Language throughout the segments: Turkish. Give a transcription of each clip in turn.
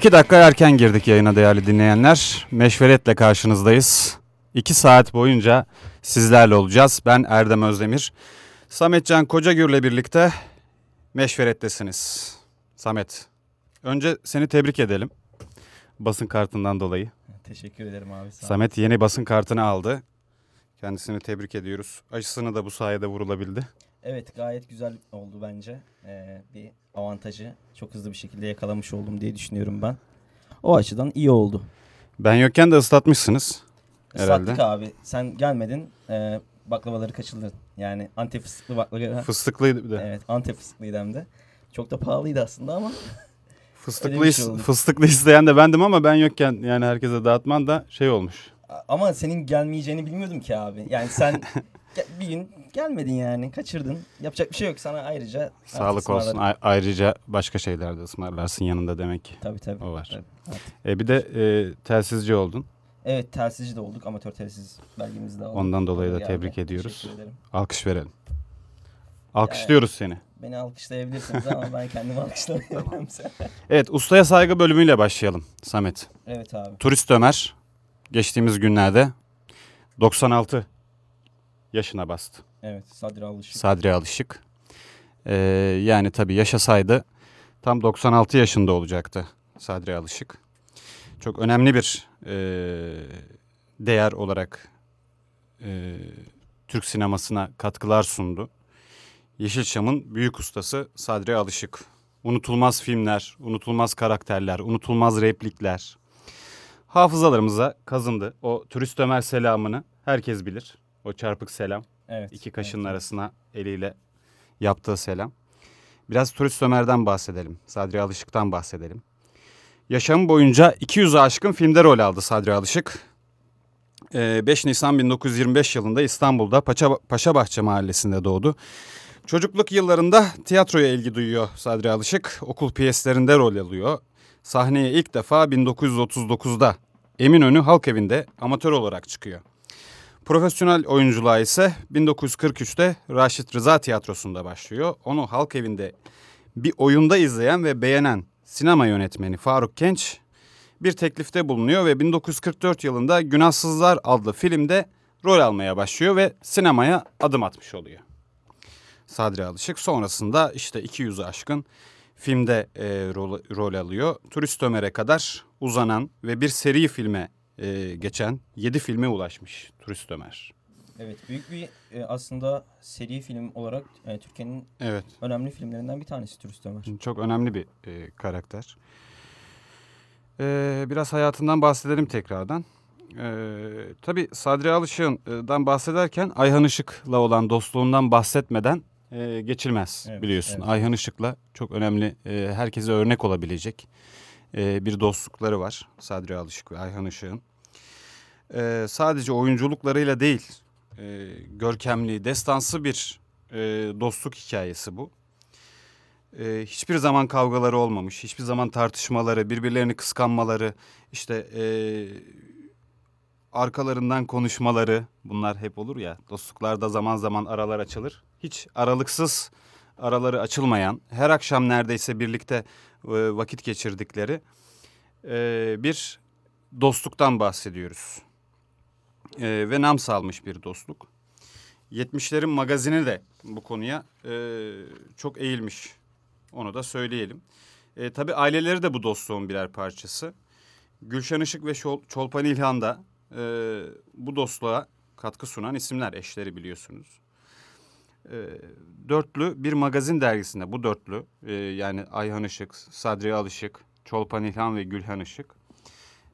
İki dakika erken girdik yayına değerli dinleyenler. Meşveretle karşınızdayız. İki saat boyunca sizlerle olacağız. Ben Erdem Özdemir. Sametcan Kocagür'le birlikte Meşveret'tesiniz. Samet, önce seni tebrik edelim. Basın kartından dolayı. Teşekkür ederim abi. Sağ. Samet yeni basın kartını aldı. Kendisini tebrik ediyoruz. Aşısını da bu sayede vurulabildi. Evet gayet güzel oldu bence. Ee, bir avantajı çok hızlı bir şekilde yakalamış oldum diye düşünüyorum ben. O açıdan iyi oldu. Ben yokken de ıslatmışsınız. Herhalde. Sattık abi. Sen gelmedin. Ee, baklavaları kaçırdın. Yani antep fıstıklı baklava. Fıstıklıydı bir de. evet antep fıstıklıydı hem de. Çok da pahalıydı aslında ama. Fıstıklı, şey is- fıstıklı isteyen de bendim ama ben yokken yani herkese dağıtman da şey olmuş. ama senin gelmeyeceğini bilmiyordum ki abi. Yani sen bir gün gelmedin yani. Kaçırdın. Yapacak bir şey yok. Sana ayrıca Sağlık olsun. A- ayrıca başka şeyler de ısmarlarsın yanında demek ki. Tabii tabii. O var. Evet. E bir de e, telsizci oldun. Evet telsizci de olduk. Amatör telsiz belgemizi de aldık. Ondan dolayı da Geldi. tebrik ediyoruz. Teşekkür ederim. Alkış verelim. Alkışlıyoruz seni. Beni alkışlayabilirsiniz ama ben kendimi alkışlamıyorum. Evet ustaya saygı bölümüyle başlayalım Samet. evet abi. Turist Ömer geçtiğimiz günlerde 96 yaşına bastı. Evet Sadri Alışık. Sadri Alışık. Ee, yani tabii yaşasaydı tam 96 yaşında olacaktı Sadri Alışık. Çok önemli bir e, değer olarak e, Türk sinemasına katkılar sundu. Yeşilçam'ın büyük ustası Sadri Alışık. Unutulmaz filmler, unutulmaz karakterler, unutulmaz replikler. Hafızalarımıza kazındı. O turist Ömer selamını herkes bilir. O çarpık selam. Evet. İki kaşının evet. arasına eliyle yaptığı selam. Biraz Turist Ömer'den bahsedelim. Sadri Alışık'tan bahsedelim. Yaşamı boyunca 200'ü aşkın filmde rol aldı Sadri Alışık. Ee, 5 Nisan 1925 yılında İstanbul'da Paşa, Paşabahçe mahallesinde doğdu. Çocukluk yıllarında tiyatroya ilgi duyuyor Sadri Alışık. Okul piyeslerinde rol alıyor. Sahneye ilk defa 1939'da Eminönü Halk Evi'nde amatör olarak çıkıyor. Profesyonel oyunculuğa ise 1943'te Raşit Rıza Tiyatrosu'nda başlıyor. Onu halk evinde bir oyunda izleyen ve beğenen sinema yönetmeni Faruk Genç bir teklifte bulunuyor ve 1944 yılında Günahsızlar adlı filmde rol almaya başlıyor ve sinemaya adım atmış oluyor. Sadri Alışık sonrasında işte 200'ü aşkın filmde e, rol, rol alıyor. Turist Ömer'e kadar uzanan ve bir seri filme e, geçen 7 filme ulaşmış Turist Ömer. Evet büyük bir e, aslında seri film olarak e, Türkiye'nin Evet önemli filmlerinden bir tanesi Turist Ömer. çok önemli bir e, karakter. E, biraz hayatından bahsedelim tekrardan. E, tabii Sadri Alışık'dan bahsederken Ayhan Işık'la olan dostluğundan bahsetmeden e, geçilmez Evet, biliyorsun. evet. Ayhan Işık'la çok önemli, e, herkese örnek olabilecek e, bir dostlukları var Sadri Alışık ve Ayhan Işık'ın. E, sadece oyunculuklarıyla değil, e, görkemli, destansı bir e, dostluk hikayesi bu. E, hiçbir zaman kavgaları olmamış, hiçbir zaman tartışmaları, birbirlerini kıskanmaları, işte e, arkalarından konuşmaları bunlar hep olur ya. Dostluklarda zaman zaman aralar açılır. Hiç aralıksız araları açılmayan, her akşam neredeyse birlikte e, vakit geçirdikleri e, bir dostluktan bahsediyoruz. E, ve nam salmış bir dostluk. 70'lerin magazini de bu konuya e, çok eğilmiş. Onu da söyleyelim. E, tabii aileleri de bu dostluğun birer parçası. Gülşen Işık ve Şol, Çolpan İlhan da e, bu dostluğa katkı sunan isimler, eşleri biliyorsunuz. E, dörtlü bir magazin dergisinde bu dörtlü e, yani Ayhan Işık, Sadri Alışık, Çolpan İlhan ve Gülhan Işık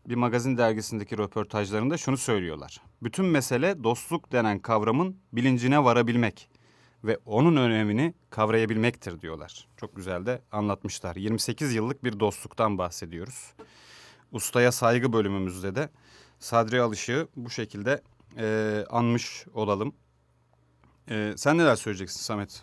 bir magazin dergisindeki röportajlarında şunu söylüyorlar. Bütün mesele dostluk denen kavramın bilincine varabilmek ve onun önemini kavrayabilmektir diyorlar. Çok güzel de anlatmışlar. 28 yıllık bir dostluktan bahsediyoruz. Ustaya saygı bölümümüzde de Sadri Alışık'ı bu şekilde e, anmış olalım. E, sen neler söyleyeceksin Samet?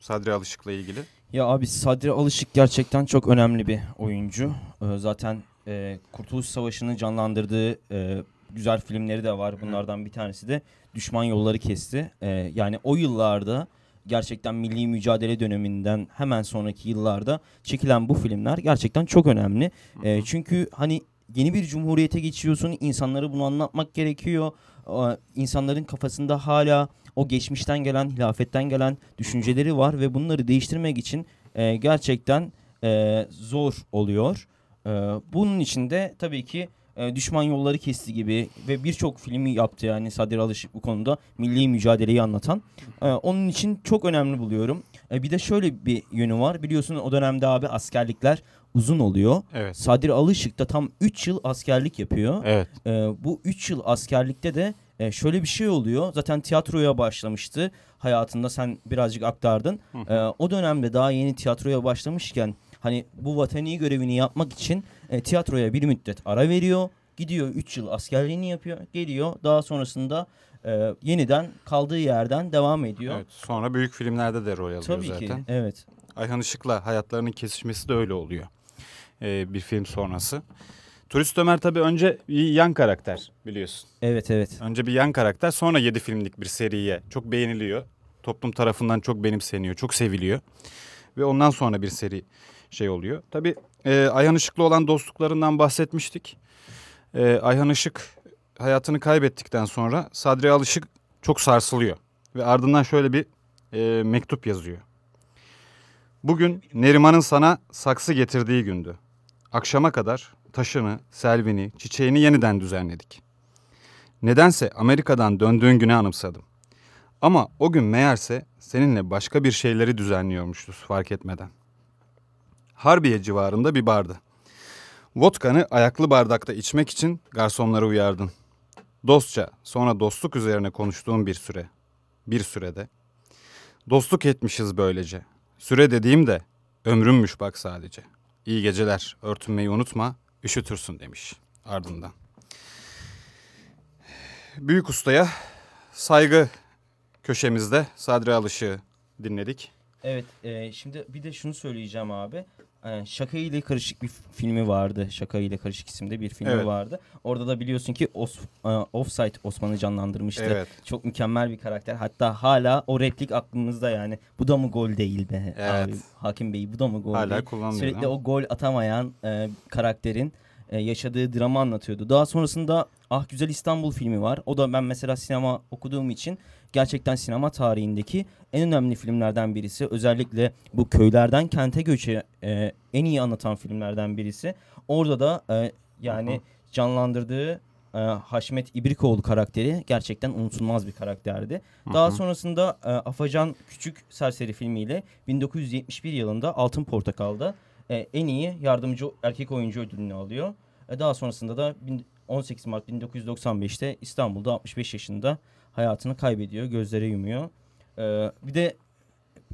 Sadri Alışık'la ilgili. Ya abi Sadri Alışık gerçekten çok önemli bir oyuncu. Ee, zaten e, Kurtuluş Savaşı'nı canlandırdığı e, güzel filmleri de var. Bunlardan bir tanesi de Düşman Yolları Kesti. Ee, yani o yıllarda gerçekten milli mücadele döneminden hemen sonraki yıllarda çekilen bu filmler gerçekten çok önemli. E, çünkü hani yeni bir cumhuriyete geçiyorsun. insanlara bunu anlatmak gerekiyor. Aa, İnsanların kafasında hala o geçmişten gelen, hilafetten gelen düşünceleri var ve bunları değiştirmek için e, gerçekten e, zor oluyor. E, bunun için de tabii ki e, Düşman Yolları Kesti gibi ve birçok filmi yaptı yani Sadir Alışık bu konuda milli mücadeleyi anlatan. E, onun için çok önemli buluyorum. E, bir de şöyle bir yönü var. Biliyorsun o dönemde abi askerlikler uzun oluyor. Evet. Sadir Alışık da tam 3 yıl askerlik yapıyor. Evet. Ee, bu 3 yıl askerlikte de e, şöyle bir şey oluyor. Zaten tiyatroya başlamıştı hayatında sen birazcık aktardın. Ee, o dönemde daha yeni tiyatroya başlamışken hani bu vatani görevini yapmak için e, tiyatroya bir müddet ara veriyor. Gidiyor 3 yıl askerliğini yapıyor. Geliyor daha sonrasında e, yeniden kaldığı yerden devam ediyor. Evet. Sonra büyük filmlerde de rol alıyor Tabii zaten. ki evet. Ayhan Işık'la hayatlarının kesişmesi de öyle oluyor. Ee, bir film sonrası. Turist Ömer tabii önce bir yan karakter biliyorsun. Evet evet. Önce bir yan karakter sonra 7 filmlik bir seriye çok beğeniliyor. Toplum tarafından çok benimseniyor, çok seviliyor. Ve ondan sonra bir seri şey oluyor. Tabii e, Ayhan Işık'la olan dostluklarından bahsetmiştik. E, Ayhan Işık hayatını kaybettikten sonra Sadri Alışık çok sarsılıyor. Ve ardından şöyle bir e, mektup yazıyor. Bugün Neriman'ın sana saksı getirdiği gündü. Akşama kadar taşını, selvini, çiçeğini yeniden düzenledik. Nedense Amerika'dan döndüğün günü anımsadım. Ama o gün meğerse seninle başka bir şeyleri düzenliyormuşuz fark etmeden. Harbiye civarında bir bardı. Vodkanı ayaklı bardakta içmek için garsonları uyardın. Dostça sonra dostluk üzerine konuştuğum bir süre. Bir sürede. Dostluk etmişiz böylece. Süre dediğim de ömrümmüş bak sadece. İyi geceler örtünmeyi unutma üşütürsün demiş ardından. Büyük ustaya saygı köşemizde Sadri Alışık'ı dinledik. Evet, e, şimdi bir de şunu söyleyeceğim abi. E, Şaka ile Karışık bir filmi vardı. Şaka ile Karışık isimde bir filmi Evet. vardı. Orada da biliyorsun ki Os, e, Offside Osman'ı canlandırmıştı. Evet. Çok mükemmel bir karakter. Hatta hala o replik aklımızda yani. Bu da mı gol değil be Evet. abi? Hakim Bey bu da mı gol Hala değil? kullanılıyor. Sürekli değil mi? o gol atamayan e, karakterin e, yaşadığı dramı anlatıyordu. Daha sonrasında Ah Güzel İstanbul filmi var. O da ben mesela sinema okuduğum için gerçekten sinema tarihindeki en önemli filmlerden birisi. Özellikle bu köylerden kente göçü e, en iyi anlatan filmlerden birisi. Orada da e, yani hı. canlandırdığı e, Haşmet İbrikoğlu karakteri gerçekten unutulmaz bir karakterdi. Daha Hı hı. sonrasında e, Afacan Küçük Serseri filmiyle 1971 yılında Altın Portakal'da e, en iyi yardımcı erkek oyuncu ödülünü alıyor. E, daha sonrasında da bin- 18 Mart 1995'te İstanbul'da 65 yaşında hayatını kaybediyor, gözlere yumuyor. E, bir de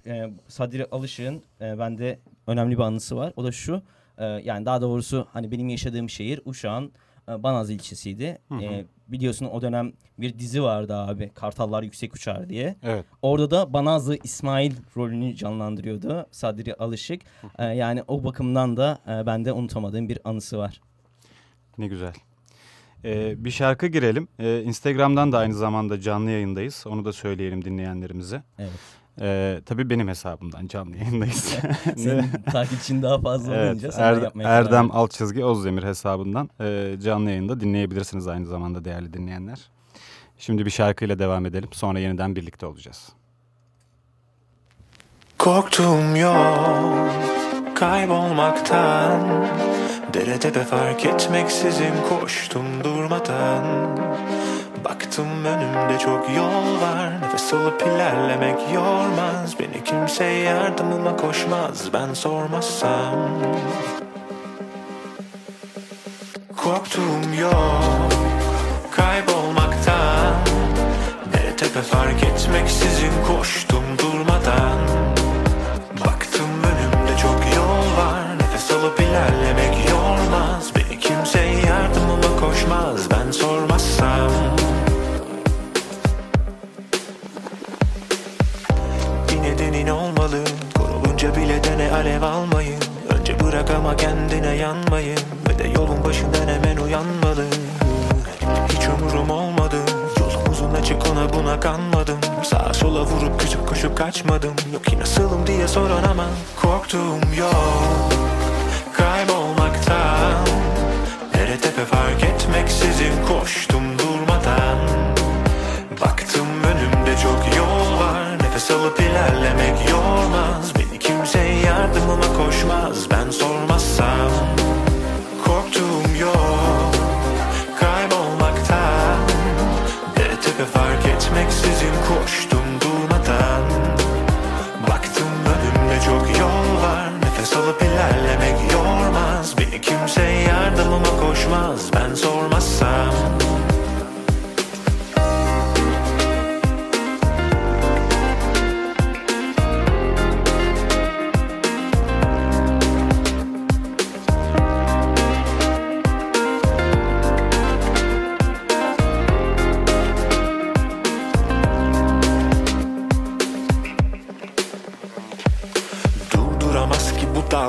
e, Sadri Alışık'ın e, bende önemli bir anısı var. O da şu, e, yani daha doğrusu hani benim yaşadığım şehir Uşak'ın e, Banaz ilçesiydi. Hı hı. E, biliyorsun o dönem bir dizi vardı abi, Kartallar Yüksek Uçar diye. Evet. Orada da Banazlı İsmail rolünü canlandırıyordu Sadri Alışık. E, yani o bakımdan da e, bende unutamadığım bir anısı var. Ne güzel. Ee, bir şarkı girelim. Ee, Instagram'dan da aynı zamanda canlı yayındayız. Onu da söyleyelim dinleyenlerimize. Evet. Ee, tabii benim hesabımdan canlı yayındayız. Senin takipçin daha fazla evet, olunca sen de Er- yapmaya karar Erdem verdin. alt çizgi Ozdemir hesabından e, canlı yayında dinleyebilirsiniz aynı zamanda değerli dinleyenler. Şimdi bir şarkıyla devam edelim. Sonra yeniden birlikte olacağız. Korktuğum yok kaybolmaktan Dere tepe fark etmeksizin koştum durmadan Baktım önümde çok yol var. Nefes alıp ilerlemek yormaz. Beni kimse yardımıma koşmaz. Ben sormazsam. Korktuğum yok kaybolmaktan. Dere tepe fark etmeksizin koştum durmadan. Baktım önümde çok yol var. Nefes alıp ilerlemek Nedenin olmalı Korulunca bile dene alev almayın. Önce bırak ama kendine yanmayın. Ve de yolun başından hemen uyanmalı Hiç umurum olmadı. Yolumuzun açık ona buna kanmadım. Sağa sola vurup küçük koşup kaçmadım. Yok ki nasılım diye soran ama Korktuğum yok Kaybolmaktan. Nere tepe fark etmeksizin koştum durmadan. Baktım önümde çok yol var Nefes alıp ilerlemek yormaz Beni kimse yardımıma koşmaz. Ben sormazsam Korktuğum yok. Kaybolmaktan Dere tepe fark etmeksizin koştum durmadan. Baktım önümde çok yol var. Nefes alıp ilerlemek yormaz. Beni kimse yardımıma koşmaz. Ben sormazsam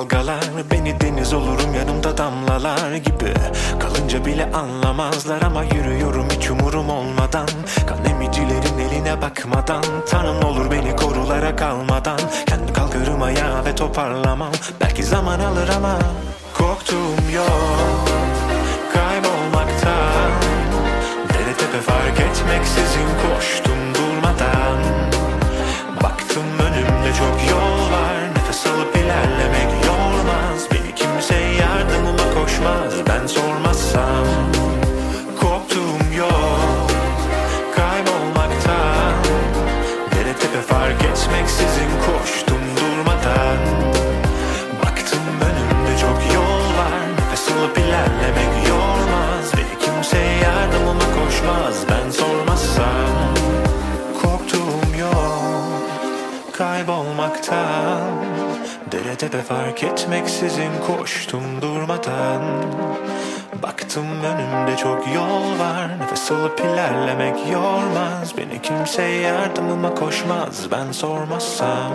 dalgalar Beni deniz olurum yanımda damlalar gibi. Kalınca bile anlamazlar ama yürüyorum hiç umurum olmadan. Kan emicilerin eline bakmadan Tanrım olur beni korulara kalmadan. Kendi kalkarım ayağa ve toparlamam Belki zaman alır ama Korktuğum yok Kaybolmaktan Dere tepe fark etmeksizin koştum durmadan. Baktım önümde çok yol Dere tepe fark etmeksizin koştum durmadan. Baktım önümde çok yol var Nefes alıp ilerlemek yormaz. Beni kimse yardımıma koşmaz Ben sormazsam.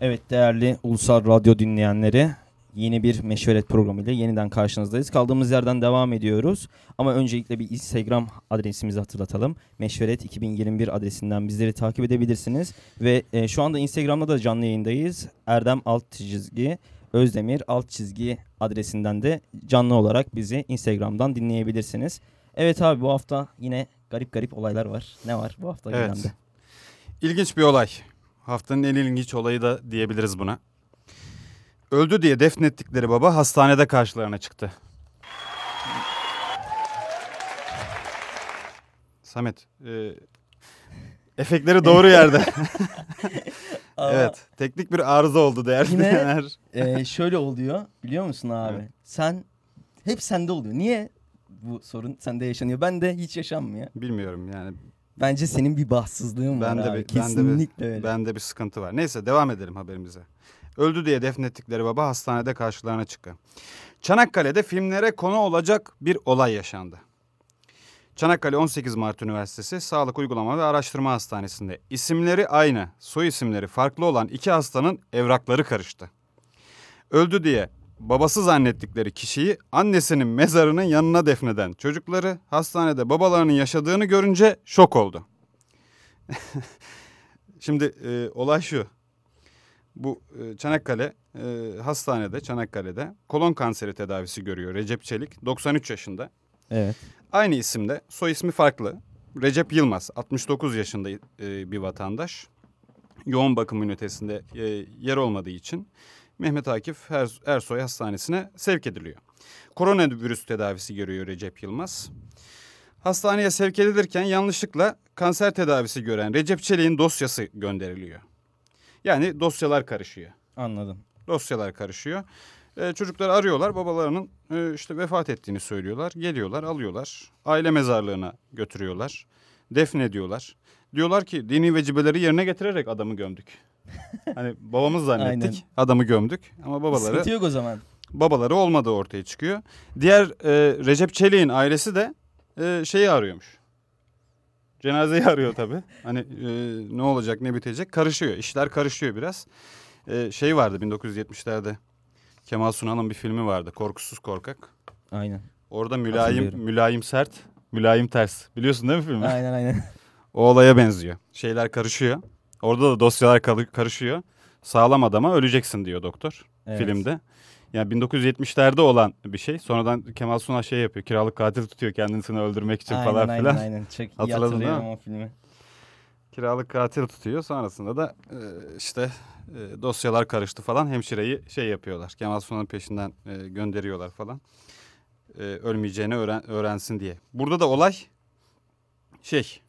Evet değerli Ulusal Radyo dinleyenleri yeni bir meşveret programıyla yeniden karşınızdayız. Kaldığımız yerden devam ediyoruz. Ama öncelikle bir Instagram adresimizi hatırlatalım. Meşveret 2021 adresinden bizleri takip edebilirsiniz. Ve e, şu anda Instagram'da da canlı yayındayız. Erdem alt çizgi Özdemir alt çizgi adresinden de canlı olarak bizi Instagram'dan dinleyebilirsiniz. Evet abi bu hafta yine garip garip olaylar var. Ne var bu hafta Evet. gündemde? İlginç bir olay. Haftanın en ilginç olayı da diyebiliriz buna. Öldü diye defnettikleri baba hastanede karşılarına çıktı. Samet, e, efektleri doğru yerde. evet, teknik bir arıza oldu değerli Yine-. Ee, şöyle oluyor biliyor musun abi? Evet. Sen hep sende oluyor. Niye bu sorun sende yaşanıyor? Ben de hiç yaşanmıyor. Bilmiyorum yani. Bence senin bir bahtsızlığın var Bende abi. bir, Kesinlikle bir, öyle. bende bir sıkıntı var. Neyse devam edelim haberimize. Öldü diye defnettikleri baba hastanede karşılarına çıktı. Çanakkale'de filmlere konu olacak bir olay yaşandı. Çanakkale 18 Mart Üniversitesi Sağlık Uygulama ve Araştırma Hastanesi'nde isimleri aynı, soy isimleri farklı olan iki hastanın evrakları karıştı. Öldü diye babası zannettikleri kişiyi annesinin mezarının yanına defneden çocukları hastanede babalarının yaşadığını görünce şok oldu. Şimdi e, olay şu. Bu e, Çanakkale e, hastanede Çanakkale'de kolon kanseri tedavisi görüyor Recep Çelik 93 yaşında. Evet. Aynı isimde soy ismi farklı. Recep Yılmaz 69 yaşında e, bir vatandaş. Yoğun bakım ünitesinde e, yer olmadığı için Mehmet Akif Er- Ersoy Hastanesi'ne sevk ediliyor. Koronavirüs tedavisi görüyor Recep Yılmaz. Hastaneye sevk edilirken yanlışlıkla kanser tedavisi gören Recep Çelik'in dosyası gönderiliyor. Yani dosyalar karışıyor. Anladım. Dosyalar karışıyor. Ee, çocukları arıyorlar. Babalarının e, işte vefat ettiğini söylüyorlar. Geliyorlar, alıyorlar. Aile mezarlığına götürüyorlar. Defnediyorlar. Diyorlar ki dini vecibeleri yerine getirerek adamı gömdük. hani babamız zannettik. Aynen. Adamı gömdük ama babaları Sıkıntı yok o zaman. babaları olmadığı ortaya çıkıyor. Diğer e, Recep Çelik'in ailesi de e, şeyi arıyormuş. Cenazeyi arıyor tabii. Hani e, ne olacak ne bitecek karışıyor. İşler karışıyor biraz. E, şey vardı 1970'lerde Kemal Sunal'ın bir filmi vardı. Korkusuz Korkak. Aynen. Orada mülayim mülayim sert Mülayim Ters. Biliyorsun değil mi filmi? aynen aynen. O olaya benziyor. Şeyler karışıyor. Orada da dosyalar karışıyor. Sağlam adama öleceksin diyor doktor Evet. filmde. Yani 1970'lerde olan bir şey. Sonradan Kemal Sunal şey yapıyor. Kiralık katil tutuyor kendisini öldürmek için aynen, falan aynen, filan. Aynen Çok iyi Hatırladın hatırlıyorum o filmi. Kiralık katil tutuyor. Sonrasında da e, işte e, dosyalar karıştı falan. Hemşireyi şey yapıyorlar. Kemal Sunal'ın peşinden e, gönderiyorlar falan. E, ölmeyeceğini öğren- öğrensin diye. Burada da olay şey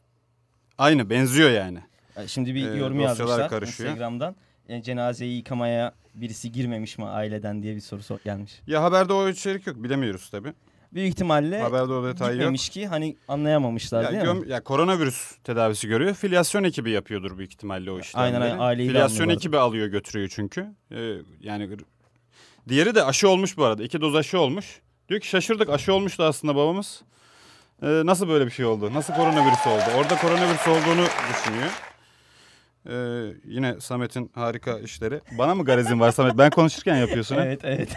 aynı benziyor yani. Şimdi bir Ee, yorum dosyalar yazmışlar karışıyor. Instagram'dan. E, cenazeyi yıkamaya birisi girmemiş mi aileden diye bir soru sor gelmiş. Ya haberde o içerik yok bilemiyoruz tabii. Büyük ihtimalle Haberde o detay yok. gitmemiş ki hani anlayamamışlar Ya, değil mi? ya koronavirüs tedavisi görüyor. Filyasyon ekibi yapıyordur büyük ihtimalle o işlemleri. Aynen, aynen, aileyi Filyasyon ekibi alıyor götürüyor çünkü. Ee, yani diğeri de aşı olmuş bu arada. İki doz aşı olmuş. Diyor ki şaşırdık aşı olmuştu aslında babamız. Ee, nasıl böyle bir şey oldu? Nasıl koronavirüs oldu? Orada koronavirüs olduğunu düşünüyor. Ee, yine Samet'in harika işleri. Bana mı garezin var Samet? Ben konuşurken yapıyorsun. Evet evet.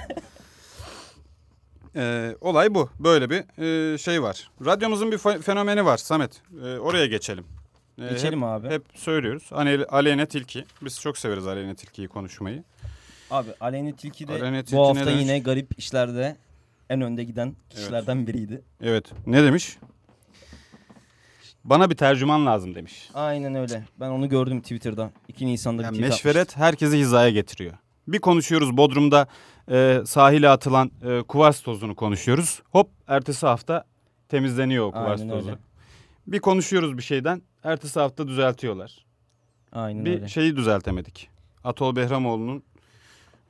Ee, olay bu. Böyle bir e, şey var. Radyomuzun bir fe- fenomeni var Samet. Ee, oraya geçelim. Ee, Geçelim hep, abi. Hep söylüyoruz. Ane- Aleyne Tilki. Biz çok severiz Aleyne Tilki'yi konuşmayı. Abi Aleyna Tilki de Aleyna Tilki bu hafta yine garip işlerde en önde giden kişilerden biriydi. Evet. Ne demiş? Bana bir tercüman lazım demiş. Aynen öyle. Ben onu gördüm Twitter'da. 2 Nisan'da Yani bir tweet meşveret herkesi hizaya getiriyor. Bir konuşuyoruz Bodrum'da e, sahile atılan e, kuvars tozunu konuşuyoruz. Hop ertesi hafta temizleniyor o kuvars Aynen tozu. öyle. Bir konuşuyoruz bir şeyden ertesi hafta düzeltiyorlar. atmıştı. Aynen bir öyle. şeyi düzeltemedik. Atol Behramoğlu'nun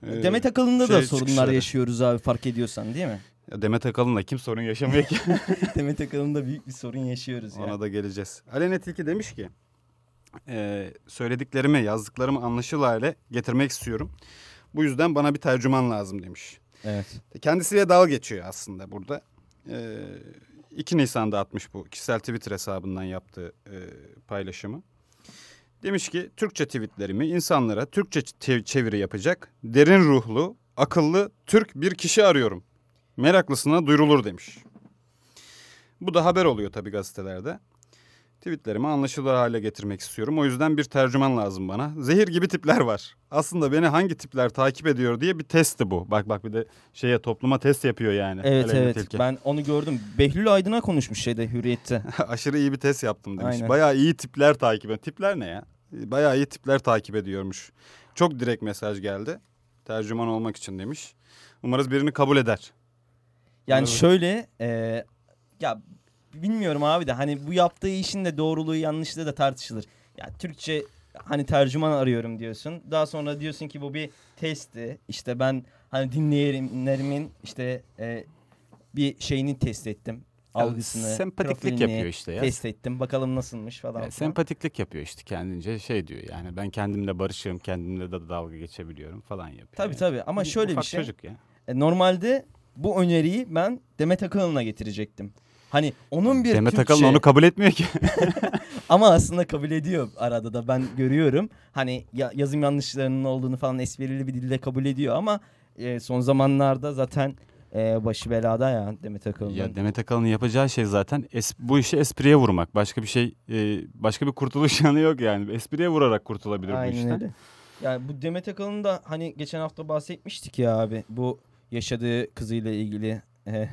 e, Demet Akalın'da da şey sorunlar çıkışları. yaşıyoruz abi fark ediyorsan değil mi? Ya Demet Akalın'la kim sorun yaşamıyor ki? Demet Akalın'da büyük bir sorun yaşıyoruz ya. Ona da geleceğiz. Aleyna Tilki demiş ki e, söylediklerimi yazdıklarımı anlaşılır hale getirmek istiyorum. Bu yüzden bana bir tercüman lazım demiş. Evet. Kendisiyle dalga geçiyor aslında burada. E, 2 Nisan'da atmış bu kişisel Twitter hesabından yaptığı e, paylaşımı. Demiş ki Türkçe tweetlerimi insanlara Türkçe çeviri yapacak derin ruhlu, akıllı Türk bir kişi arıyorum. Meraklısına duyurulur demiş. Bu da haber oluyor tabii gazetelerde. Tweetlerimi anlaşılır hale getirmek istiyorum. O yüzden bir tercüman lazım bana. Zehir gibi tipler var. Aslında beni hangi tipler takip ediyor diye bir testti bu. Bak bak bir de şeye topluma test yapıyor yani. Evet evet Tilki. ben onu gördüm. Behlül Aydın'a konuşmuş şeyde Hürriyet'te. Aşırı iyi bir test yaptım demiş. Aynen. Bayağı iyi tipler takip ediyor. Tipler ne ya? Bayağı iyi tipler takip ediyormuş. Çok direkt mesaj geldi. Tercüman olmak için demiş. Umarız birini kabul eder. Yani Evet. şöyle e, ya bilmiyorum abi de hani bu yaptığı işin de doğruluğu yanlışlığı da tartışılır. Ya Türkçe hani tercüman arıyorum diyorsun. Daha sonra diyorsun ki bu bir testti. İşte ben hani dinleyenlerimin işte e, bir şeyini test ettim. Algısını, sempatiklik yapıyor işte ya. Test ettim. Bakalım nasılmış falan. Ya, filan. sempatiklik yapıyor işte kendince şey diyor yani ben kendimle barışığım kendimle de dalga geçebiliyorum falan yapıyor. Tabii Yani. tabii ama Bir şöyle bir ufak şey. çocuk ya. E, Normalde bu öneriyi ben Demet Akalın'a getirecektim. Hani onun bir Demet Türkçe... Akalın onu kabul etmiyor ki. Ama aslında kabul ediyor arada da ben görüyorum. Hani ya, yazım yanlışlarının olduğunu falan esprili bir dille kabul ediyor ama e, son zamanlarda zaten e, başı belada ya Demet Akalın'ın. ya Demet Akalın'ın yapacağı şey zaten es- bu işi espriye vurmak. Başka bir şey e, başka bir kurtuluş yanı yok yani. Espriye vurarak kurtulabilir bu Aynen işten. öyle. Yani bu Demet Akalın da hani geçen hafta bahsetmiştik ya abi. Bu yaşadığı kızıyla ilgili e,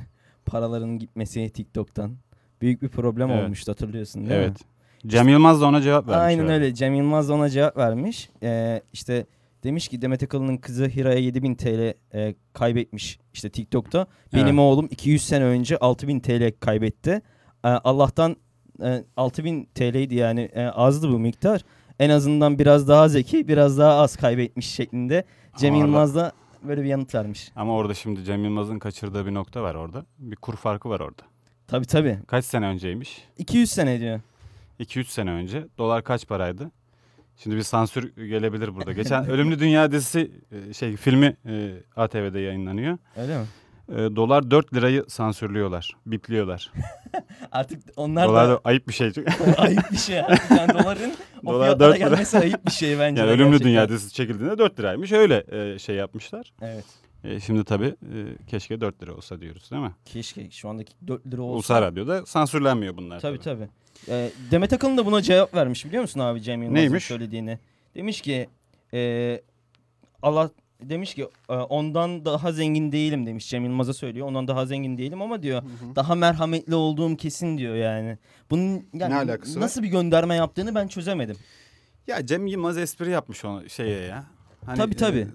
paraların gitmesi TikTok'tan. Büyük bir problem Evet. olmuştu hatırlıyorsun değil mi? Evet. Cem Yılmaz da ona cevap vermiş. Aynen öyle. Cem Yılmaz da ona cevap vermiş. Ee, işte demiş ki Demet Akalın'ın kızı Hira'ya 7000 TL e, kaybetmiş işte TikTok'ta. Benim Evet. oğlum 200 sene önce 6000 TL kaybetti. Ee, Allah'tan e, 6000 TL'ydi yani e, azdı bu miktar. En azından biraz daha zeki, biraz daha az kaybetmiş şeklinde. Cem Yılmaz da böyle bir yanıt vermiş. Ama orada şimdi Cem Yılmaz'ın kaçırdığı bir nokta var orada. Bir kur farkı var orada. Tabii tabii. Kaç sene önceymiş? 200 sene diyor. 2-3 sene önce. Dolar kaç paraydı? Şimdi bir sansür gelebilir burada. Geçen Ölümlü Dünya dizisi e, şey filmi e, ATV'de yayınlanıyor. Öyle mi? E, dolar 4 lirayı sansürlüyorlar, bipliyorlar. Artık onlar dolar da da ayıp bir şey. ayıp bir şey. Yani doların o Dolar fiyatlara dört lira. gelmesi ayıp bir şey bence. yani Ölümlü gerçekten. Dünya dizisi çekildiğinde 4 liraymış. Öyle e, şey yapmışlar. Evet. E, şimdi tabii e, keşke 4 lira olsa diyoruz değil mi? Keşke şu andaki 4 lira olsa. Ulusal Radyo'da sansürlenmiyor bunlar. Tabii tabii. Ee, Demet Akalın da buna cevap vermiş biliyor musun abi Cem Yılmaz'ın söylediğini. Demiş ki e, Allah demiş ki e, ondan daha zengin değilim demiş Cem Yılmaz'a söylüyor. Ondan daha zengin değilim ama diyor daha merhametli olduğum kesin diyor yani. Bunun yani Ne alakası var? nasıl bir gönderme yaptığını ben çözemedim. Ya Cem Yılmaz espri yapmış ona şeye ya. Hani, Tabii, tabii. e,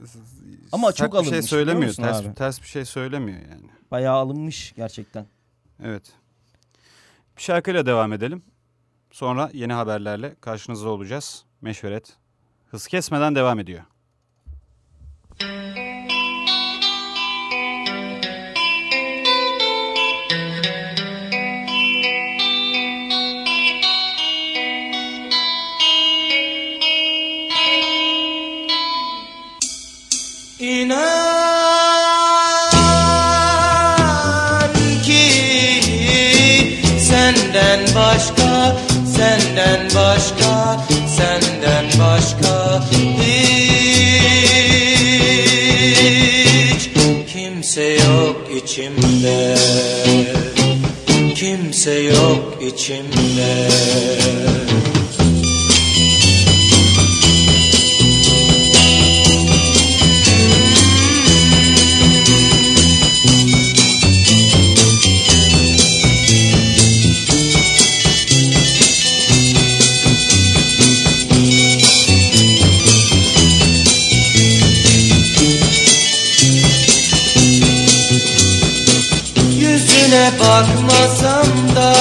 Ama çok bir şey alınmış, söylemiyor. Ters, abi? ters bir şey söylemiyor yani. Bayağı alınmış gerçekten. Evet. Bir şarkıyla devam edelim. Sonra yeni haberlerle karşınızda olacağız. Meşveret hız kesmeden devam ediyor. İnan ki senden başka, içimde. Kimse yok içimde. Bakmasam da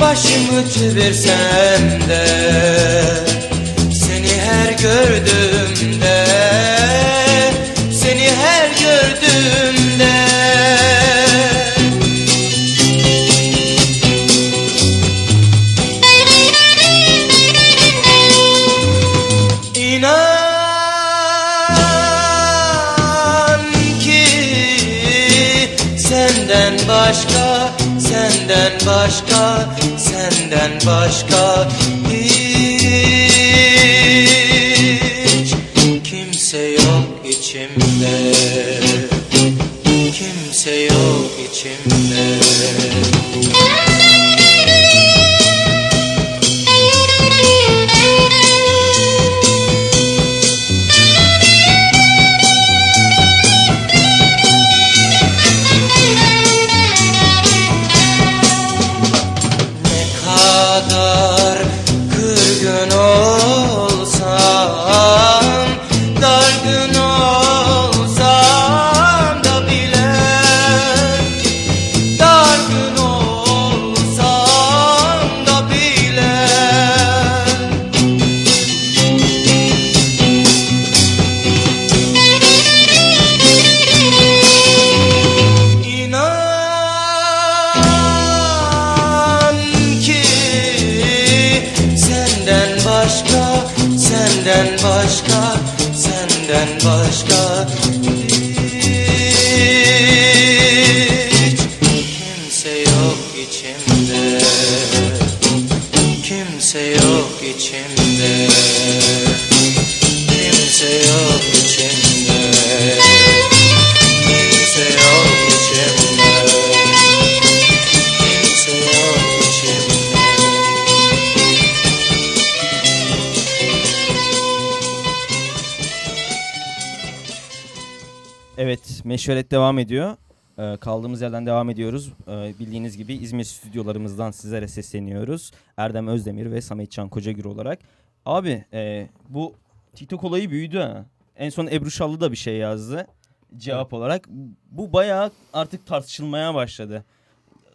Başımı çevirsem de Seni her gördüğümde başka, senden başka hiç kimse yok içimde. Kimse yok içimde. Meşveret devam ediyor. Ee, kaldığımız yerden devam ediyoruz. Ee, bildiğiniz gibi İzmir stüdyolarımızdan sizlere sesleniyoruz. Erdem Özdemir ve Sametcan Kocagür olarak. Abi e, bu TikTok olayı büyüdü ha. En son Ebru Şallı da bir şey yazdı cevap olarak. Bu bayağı artık tartışılmaya başladı.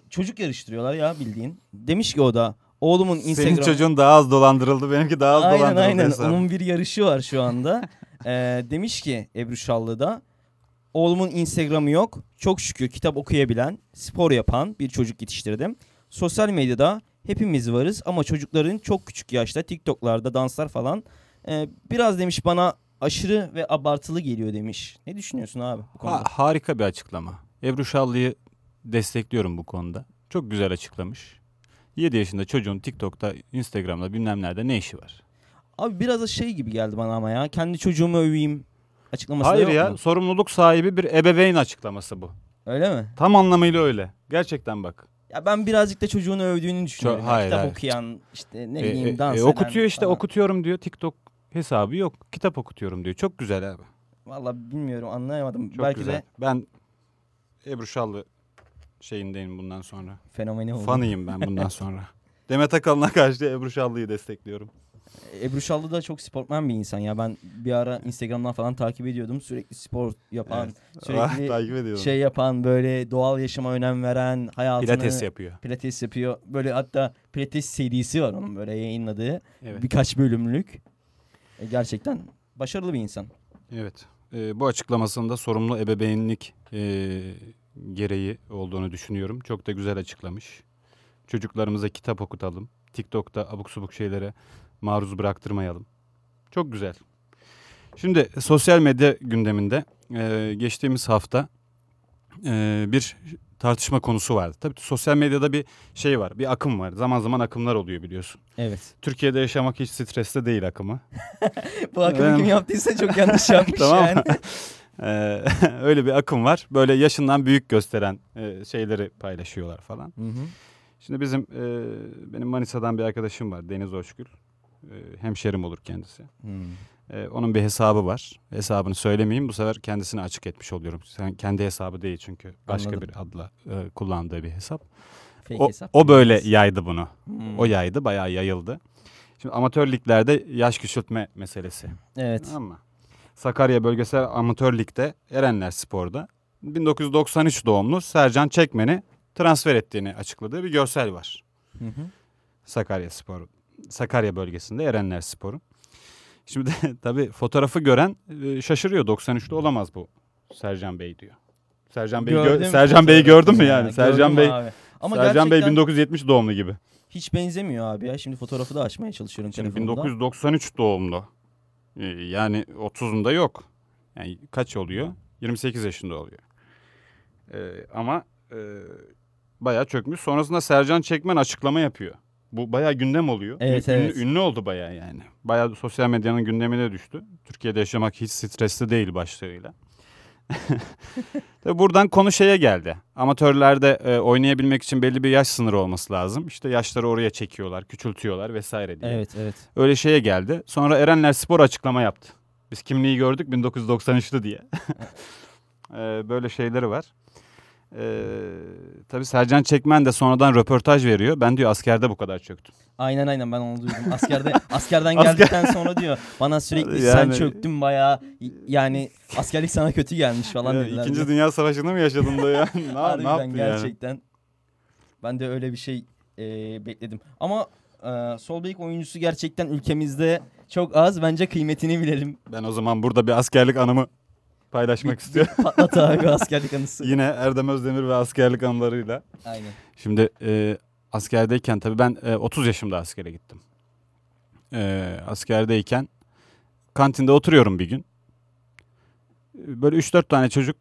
Çocuk yarıştırıyorlar ya bildiğin. Demiş ki o da oğlumun Instagram... Senin çocuğun daha az dolandırıldı, benimki daha az aynen dolandırıldı. aynen. hesabı. Onun bir yarışı var şu anda. Ee, demiş ki Ebru Şallı'da oğlumun Instagram'ı yok. Çok şükür kitap okuyabilen, spor yapan bir çocuk yetiştirdim. Sosyal medyada hepimiz varız ama çocukların çok küçük yaşta TikTok'larda danslar falan ee, biraz demiş bana aşırı ve abartılı geliyor demiş. Ne düşünüyorsun abi bu konuda? Ha, harika bir açıklama. Ebru Şallı'yı destekliyorum bu konuda. Çok güzel açıklamış. 7 yaşında çocuğun TikTok'ta, Instagram'da bilmem nerede ne işi var? Abi biraz da şey gibi geldi bana ama ya. Kendi çocuğumu öveyim. Açıklaması Hayır yok ya mu? sorumluluk sahibi bir ebeveyn açıklaması bu. Öyle mi? Tam anlamıyla öyle. Gerçekten bak. Ya ben birazcık da çocuğunu övdüğünü düşünüyorum. Çok- hayır, kitap hayır. okuyan işte ne E, bileyim e, dans e, eden okutuyor işte falan. okutuyorum diyor. TikTok hesabı yok. Kitap okutuyorum diyor. Çok güzel abi. Vallahi bilmiyorum anlayamadım. Çok Belki güzel. de Ben Ebru Şallı şeyindeyim bundan sonra. fenomeni oldu. Fanıyım ben bundan sonra. Demet Akalın'a karşı Ebru Şallı'yı destekliyorum. Ebru Şallı da çok sportman bir insan ya. Ben bir ara Instagram'dan falan takip ediyordum. Sürekli spor yapan, Ah, sürekli takip şey yapan, böyle doğal yaşama önem veren, hayatını Pilates yapıyor. Pilates yapıyor. Böyle hatta Pilates serisi var onun böyle yayınladığı. Evet. Birkaç bölümlük. E, gerçekten başarılı bir insan. Evet. Ee, bu açıklamasında sorumlu ebeveynlik e, gereği olduğunu düşünüyorum. Çok da güzel açıklamış. Çocuklarımıza kitap okutalım. TikTok'ta abuk subuk şeylere maruz bıraktırmayalım. Çok güzel. Şimdi sosyal medya gündeminde e, geçtiğimiz hafta e, bir tartışma konusu vardı. Tabii sosyal medyada bir şey var, bir akım var. Zaman zaman akımlar oluyor biliyorsun. Evet. Türkiye'de yaşamak hiç stresli değil akımı. Bu akımı Ben- kim yaptıysa çok yanlış yapmış Tamam. yani. Ee, öyle bir akım var. Böyle yaşından büyük gösteren e, şeyleri paylaşıyorlar falan. Hı hı. Şimdi bizim e, benim Manisa'dan bir arkadaşım var Deniz Hoşgül. E, hemşerim olur kendisi. Hmm. E, onun bir hesabı var. Hesabını söylemeyeyim bu sefer kendisini açık etmiş oluyorum. Sen kendi hesabı değil çünkü başka Anladım. bir adla e, kullandığı bir hesap. Fake O, hesap. o böyle bildiğiniz. yaydı bunu. Hmm. O yaydı bayağı yayıldı. Şimdi amatör liglerde yaş küçültme meselesi. Evet. Ama Sakarya Bölgesel Amatör Lig'de Erenler Spor'da 1993 doğumlu Sercan Çekmen'i transfer ettiğini açıkladığı bir görsel var. Hı hı. Sakarya Spor, Sakarya bölgesinde Erenler Spor'un. Şimdi tabii fotoğrafı gören e, şaşırıyor. 93'te olamaz bu Sercan Bey diyor. Sercan Bey Gördüm Sercan Bey'i gördün mü ya, yani? Sercan Bey abi. Ama Sercan Bey gerçekten 1970 doğumlu gibi. hiç benzemiyor abi ya. Şimdi fotoğrafı da açmaya çalışıyorum Şimdi telefonumda. 1993 doğumlu. Ee, Yani 30'unda yok. Yani kaç oluyor? 28 yaşında oluyor. Ee, ama e, bayağı çökmüş. Sonrasında Sercan Çekmen açıklama yapıyor. Bu bayağı gündem oluyor. Evet, ünlü, evet. ünlü oldu bayağı yani. Bayağı sosyal medyanın gündemine düştü. Türkiye'de yaşamak hiç stresli değil başlığıyla. Tabii buradan konu şeye geldi. Amatörlerde e, oynayabilmek için belli bir yaş sınırı olması lazım. İşte yaşları oraya çekiyorlar, küçültüyorlar vesaire diye. Evet evet. Öyle şeye geldi. Sonra Erenler Spor açıklama yaptı. Biz kimliği gördük 1993'lü diye. Ee, böyle şeyleri var. Ee, tabii Sercan Çekmen de sonradan röportaj veriyor. Ben diyor askerde bu kadar çöktüm. Aynen aynen ben onu duydum. Askerde askerden Asker- geldikten sonra diyor bana sürekli sen Yani- çöktün bayağı yani askerlik sana kötü gelmiş falan Ya, dediler. İkinci Dünya Savaşı'nda mı yaşadın da ya? ne, ne Harbiden yaptın yani? gerçekten. Ben de öyle bir şey e, bekledim. Ama e, sol bek oyuncusu gerçekten ülkemizde çok az. Bence kıymetini bilelim. Ben o zaman burada bir askerlik anımı paylaşmak istiyorum. Patlat abi askerlik anısı. Yine Erdem Özdemir ve askerlik anılarıyla. Aynen. Şimdi e, askerdeyken tabii ben e, 30 yaşımda askere gittim. E, askerdeyken kantinde oturuyorum bir gün. Böyle 3-4 tane çocuk,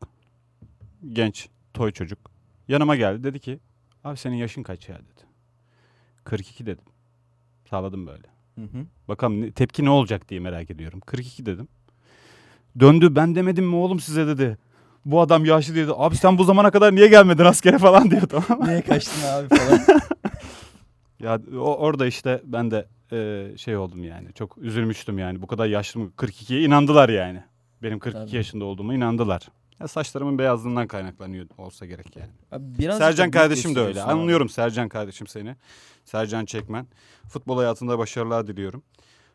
genç, toy çocuk yanıma geldi. Dedi ki abi senin yaşın kaç ya dedi. 42 dedim. Sağladım böyle. Hı hı. Bakalım tepki ne olacak diye merak ediyorum. 42 dedim. Döndü ben demedim mi oğlum size dedi. Bu adam yaşlı dedi. Abi sen bu zamana kadar niye gelmedin askere falan diyor tamam mı? Niye kaçtın abi falan. Ya o, orada işte ben de e, şey oldum yani. Çok üzülmüştüm yani. Bu kadar yaşlı mı? 42'ye inandılar yani. Benim 42 Tabii. yaşında olduğuma inandılar. Ya saçlarımın beyazlığından kaynaklanıyor olsa gerek yani. Abi Birazcık Sercan kardeşim de öyle. abi. Anlıyorum Sercan kardeşim seni. Sercan Çekmen. Futbol hayatında başarılar diliyorum.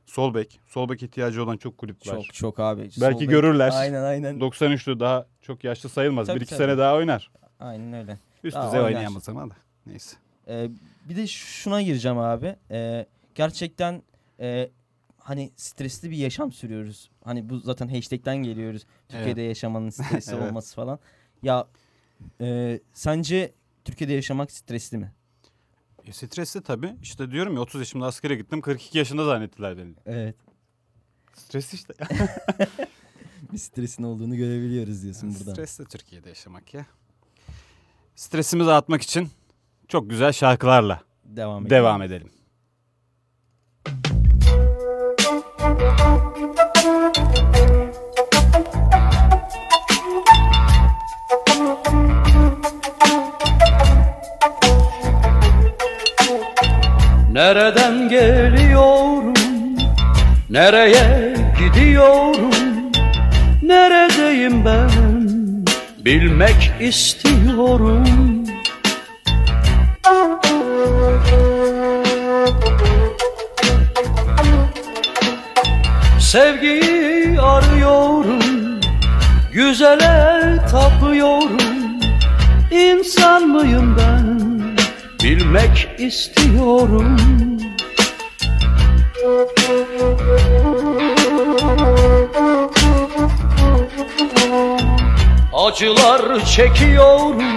Sol bek. Sol bek ihtiyacı olan çok kulüp var. Çok çok abi. Belki Sol bek- görürler. Aynen aynen. 93'lü daha çok yaşlı sayılmaz. Tabii, bir iki tabii. sene daha oynar. Aynen öyle. Üst Daha düzey oynar. oynayamaz ama da. Neyse. Ee, bir de şuna gireceğim abi. Ee, gerçekten e, hani stresli bir yaşam sürüyoruz. Hani bu zaten hashtag'ten geliyoruz. Türkiye'de yaşamanın stresli Evet. olması falan. Ya e, sence Türkiye'de yaşamak stresli mi? E, stresli tabii. İşte diyorum ya 30 yaşımda askere gittim. 42 yaşında zannettiler beni. Evet. Stresli işte. Bir stresin olduğunu görebiliyoruz diyorsun buradan. Stresli Türkiye'de yaşamak ya. Stresimizi atmak için çok güzel şarkılarla Devam edelim. devam edelim. Nereden geliyorum? Nereye gidiyorum? Neredeyim ben? Bilmek istiyorum. Sevgiyi arıyorum, güzele tapıyorum. İnsan mıyım ben? Bilmek istiyorum. Acılar çekiyorum,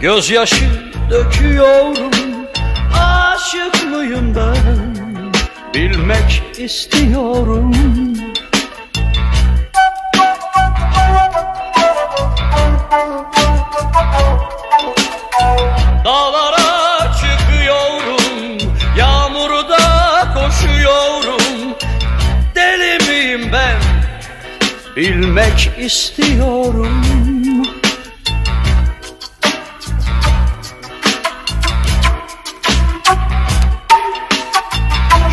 gözyaşı döküyorum. Aşık mıyım ben? Bilmek istiyorum. Dağlara Bilmek istiyorum.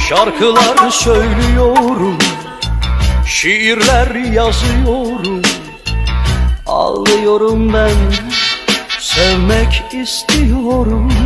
Şarkılar söylüyorum, şiirler yazıyorum. Ağlıyorum ben, sevmek istiyorum.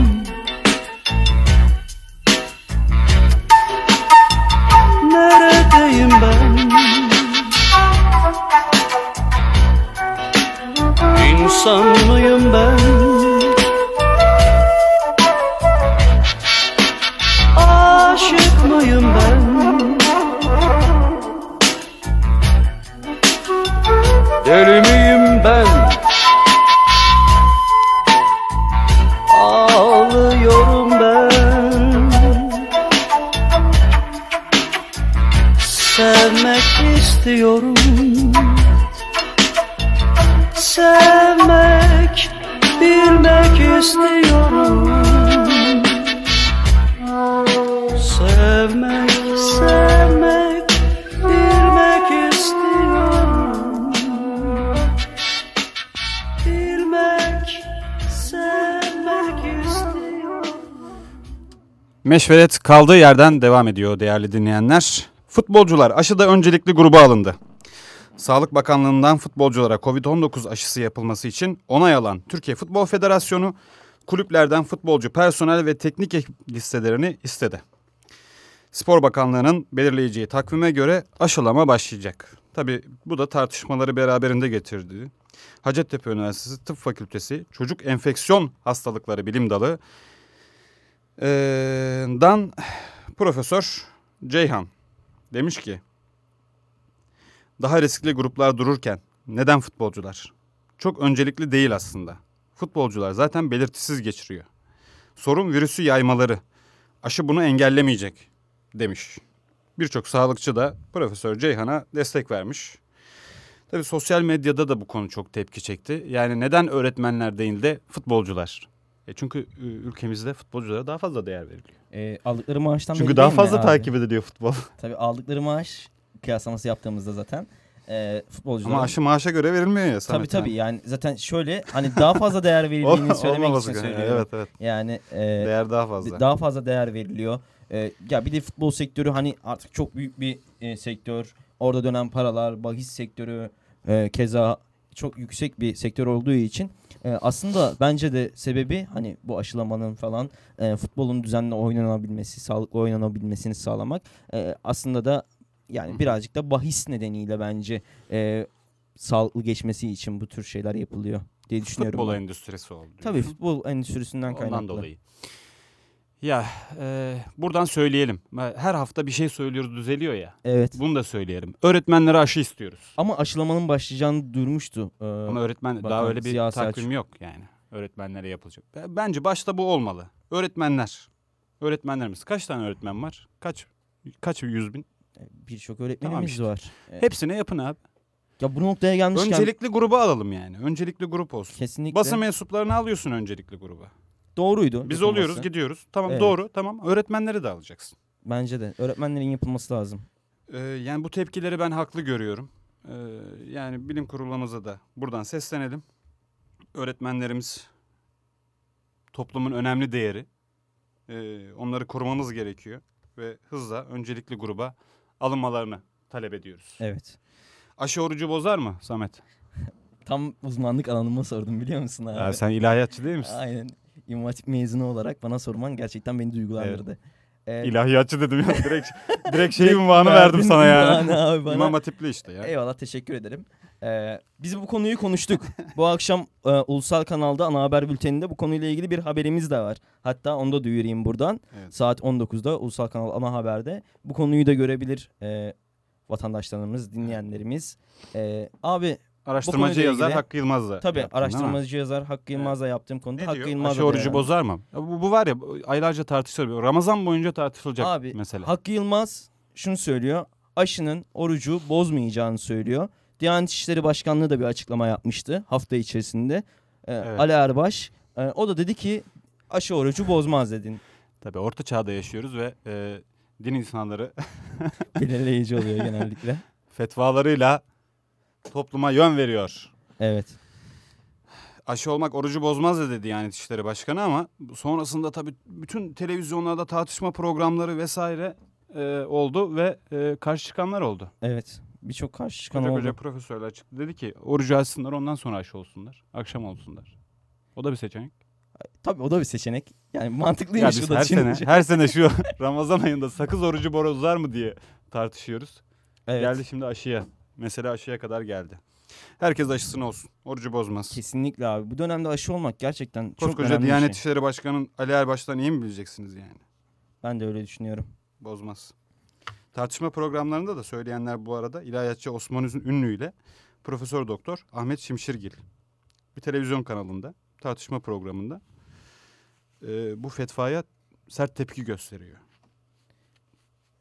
Meşveret kaldığı yerden devam ediyor değerli dinleyenler. Futbolcular aşıda öncelikli gruba alındı. Sağlık Bakanlığı'ndan futbolculara Covid-19 aşısı yapılması için onay alan Türkiye Futbol Federasyonu kulüplerden futbolcu, personel ve teknik ekip listelerini istedi. Spor Bakanlığı'nın belirleyeceği takvime göre aşılama başlayacak. Tabi bu da tartışmaları beraberinde getirdi. Hacettepe Üniversitesi Tıp Fakültesi Çocuk Enfeksiyon Hastalıkları Bilim Dalı dan Profesör Ceyhan demiş ki daha riskli gruplar dururken neden futbolcular? Çok öncelikli değil aslında. Futbolcular zaten belirtisiz geçiriyor. Sorun virüsü yaymaları. Aşı bunu engellemeyecek demiş. Birçok sağlıkçı da Profesör Ceyhan'a destek vermiş. Tabii sosyal medyada da bu konu çok tepki çekti. Yani neden öğretmenler değil de futbolcular? E çünkü ülkemizde futbolculara daha fazla değer veriliyor. E, aldıkları maaştan Çünkü daha fazla abi? takip ediliyor futbol. Tabii aldıkları maaş kıyaslaması yaptığımızda zaten e, futbolcuların... Ama aşı maaşa göre verilmiyor ya. Tabii tabii yani. yani zaten şöyle hani daha fazla değer verildiğini söylemek için söylüyorum. Evet evet. Yani e, Değer daha fazla. daha fazla değer veriliyor. E, ya bir de futbol sektörü hani artık çok büyük bir e, sektör. Orada dönen paralar, bahis sektörü e, keza çok yüksek bir sektör olduğu için e, aslında bence de sebebi hani bu aşılamanın falan e, futbolun düzenli oynanabilmesi, sağlıklı oynanabilmesini sağlamak. E, aslında da yani birazcık da bahis nedeniyle bence e, sağlıklı geçmesi için bu tür şeyler yapılıyor diye düşünüyorum. Futbol ben. endüstrisi oldu. Tabii futbol endüstrisinden kaynaklı. Ondan dolayı. Ya e, buradan söyleyelim. Her hafta bir şey söylüyoruz düzeliyor ya. Evet. Bunu da söyleyelim. Öğretmenlere aşı istiyoruz. Ama aşılamanın başlayacağını duyurmuştu. Ee, Ama öğretmen daha öyle bir takvim Selçuk. yok yani. Öğretmenlere yapılacak. B- Bence başta bu olmalı. Öğretmenler. Öğretmenlerimiz. Kaç tane öğretmen var? Kaç? Kaç yüz bin? Birçok öğretmenimiz Tamam işte. var. Hepsine yapın abi. Ya bu noktaya gelmişken Öncelikli gruba alalım yani. Öncelikli grup olsun. kesinlikle Basın mensuplarını alıyorsun öncelikli gruba. Doğruydu. Biz yapılması. oluyoruz, gidiyoruz. Tamam Evet. doğru, tamam. Öğretmenleri de alacaksın. Bence de. Öğretmenlerin yapılması lazım. Ee, yani bu tepkileri ben haklı görüyorum. Ee, yani bilim kurulumuza da buradan seslenelim. Öğretmenlerimiz toplumun önemli değeri. e, onları korumamız gerekiyor. Ve hızla öncelikli gruba alınmalarını talep ediyoruz. Evet. Aşı orucu bozar mı Samet? Tam uzmanlık alanıma sordum biliyor musun abi? Ya sen ilahiyatçı değil misin? Aynen. İmam Hatip mezunu olarak bana sorman gerçekten beni duygulandırdı. Ee, İlahiyatçı dedim ya direkt direkt şey unvanı verdim sana yani. abi bana. İmam Hatipli işte ya. Eyvallah teşekkür ederim. Ee, biz bu konuyu konuştuk. bu akşam e, ulusal kanalda ana haber bülteninde bu konuyla ilgili bir haberimiz de var. Hatta onu da duyurayım buradan. Evet. Saat 19'da ulusal kanal ana haberde bu konuyu da görebilir e, vatandaşlarımız, dinleyenlerimiz. E, abi Araştırmacı yazar ilgili- Hakkı Yılmaz'la. tabii yaptın, araştırmacı yazar Hakkı Yılmaz'la yaptığım konuda Ne Hakkı diyor? Yılmaz Aşı orucu yani. bozar mı? Bu, bu var ya aylarca tartışılıyor. Ramazan boyunca tartışılacak Abi mesele. Hakkı Yılmaz şunu söylüyor. Aşının orucu bozmayacağını söylüyor. Diyanet İşleri Başkanlığı da bir açıklama yapmıştı hafta içerisinde. Ee, Evet. Ali Erbaş e, o da dedi ki aşı orucu bozmaz dedin. Tabii orta çağda yaşıyoruz ve e, din insanları Belirleyici oluyor genellikle. fetvalarıyla topluma yön veriyor. Evet. Aşı olmak orucu bozmaz da dedi Diyanet İşleri Başkanı ama sonrasında tabii bütün televizyonlarda tartışma programları vesaire e, oldu ve e, karşı çıkanlar oldu. Evet. Birçok karşı çıkan oldu. koca profesörler çıktı. Dedi ki orucu açsınlar ondan sonra aşı olsunlar. Akşam olsunlar. O da bir seçenek. Tabii o da bir seçenek. Yani Ya mantıklıymış biz bu da her sene, her sene şu Ramazan ayında sakız orucu bozar mı diye tartışıyoruz. Evet. Geldi şimdi aşıya. Mesele aşıya kadar geldi. Herkes aşısını olsun. Orucu bozmaz. Kesinlikle abi. Bu dönemde aşı olmak gerçekten çok Koskoca önemli bir Diyanet şey. İşleri Başkanı Ali Erbaş'tan iyi mi bileceksiniz yani? Ben de öyle düşünüyorum. Bozmaz. Tartışma programlarında da söyleyenler bu arada İlahiyatçı Osman Ünlü ile Profesör Doktor Ahmet Şimşirgil. Bir televizyon kanalında tartışma programında e, bu fetvaya sert tepki gösteriyor.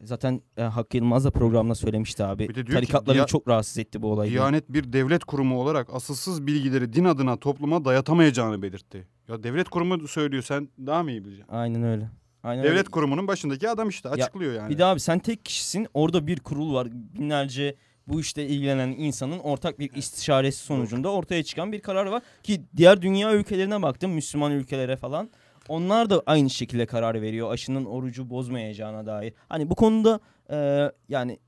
Zaten e, Hakkı Yılmaz da programda söylemişti abi. Bir de diyor ki, Tarikatları Diya- çok rahatsız etti bu olay. Diyanet bir devlet kurumu olarak asılsız bilgileri din adına topluma dayatamayacağını belirtti. Ya devlet kurumu söylüyor sen daha mı iyi bileceksin? Aynen öyle. Aynen Devlet öyle. kurumunun başındaki adam işte açıklıyor yani. Bir de abi sen tek kişisin. Orada bir kurul var. Binlerce bu işte ilgilenen insanın ortak bir istişaresi sonucunda ortaya çıkan bir karar var. Ki diğer dünya ülkelerine baktım. Müslüman ülkelere falan. Onlar da aynı şekilde karar veriyor. Aşının orucu bozmayacağına dair. Hani bu konuda e, yani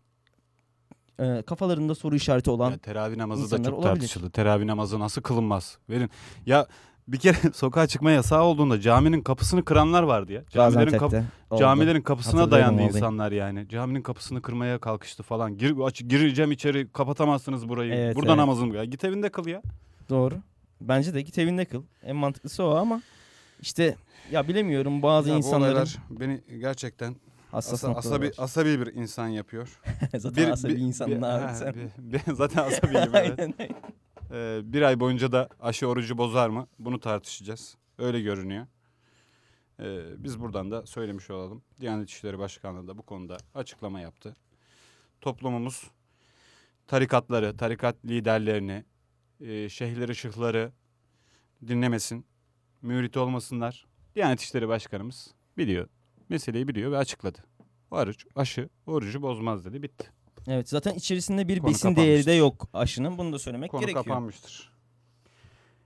e, kafalarında soru işareti olan Ya teravih namazı da çok olabilir. tartışıldı. Teravih namazı nasıl kılınmaz? Verin. Ya bir kere sokağa çıkma yasağı olduğunda caminin kapısını kıranlar vardı ya. Camilerin, kap- oldu. camilerin kapısına dayandı insanlar yani. Caminin kapısını kırmaya kalkıştı falan. Gir, aç, gireceğim içeri kapatamazsınız burayı. Evet, Burada evet. namazım. Ya git evinde kıl ya. Doğru. Bence de git evinde kıl. En mantıklısı o ama işte ya bilemiyorum bazı Ya insanların beni gerçekten hassas asa- asabi, var. asabi bir insan yapıyor. Zaten asabi insanın bir- abi sen. bir- bir- zaten asabiyim evet. Aynen öyle. Ee, bir ay boyunca da aşı orucu bozar mı? Bunu tartışacağız. Öyle görünüyor. Ee, biz buradan da söylemiş olalım. Diyanet İşleri Başkanlığı da bu konuda açıklama yaptı. Toplumumuz tarikatları, tarikat liderlerini, e, şeyhleri, şıhları dinlemesin. Mürit olmasınlar. Diyanet İşleri Başkanımız biliyor. Meseleyi biliyor ve açıkladı. Oruç, aşı orucu bozmaz dedi. Bitti. Evet zaten içerisinde bir Konu besin değeri de yok aşının. Bunu da söylemek Konu gerekiyor. kapanmıştır.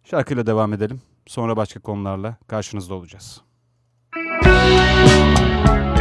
Şarkıyla devam edelim. Sonra başka konularla karşınızda olacağız. Düşünme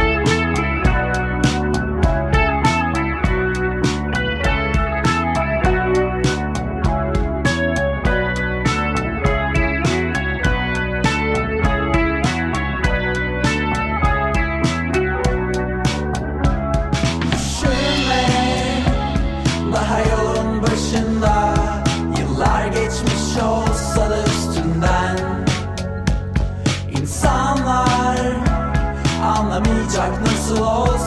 Slow.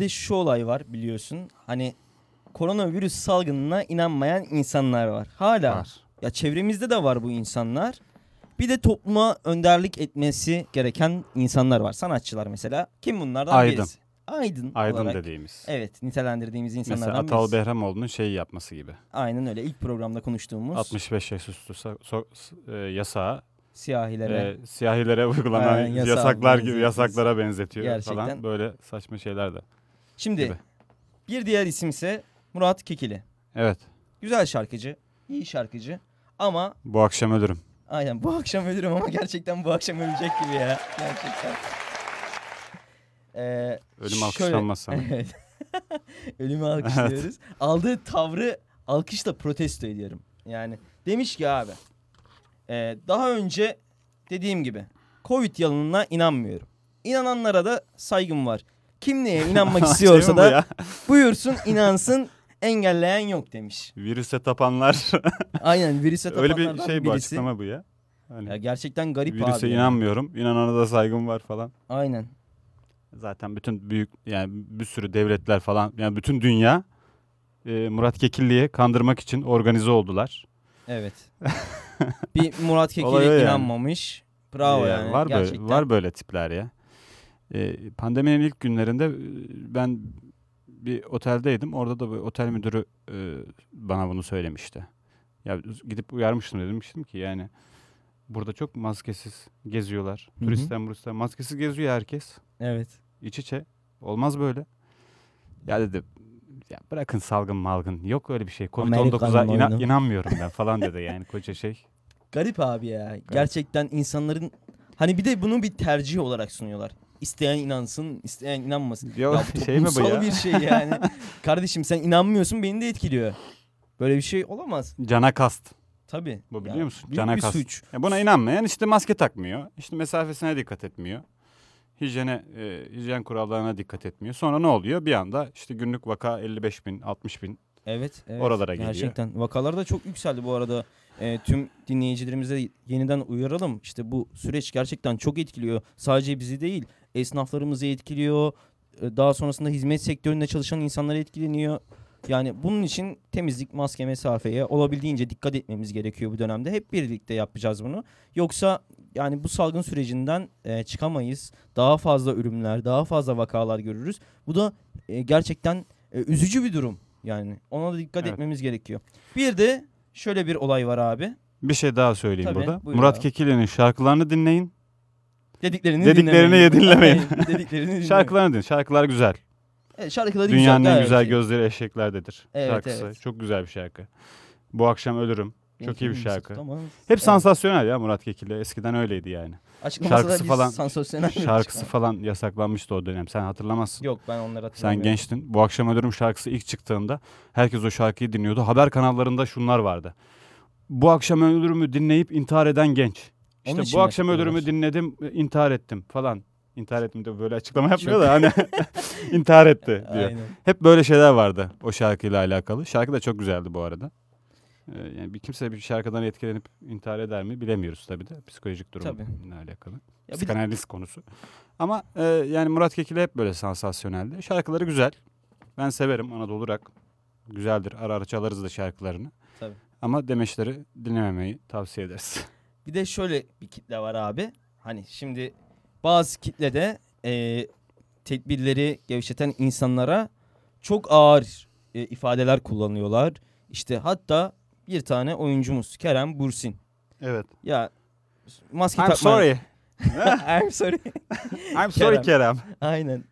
De şu olay var biliyorsun. Hani koronavirüs salgınına inanmayan insanlar var. Hala. Var. Ya çevremizde de var bu insanlar. Bir de topluma önderlik etmesi gereken insanlar var. Sanatçılar mesela. Kim bunlardan Aydın. birisi? Aydın. Aydın olarak. dediğimiz. Evet nitelendirdiğimiz Mesela insanlardan Atal birisi. Behramoğlu'nun şeyi yapması gibi. Aynen öyle. İlk programda konuştuğumuz 65 yaş üstü so- e, yasağı siyahilere. e, siyahilere uygulanan Aynen, yasağa yasaklar gibi yasaklara benzetiyor Gerçekten. falan. Böyle saçma şeyler de. Şimdi gibi. bir diğer isim ise Murat Kekili. Evet. Güzel şarkıcı, iyi şarkıcı ama Bu akşam ölürüm. aynen bu akşam ölürüm ama gerçekten bu akşam ölecek gibi ya. Gerçekten. Ee, Ölüm şöyle- alkışlanmaz sana. Evet. Ölümü alkışlıyoruz. Aldığı tavrı alkışla protesto ediyorum. Yani demiş ki abi e, daha önce dediğim gibi Covid yalanına inanmıyorum. İnananlara da saygım var. Kim neye inanmak Şey istiyorsa da ya? buyursun inansın engelleyen yok demiş. Virüse tapanlar. Aynen virüse Öyle bir tapanlardan şey bu birisi. açıklama bu ya. Hani Ya gerçekten garip virüse abi. ya. inanmıyorum. İnanana da saygım var falan. Aynen. Zaten bütün büyük yani bir sürü devletler falan yani bütün dünya e, Murat Kekilli'ye kandırmak için organize oldular. Evet. bir Murat o Kekil'e yani. inanmamış. Bravo Ee, yani. Var gerçekten. böyle var böyle tipler ya. Ee, pandeminin ilk günlerinde e, ben bir oteldeydim. Orada da bir otel müdürü e, bana bunu söylemişti. Ya gidip uyarmıştım demiştim ki yani burada çok maskesiz geziyorlar. Hı hı. Turistler, turistler maskesiz geziyor herkes. Evet. İç içe. Olmaz böyle. Ya dedi ya bırakın salgın malgın. Yok öyle bir şey. Covid-19'a Amerikan'ın ina- oyunu. inanmıyorum ben falan dedi yani koca şey. Garip abi ya. Gerçekten insanların hani bir de bunu bir tercih olarak sunuyorlar. İsteyen inansın, isteyen inanmasın. Ya, Ya bu şey mi bu ya? bir şey yani. Kardeşim sen inanmıyorsun beni de etkiliyor. Böyle bir şey olamaz. Cana kast. Tabii. Bu biliyor Ya, musun? Cana bir kast. suç. Ya buna inanmayan işte maske takmıyor. İşte mesafesine dikkat etmiyor. Hijyene, e, hijyen kurallarına dikkat etmiyor. Sonra ne oluyor? Bir anda işte günlük vaka 55 bin, 60 bin. Evet, evet. Oralara geliyor. Gerçekten. Vakalar da çok yükseldi bu arada. Ee, tüm dinleyicilerimize yeniden uyaralım. İşte bu süreç gerçekten çok etkiliyor. Sadece bizi değil, esnaflarımızı etkiliyor. Ee, Daha sonrasında hizmet sektöründe çalışan insanlar etkileniyor. Yani bunun için temizlik, maske, mesafeye olabildiğince dikkat etmemiz gerekiyor bu dönemde. Hep birlikte yapacağız bunu. Yoksa yani bu salgın sürecinden e, çıkamayız. Daha fazla ürünler, daha fazla vakalar görürüz. Bu da e, gerçekten e, üzücü bir durum. Yani ona da dikkat Evet. etmemiz gerekiyor. Bir de şöyle bir olay var abi. Bir şey daha söyleyeyim Tabii, burada. Murat abi. Kekilli'nin şarkılarını dinleyin. Dediklerini, Dediklerini dinlemeyin. dinlemeyin. Dediklerini dinlemeyin. Şarkılarını dinleyin. Şarkılar güzel. Evet, şarkıları Dünyanın güzel, en gayet güzel iyi. gözleri eşeklerdedir. Evet, şarkısı. evet. Çok güzel bir şarkı. Bu akşam ölürüm. Çok iyi bir şarkı. Tamam. Hep Evet. sansasyonel ya Murat Kekilli. Eskiden öyleydi yani. Açıklaması şarkısı falan- sansasyonel Şarkısı falan yasaklanmıştı o dönem. Sen hatırlamazsın. Yok ben onları Sen hatırlamıyorum. gençtin. Bu akşam ölürüm şarkısı ilk çıktığında herkes o şarkıyı dinliyordu. Haber kanallarında şunlar vardı. Bu akşam ölürümü dinleyip intihar eden genç. İşte bu akşam ölürümü dinledim, e, intihar ettim falan. İntihar ettim de böyle açıklama yapmıyor da hani intihar etti diyor. Aynen. Hep böyle şeyler vardı o şarkıyla alakalı. Şarkı da çok güzeldi bu arada. Ee, yani bir kimse bir şarkıdan etkilenip intihar eder mi bilemiyoruz tabii de psikolojik durumla alakalı. Ya bir de- Psikanaliz konusu. Ama e, yani Murat Kekilli hep böyle sansasyoneldi. Şarkıları güzel. Ben severim Anadolu rock. Güzeldir. Ara ara çalarız da şarkılarını. Tabii. Ama demeçleri dinlememeyi tavsiye ederiz. Bir de şöyle bir kitle var abi. Hani şimdi bazı kitlede e, tedbirleri gevşeten insanlara çok ağır e, ifadeler kullanıyorlar. İşte hatta bir tane oyuncumuz Kerem Bursin. Evet. Ya maske I'm takma. sorry. I'm sorry. I'm sorry Kerem. Kerem. Aynen.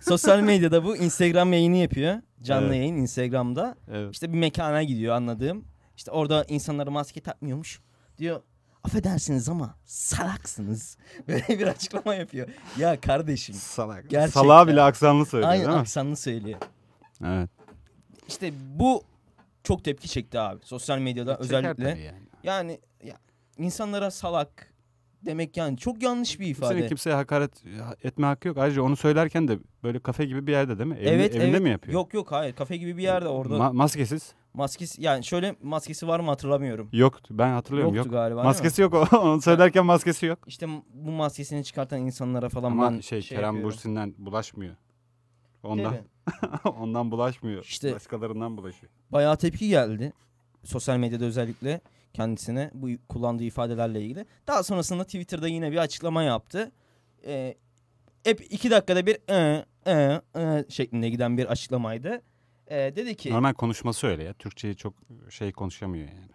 Sosyal medyada bu Instagram yayını yapıyor. Canlı Evet. yayın Instagram'da. Evet. İşte bir mekana gidiyor anladığım. İşte orada insanlara maske takmıyormuş. Diyor affedersiniz ama salaksınız. Böyle bir açıklama yapıyor. Ya kardeşim. Salak. Gerçekten. Salağa bile aksanlı söylüyor Aynen değil mi? aksanlı söylüyor. Evet. İşte bu çok tepki çekti abi. Sosyal medyada Çeker özellikle. yani. Yani ya, insanlara salak demek yani çok yanlış bir ifade. Kimsenin kimseye hakaret etme hakkı yok. Ayrıca onu söylerken de böyle kafe gibi bir yerde değil mi? Evinde, evet evinde evet. mi yapıyor? Yok yok hayır kafe gibi bir yerde orada. Ma- maskesiz. Maskesi yani şöyle maskesi var mı hatırlamıyorum. Yoktu. Ben hatırlıyorum. Yoktu yok. galiba? Maskesi yok. o. Onu söylerken maskesi yok. İşte bu maskesini çıkartan insanlara falan Ama ben şey, Kerem yapıyorum. Bursin'den bulaşmıyor. Ondan ondan bulaşmıyor. İşte- Başkalarından bulaşıyor. Bayağı tepki geldi. Sosyal medyada özellikle kendisine bu kullandığı ifadelerle ilgili. Daha sonrasında Twitter'da yine bir açıklama yaptı. Ee, hep iki dakikada bir e, e, e şeklinde giden bir açıklamaydı. Ee, dedi ki Normal konuşması öyle ya. Türkçeyi çok şey konuşamıyor yani.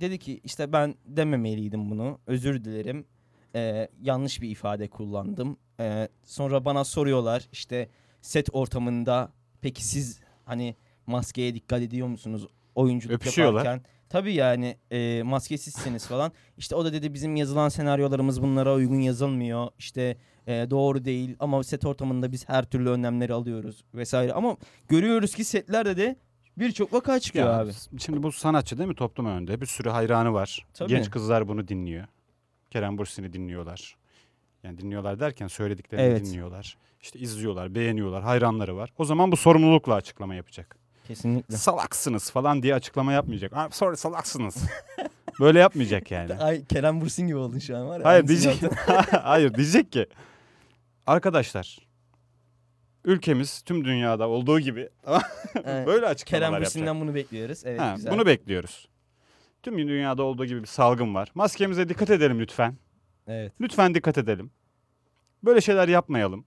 dedi ki işte ben dememeliydim bunu. Özür dilerim. Ee, yanlış bir ifade kullandım. Ee, sonra bana soruyorlar işte set ortamında peki siz hani maskeye dikkat ediyor musunuz oyunculuk Öpüşüyorlar. yaparken? Tabii yani e, maskesizsiniz falan. İşte o da dedi bizim yazılan senaryolarımız bunlara uygun yazılmıyor. İşte e, doğru değil ama set ortamında biz her türlü önlemleri alıyoruz vesaire. Ama görüyoruz ki setlerde de birçok vaka çıkıyor Ya, abi. Şimdi bu sanatçı değil mi toplum önünde? Bir sürü hayranı var. Tabii. Genç kızlar bunu dinliyor. Kerem Bürsin'i dinliyorlar. Yani dinliyorlar derken söylediklerini Evet. dinliyorlar. İşte izliyorlar, beğeniyorlar, hayranları var. O zaman bu sorumlulukla açıklama yapacak. Kesinlikle. Salaksınız falan diye açıklama yapmayacak. Abi sorry salaksınız. Böyle yapmayacak yani. Ay Kerem Bursin gibi oldun şu an var ya. Hayır diyecek. Hayır diyecek ki arkadaşlar ülkemiz tüm dünyada olduğu gibi Evet. böyle açıklamalar Kerem yapacak. Bursin'den bunu bekliyoruz. Evet Ha, güzel. bunu bekliyoruz. Tüm dünyada olduğu gibi bir salgın var. Maskemize dikkat edelim lütfen. Evet. Lütfen dikkat edelim. Böyle şeyler yapmayalım.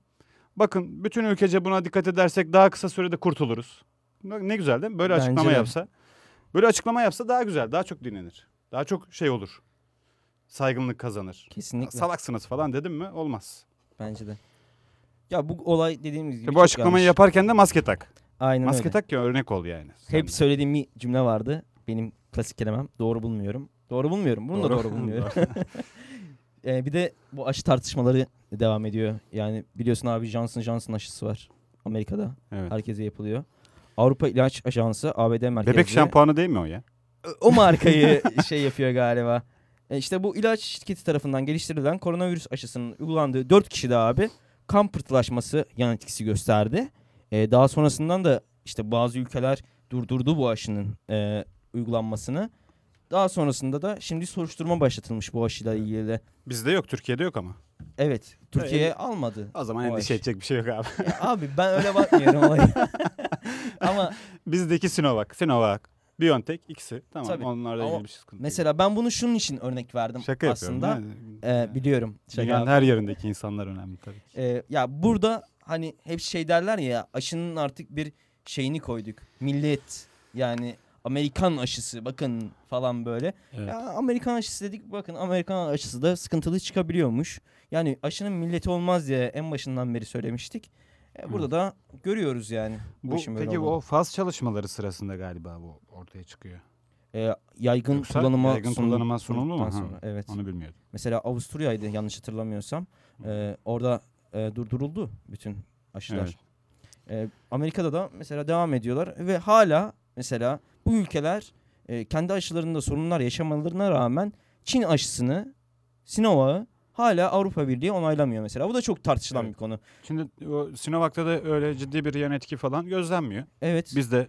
Bakın bütün ülkece buna dikkat edersek daha kısa sürede kurtuluruz. Ne güzel değil mi? Böyle Bence açıklama de. yapsa. Böyle açıklama yapsa daha güzel, daha çok dinlenir. Daha çok şey olur. Saygınlık kazanır. Kesinlikle. Salaksınız falan dedim mi olmaz. Bence de. Ya bu olay dediğimiz gibi bu çok açıklamayı yanlış. yaparken de maske tak. Aynen Maske öyle. tak ki örnek ol yani. Sen Hep de. söylediğim bir cümle vardı. Benim klasik kelimem. Doğru bulmuyorum. Doğru bulmuyorum. Bunu da Doğru. doğru bulmuyorum. Ee, bir de bu aşı tartışmaları devam ediyor. Yani biliyorsun abi Johnson Johnson aşısı var. Amerika'da. Evet. Herkese yapılıyor. Avrupa İlaç Ajansı ABD merkezli. Bebek şampuanı değil mi o ya? o markayı şey yapıyor galiba. E işte bu ilaç şirketi tarafından geliştirilen koronavirüs aşısının uygulandığı 4 kişide abi kan pıhtılaşması yan etkisi gösterdi. E, daha sonrasından da işte bazı ülkeler durdurdu bu aşının e, uygulanmasını. Daha sonrasında da şimdi soruşturma başlatılmış bu aşıyla ilgili de. Bizde yok, Türkiye'de yok ama. Evet, Türkiye Evet. almadı. O zaman O endişe aşı. edecek bir şey yok abi. Ya abi ben öyle bakmıyorum olaya. Ama Bizdeki Sinovac, Sinovac, BioNTech ikisi. Tamam Tabii. onlarla ilgili bir şey sıkıntı yok. mesela ben bunu şunun için örnek verdim Şaka yapıyorum. aslında. değil mi? E, biliyorum. Şaka Dünyanın her yerindeki insanlar önemli tabii ki. Ee, ya burada hani hep şey derler ya aşının artık bir şeyini koyduk. Millet yani Amerikan aşısı bakın falan böyle. Evet. Ya Amerikan aşısı dedik bakın Amerikan aşısı da sıkıntılı çıkabiliyormuş. Yani aşının milleti olmaz diye en başından beri söylemiştik. E, burada da görüyoruz yani. Bu, Bu, peki olduğunu. o faz çalışmaları sırasında galiba bu ortaya çıkıyor. E, yaygın Yoksa kullanıma yaygın sunul- kullanıma sunuldu mu? sunulduktan Ha, sonra, evet. Onu bilmiyordum. Mesela Avusturya'ydı yanlış hatırlamıyorsam. E, orada e, durduruldu bütün aşılar. Evet. E, Amerika'da da mesela devam ediyorlar ve hala mesela bu ülkeler e, kendi aşılarında sorunlar yaşamalarına rağmen Çin aşısını Sinovac'ı hala Avrupa Birliği onaylamıyor mesela. Bu da çok tartışılan Evet. bir konu. Şimdi o Sinovac'ta da öyle ciddi bir yan etki falan gözlenmiyor. Evet Biz de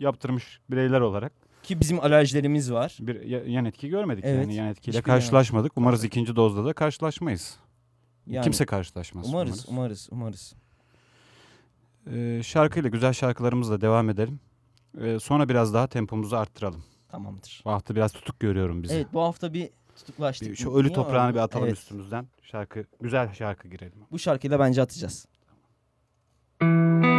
yaptırmış bireyler olarak ki bizim alerjilerimiz var. bir ya- yan etki görmedik Evet, yani yan etkiyle hiçbir karşılaşmadık. Umarız ikinci dozda da karşılaşmayız. Yani Kimse karşılaşmaz. umarız, umarız, umarız. Ee, şarkıyla güzel şarkılarımızla devam edelim. Ee, sonra biraz daha tempomuzu arttıralım. Tamamdır. Bu hafta biraz tutuk görüyorum bizi. Evet bu hafta bir tutuklaştık. Bir şu ölü toprağını bir atalım Evet, üstümüzden. Şarkı güzel şarkı girelim. Bu şarkıyla bence atacağız. Beni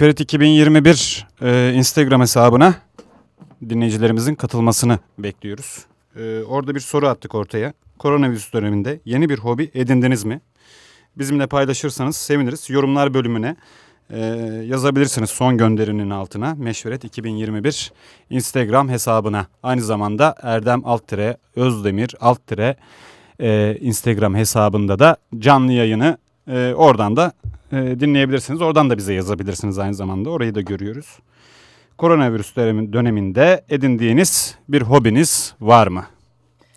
Meşveret 2021 e, Instagram hesabına dinleyicilerimizin katılmasını bekliyoruz. E, orada bir soru attık ortaya. Koronavirüs döneminde yeni bir hobi edindiniz mi? Bizimle paylaşırsanız seviniriz. Yorumlar bölümüne e, yazabilirsiniz son gönderinin altına. Meşveret 2021 Instagram hesabına. Aynı zamanda Erdem Alttire Özdemir Alttire e, Instagram hesabında da canlı yayını e, oradan da e, dinleyebilirsiniz. Oradan da bize yazabilirsiniz aynı zamanda. Orayı da görüyoruz. Koronavirüs dönemin- döneminde edindiğiniz bir hobiniz var mı?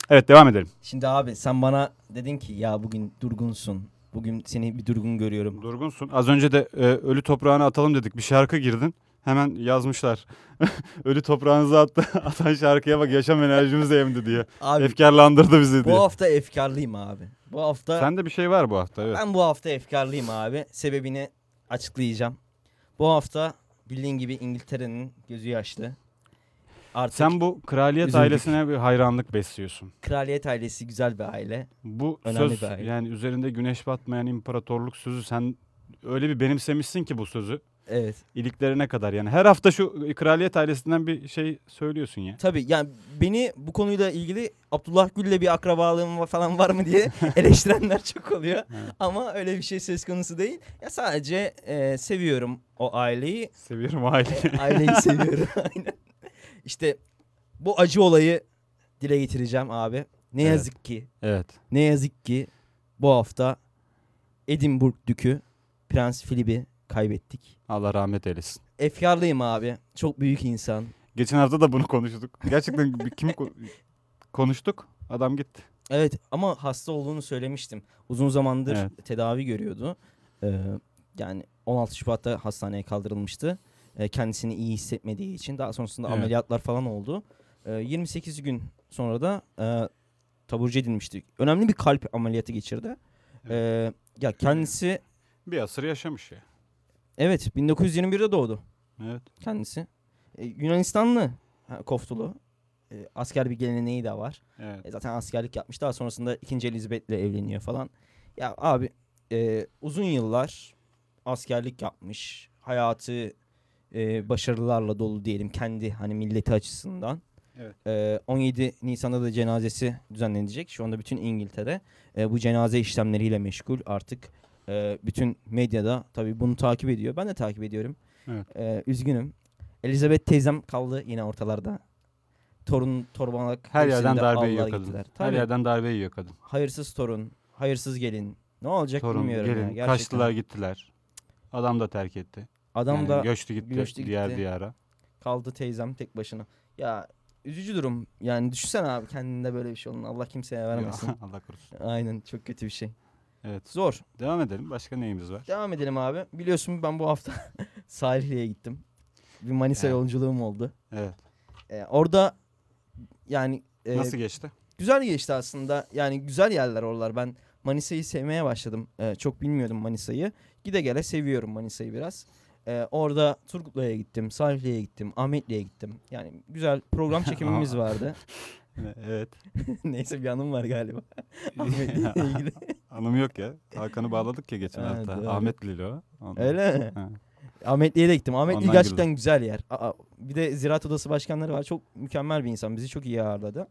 Evet devam edelim. Şimdi abi sen bana dedin ki ya bugün durgunsun. Bugün seni bir durgun görüyorum. Durgunsun. Az önce de e, ölü toprağına atalım dedik. Bir şarkı girdin. Hemen yazmışlar. ölü toprağınıza attı. Atan şarkıya bak yaşam enerjimiz emdi diye. Abi Efkarlandırdı bizi diye. bu hafta efkarlıyım abi. Bu hafta Sende bir şey var bu hafta evet. ben bu hafta efkarlıyım abi. Sebebini açıklayacağım. Bu hafta bildiğin gibi İngiltere'nin gözü yaşlı. Artık Sen bu kraliyet Üzüldük. ailesine bir hayranlık besliyorsun. kraliyet ailesi güzel bir aile. Bu Önemli söz bir aile. yani üzerinde güneş batmayan imparatorluk sözü sen öyle bir benimsemişsin ki bu sözü. Evet. iliklerine kadar yani her hafta şu kraliyet ailesinden bir şey söylüyorsun ya. Tabii yani beni bu konuyla ilgili Abdullah Gül'le bir akrabalığım falan var mı diye eleştirenler çok oluyor. Ama öyle bir şey söz konusu değil. Ya sadece e, seviyorum o aileyi. Seviyorum aileyi. Aileyi seviyorum. Aynen. İşte bu acı olayı dile getireceğim abi. Ne Evet. yazık ki, evet. ne yazık ki bu hafta Edinburgh Dükü Prens Philip'i kaybettik. Allah rahmet eylesin. Efkarlıyım abi. Çok büyük insan. Geçen hafta da bunu konuştuk. Gerçekten kimi ko- konuştuk? Adam gitti. Evet ama hasta olduğunu söylemiştim. Uzun zamandır Evet. tedavi görüyordu. Ee, yani 16 Şubat'ta hastaneye kaldırılmıştı. Ee, kendisini iyi hissetmediği için. Daha sonrasında Evet. ameliyatlar falan oldu. Ee, 28 gün sonra da e, taburcu edilmişti. Önemli bir kalp ameliyatı geçirdi. Ee, ya kendisi Bir asır yaşamış ya. Evet 1921'de doğdu Evet. kendisi. Ee, Yunanistanlı ha, koftulu. Ee, asker bir geleneği de var. Evet. E, zaten askerlik yapmış. Daha sonrasında 2. Elizabeth'le evleniyor falan. Ya abi e, uzun yıllar askerlik yapmış. Hayatı e, başarılarla dolu diyelim kendi hani milleti açısından. Evet. E, 17 Nisan'da da cenazesi düzenlenecek. Şu anda bütün İngiltere e, bu cenaze işlemleriyle meşgul. Artık e, bütün medyada tabii bunu takip ediyor. Ben de takip ediyorum. Evet. E, üzgünüm. Elizabeth teyzem kaldı yine ortalarda. Torun torbalak Her yerden de darbe yiyor kadın. gittiler. Her yerden darbe yiyor kadın. Hayırsız torun, hayırsız gelin. Ne olacak Sorun bilmiyorum gelin ya. Gerçekten. kaçtılar gittiler. Adam da terk etti. Adam Yani da göçtü gitti göçtü diğer gitti. diyara. kaldı teyzem tek başına. Ya üzücü durum. Yani düşünsene abi kendinde böyle bir şey olun. Allah kimseye vermesin. Allah korusun. Aynen çok kötü bir şey. Evet. Zor. Devam edelim. Başka neyimiz var? Devam edelim abi. Biliyorsun ben bu hafta Salihli'ye gittim. Bir Manisa Evet. yolculuğum oldu. Evet. Ee, orada yani e, Nasıl geçti? güzel geçti aslında. Yani güzel yerler oralar. Ben Manisa'yı sevmeye başladım. Ee, çok bilmiyordum Manisa'yı. Gide gele seviyorum Manisa'yı biraz. Ee, orada Turgutlu'ya gittim, Salihli'ye gittim, Ahmetli'ye gittim. Yani güzel program çekimimiz vardı. Evet. Neyse bir anım var galiba. Ahmetli'yle ilgili. Anım yok ya. Hakan'ı bağladık ya geçen Ha, hafta. doğru. Ahmet Lilo. Ondan. Öyle mi? Ha. Ahmetli'ye de gittim. Ahmetli Ondan gerçekten güzel yer. Aa, bir de Ziraat Odası başkanları var. Çok mükemmel bir insan. Bizi çok iyi ağırladı.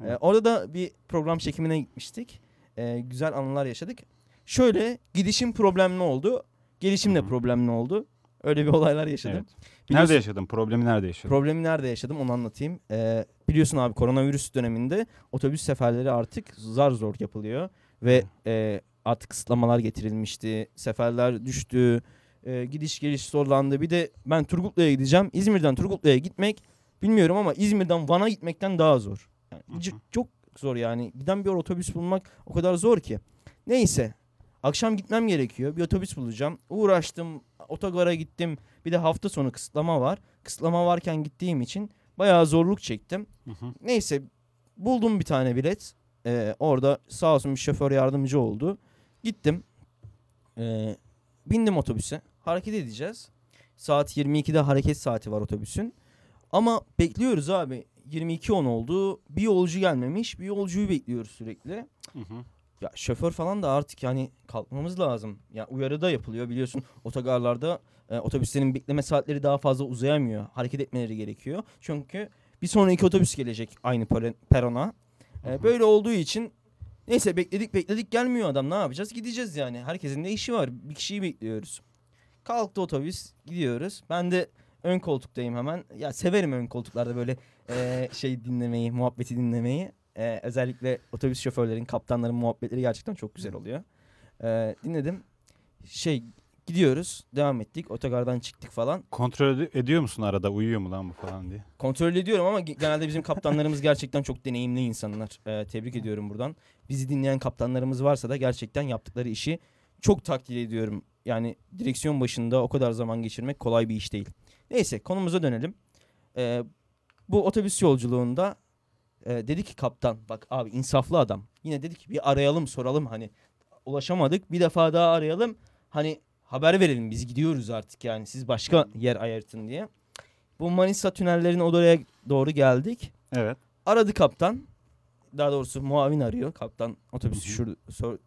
Ee, Evet. orada da bir program çekimine gitmiştik. Ee, güzel anılar yaşadık. Şöyle gidişim problemli oldu. Gelişim de problemli oldu. Öyle bir olaylar yaşadım. Evet. Biliyorsun- Nerede yaşadın? Problemi nerede yaşadın? Problemi nerede yaşadım onu anlatayım. Ee, biliyorsun abi koronavirüs döneminde otobüs seferleri artık zar zor yapılıyor. Ve e, artık kısıtlamalar getirilmişti. Seferler düştü. E, gidiş geliş zorlandı. Bir de ben Turgutlu'ya gideceğim. İzmir'den Turgutlu'ya gitmek bilmiyorum ama İzmir'den Van'a gitmekten daha zor. Yani Hı hı. çok zor yani. Giden bir otobüs bulmak o kadar zor ki. Neyse. Akşam gitmem gerekiyor. Bir otobüs bulacağım. Uğraştım. Otogara gittim. Bir de hafta sonu kısıtlama var. Kısıtlama varken gittiğim için bayağı zorluk çektim. Hı hı. Neyse buldum bir tane bilet. Ee, orada sağ olsun bir şoför yardımcı oldu. Gittim. Ee, bindim otobüse. Hareket edeceğiz. Saat 22'de hareket saati var otobüsün. Ama bekliyoruz abi. 22.10 oldu. Bir yolcu gelmemiş. Bir yolcuyu bekliyoruz sürekli. Hı hı. Ya şoför falan da artık yani kalkmamız lazım. Ya uyarı da yapılıyor biliyorsun otogarlarda e, otobüslerin bekleme saatleri daha fazla uzayamıyor. Hareket etmeleri gerekiyor. Çünkü bir sonraki otobüs gelecek aynı pere- perona. E, böyle olduğu için neyse bekledik bekledik gelmiyor adam ne yapacağız? Gideceğiz yani. Herkesin de işi var. Bir kişiyi bekliyoruz. Kalktı otobüs gidiyoruz. Ben de ön koltuktayım hemen. Ya severim ön koltuklarda böyle e, şey dinlemeyi, muhabbeti dinlemeyi. E, özellikle otobüs şoförlerin, kaptanların muhabbetleri gerçekten çok güzel oluyor. E, dinledim. Şey gidiyoruz, devam ettik. Otogardan çıktık falan. Kontrol ed- ediyor musun arada? Uyuyor mu lan bu falan diye? Kontrol ediyorum ama ge- genelde bizim kaptanlarımız gerçekten çok deneyimli insanlar. E, tebrik ediyorum buradan. Bizi dinleyen kaptanlarımız varsa da gerçekten yaptıkları işi çok takdir ediyorum. Yani direksiyon başında o kadar zaman geçirmek kolay bir iş değil. Neyse konumuza dönelim. E, bu otobüs yolculuğunda e, dedi ki kaptan bak abi insaflı adam. Yine dedi ki bir arayalım soralım hani ulaşamadık bir defa daha arayalım. Hani haber verelim biz gidiyoruz artık yani siz başka yer ayırtın diye. Bu Manisa tünellerinin oraya doğru geldik. Evet. Aradı kaptan. Daha doğrusu muavin arıyor. Kaptan otobüsü şur, sor-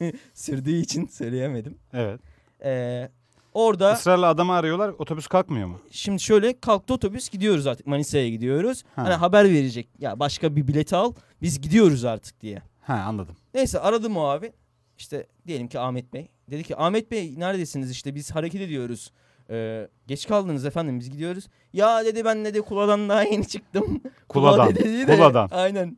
sürdüğü için söyleyemedim. Evet. Ee, orada Israrla adamı arıyorlar. Otobüs kalkmıyor mu? şimdi şöyle kalktı otobüs gidiyoruz artık Manisa'ya gidiyoruz. Ha. Hani haber verecek. Ya başka bir bilet al biz gidiyoruz artık diye. Ha anladım. Neyse aradı muavin. İşte diyelim ki Ahmet Bey. Dedi ki Ahmet Bey neredesiniz işte biz hareket ediyoruz. Ee, geç kaldınız efendim biz gidiyoruz. Ya dedi ben dedi Kula'dan daha yeni çıktım. Kula Kuladan. dedi de- Kuladan. Aynen.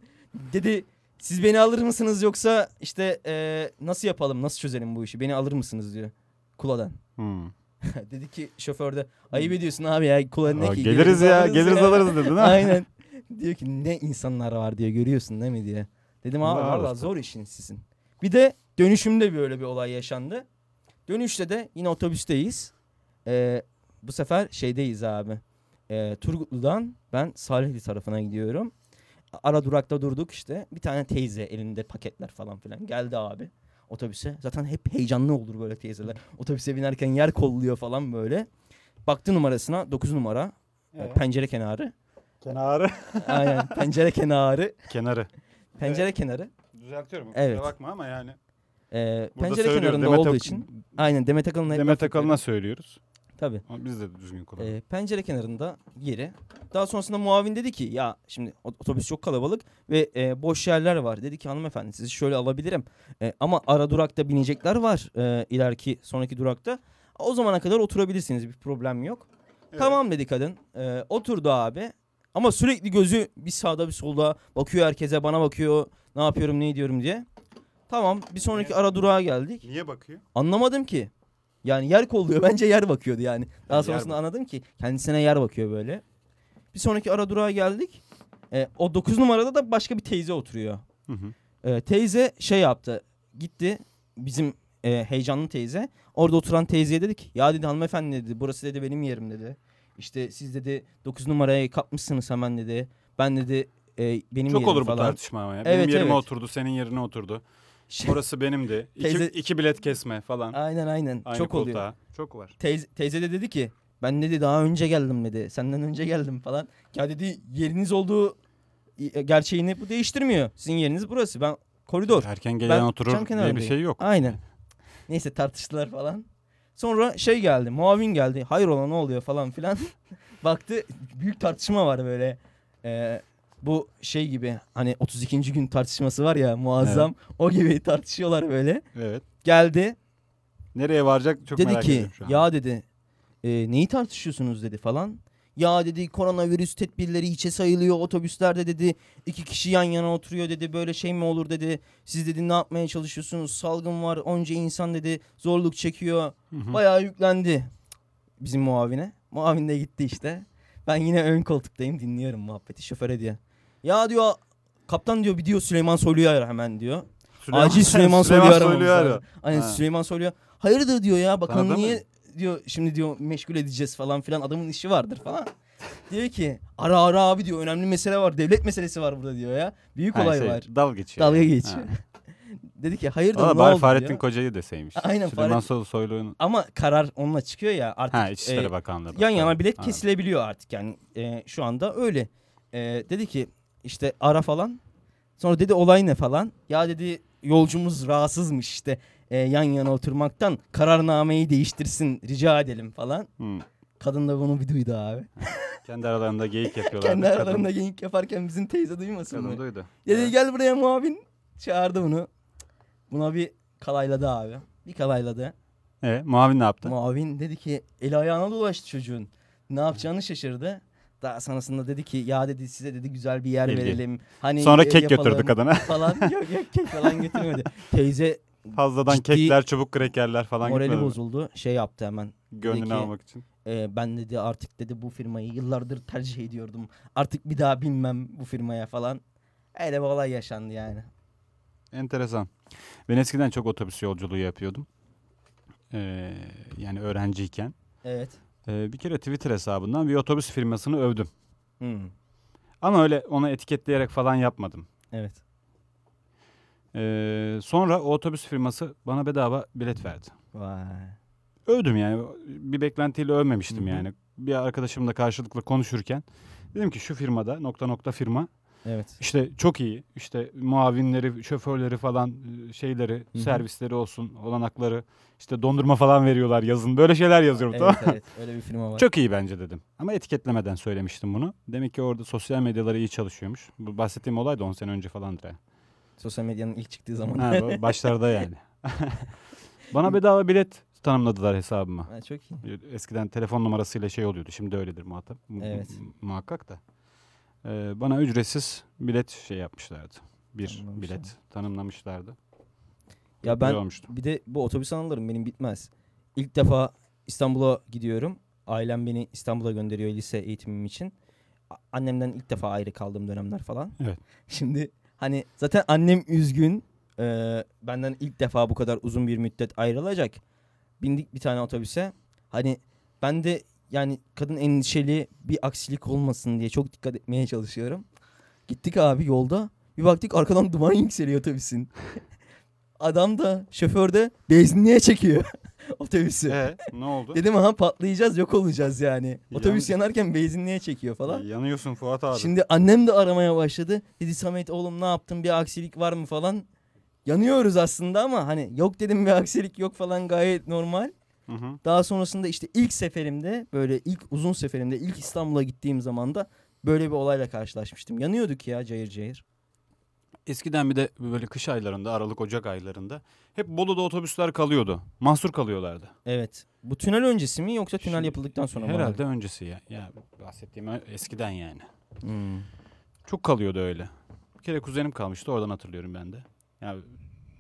Dedi siz beni alır mısınız yoksa işte e, nasıl yapalım nasıl çözelim bu işi beni alır mısınız diyor. Kula'dan. Hmm. dedi ki şoför de ayıp ediyorsun abi ya Kula ne ki? geliriz ya, geliriz ya." alırız dedin ha. Aynen. diyor ki ne insanlar var diyor görüyorsun değil mi diye. Dedim abi valla işte. zor işiniz sizin. Bir de dönüşümde böyle bir olay yaşandı. Dönüşte de yine otobüsteyiz. Ee, bu sefer şeydeyiz abi. Ee, Turgutlu'dan ben Salihli tarafına gidiyorum. Ara durakta durduk işte. Bir tane teyze elinde paketler falan filan geldi abi otobüse. Zaten hep heyecanlı olur böyle teyzeler. Otobüse binerken yer kolluyor falan böyle. Baktı numarasına 9 numara. Evet. Pencere kenarı. Kenarı. Aynen pencere kenarı. Kenarı. Pencere kenarı. Düzeltiyorum. Evet. Kusura bakma ama yani. Ee, Burada pencere kenarında Demet olduğu Ak- için. Aynen Demet Akalın'a Demet. Akalın'a söylüyoruz. Tabii. Ama biz de düzgün kullanalım. Ee, pencere kenarında yeri. Daha sonrasında muavin dedi ki ya şimdi ot- otobüs çok kalabalık ve e, boş yerler var. Dedi ki hanımefendi sizi şöyle alabilirim. E, ama ara durakta binecekler var e, ileriki sonraki durakta. O zamana kadar oturabilirsiniz bir problem yok. Tamam dedi kadın. E, oturdu abi. Ama sürekli gözü bir sağda bir solda bakıyor herkese bana bakıyor. Ne yapıyorum ne ediyorum diye. Tamam bir sonraki ara durağa geldik. Niye bakıyor? Anlamadım ki. Yani yer kolluyor. Bence yer bakıyordu yani. Daha yer sonrasında anladım ki kendisine yer bakıyor böyle. Bir sonraki ara durağa geldik. E, o 9 numarada da başka bir teyze oturuyor. Hı hı. E, teyze şey yaptı. Gitti bizim e, heyecanlı teyze. Orada oturan teyzeye dedik. Ya dedi hanımefendi dedi. Burası dedi benim yerim dedi. İşte siz dedi 9 numaraya kapmışsınız hemen dedi. Ben dedi e, benim Çok yerim olur bu falan. tartışma ama ya. Evet, Benim yerime evet. oturdu, senin yerine oturdu. Şey- Orası benimdi. İki, Teyze- iki bilet kesme falan. Aynen aynen. Aynı Çok oluyor. koltuğa. Çok var. Teyze, teyze de dedi ki ben dedi daha önce geldim dedi. Senden önce geldim falan. Ya dedi yeriniz olduğu e, gerçeğini bu değiştirmiyor. Sizin yeriniz burası. Ben koridor. Erken gelen Ben oturur diye bir şey yok. Aynen. Neyse tartıştılar falan. Sonra şey geldi. Muavin geldi. Hayrola ne oluyor falan filan. Baktı büyük tartışma var böyle. Ee, bu şey gibi hani 32. gün tartışması var ya muazzam. O gibi tartışıyorlar böyle. Evet. Geldi. Nereye varacak çok dedi merak ki ediyorum şu an. ya dedi "e, neyi tartışıyorsunuz dedi falan. Ya dedi koronavirüs tedbirleri hiçe sayılıyor otobüslerde dedi iki kişi yan yana oturuyor dedi böyle şey mi olur dedi. Siz dedi ne yapmaya çalışıyorsunuz salgın var onca insan dedi zorluk çekiyor. Hı. Bayağı yüklendi bizim muavine. Muavin de gitti işte. Ben yine ön koltuktayım dinliyorum muhabbeti şoföre diyor. Ya diyor kaptan diyor bir diyor Süleyman Soylu'yu ara hemen diyor. Acil Süleyman Soylu'yu aramamız Soylu'yu ara. Aynen Ha. Süleyman Soylu'ya. Hayırdır diyor ya bakalım Tanıdı niye mı? diyor şimdi diyor meşgul edeceğiz falan filan adamın işi vardır falan. diyor ki ara ara abi diyor önemli mesele var devlet meselesi var burada diyor ya. Büyük Ha, olay şey, var. Dalga geçiyor. Dalga geçiyor. Dedi ki hayırdır Valla ne oldu Fahrettin diyor. Koca'yı deseymiş. Aynen, Süleyman Fahrettin- Soy- Soylu'nun. Ama karar onunla çıkıyor ya artık. Ha İçişleri e, Bakanlığı. yan yana bilet Ha. kesilebiliyor artık yani e, şu anda öyle. E, dedi ki işte ara falan. Sonra dedi olay ne falan. Ya dedi yolcumuz rahatsızmış işte e, yan yana oturmaktan kararnameyi değiştirsin rica edelim falan. Hı. Kadın da bunu bir duydu abi. Kendi aralarında geyik yapıyorlar. Kendi aralarında geyik yaparken bizim teyze duymasın Kadın mı? duydu. Dedi gel buraya muavin. Çağırdı bunu. Buna bir kalayladı abi. Bir kalayladı. E, muavin ne yaptı? Muavin dedi ki eli ayağına dolaştı çocuğun. Ne yapacağını şaşırdı. Daha sonrasında dedi ki ya dedi size dedi güzel bir yer İlgi. verelim. Hani Sonra kek götürdü kadına. Falan. Yok yok kek falan götürmedi. Teyze Fazladan Ciddi- kekler, çubuk krekerler falan morali gitmedi bozuldu. Şey yaptı hemen. Gönlünü ki- almak için. E, ben dedi artık dedi bu firmayı yıllardır tercih ediyordum. Artık bir daha binmem bu firmaya falan. Öyle bir olay yaşandı yani. Enteresan. Ben eskiden çok otobüs yolculuğu yapıyordum. Ee, yani öğrenciyken. Evet. Ee, bir kere Twitter hesabından bir otobüs firmasını övdüm. Hmm. Ama öyle ona etiketleyerek falan yapmadım. Evet. Ee, sonra o otobüs firması bana bedava bilet verdi. Vay. Övdüm yani. Bir beklentiyle övmemiştim Hı hı. yani. Bir arkadaşımla karşılıklı konuşurken dedim ki şu firmada nokta nokta firma Evet. işte çok iyi. İşte muavinleri, şoförleri falan e, şeyleri, hı. servisleri olsun, olanakları. işte dondurma falan veriyorlar yazın. Böyle şeyler yazıyorum tamam Evet mı? evet. Öyle bir firma var. Çok iyi bence dedim. Ama etiketlemeden söylemiştim bunu. Demek ki orada sosyal medyaları iyi çalışıyormuş. Bu bahsettiğim olay da 10 sene önce falandır. ha. Sosyal medyanın ilk çıktığı zaman. Ha, başlarda yani. Bana bedava bilet tanımladılar hesabıma. Ha, çok iyi. Eskiden telefon numarasıyla şey oluyordu. Şimdi öyledir muhatap. mu- Evet. mu- muhakkak da. Ee, bana ücretsiz bilet şey yapmışlardı. Bir bilet tanımlamışlardı. Ya ben olmuştu. bir de bu otobüs anılarım benim bitmez. İlk defa İstanbul'a gidiyorum. Ailem beni İstanbul'a gönderiyor lise eğitimim için. Annemden ilk defa ayrı kaldığım dönemler falan. Evet. Şimdi hani zaten annem üzgün. Ee, benden ilk defa bu kadar uzun bir müddet ayrılacak. Bindik bir tane otobüse. Hani ben de yani kadın endişeli bir aksilik olmasın diye çok dikkat etmeye çalışıyorum. Gittik abi yolda. Bir baktık arkadan duman yükseliyor otobüsün. Adam da şoför de benzinliğe çekiyor otobüsü. Ee, ne oldu? Dedim aha patlayacağız yok olacağız yani. Otobüs Yan- yanarken benzinliğe çekiyor falan. Yanıyorsun Fuat abi. Şimdi annem de aramaya başladı. Dedi Samet oğlum ne yaptın bir aksilik var mı falan. Yanıyoruz aslında ama hani yok dedim bir aksilik yok falan gayet normal. Hı hı. Daha sonrasında işte ilk seferimde böyle ilk uzun seferimde ilk İstanbul'a gittiğim zaman da böyle bir olayla karşılaşmıştım. Yanıyorduk ya cayır cayır. Eskiden bir de böyle kış aylarında, Aralık Ocak aylarında hep Bolu'da otobüsler kalıyordu. Mahsur kalıyorlardı. Evet. Bu tünel öncesi mi yoksa tünel Şimdi yapıldıktan sonra mı? Herhalde öncesi ya. Ya bahsettiğim eskiden yani. Hmm. Çok kalıyordu öyle. Bir kere kuzenim kalmıştı oradan hatırlıyorum ben de. Ya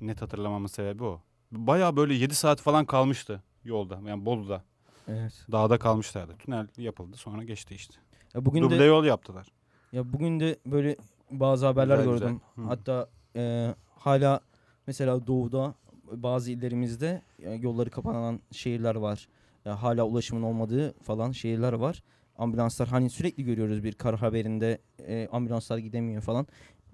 net hatırlamamın sebebi o. Baya böyle 7 saat falan kalmıştı yolda. Yani Bolu'da. Evet. Dağda kalmışlardı. Tünel yapıldı sonra geçti işte. Ya bugün Duble de yol yaptılar. ya bugün de böyle bazı haberler Güzel, güzel. gördüm. Hı. Hatta e, hala mesela doğuda bazı illerimizde yolları kapanan şehirler var. Ya hala ulaşımın olmadığı falan şehirler var. Ambulanslar hani sürekli görüyoruz bir kar haberinde e, ambulanslar gidemiyor falan.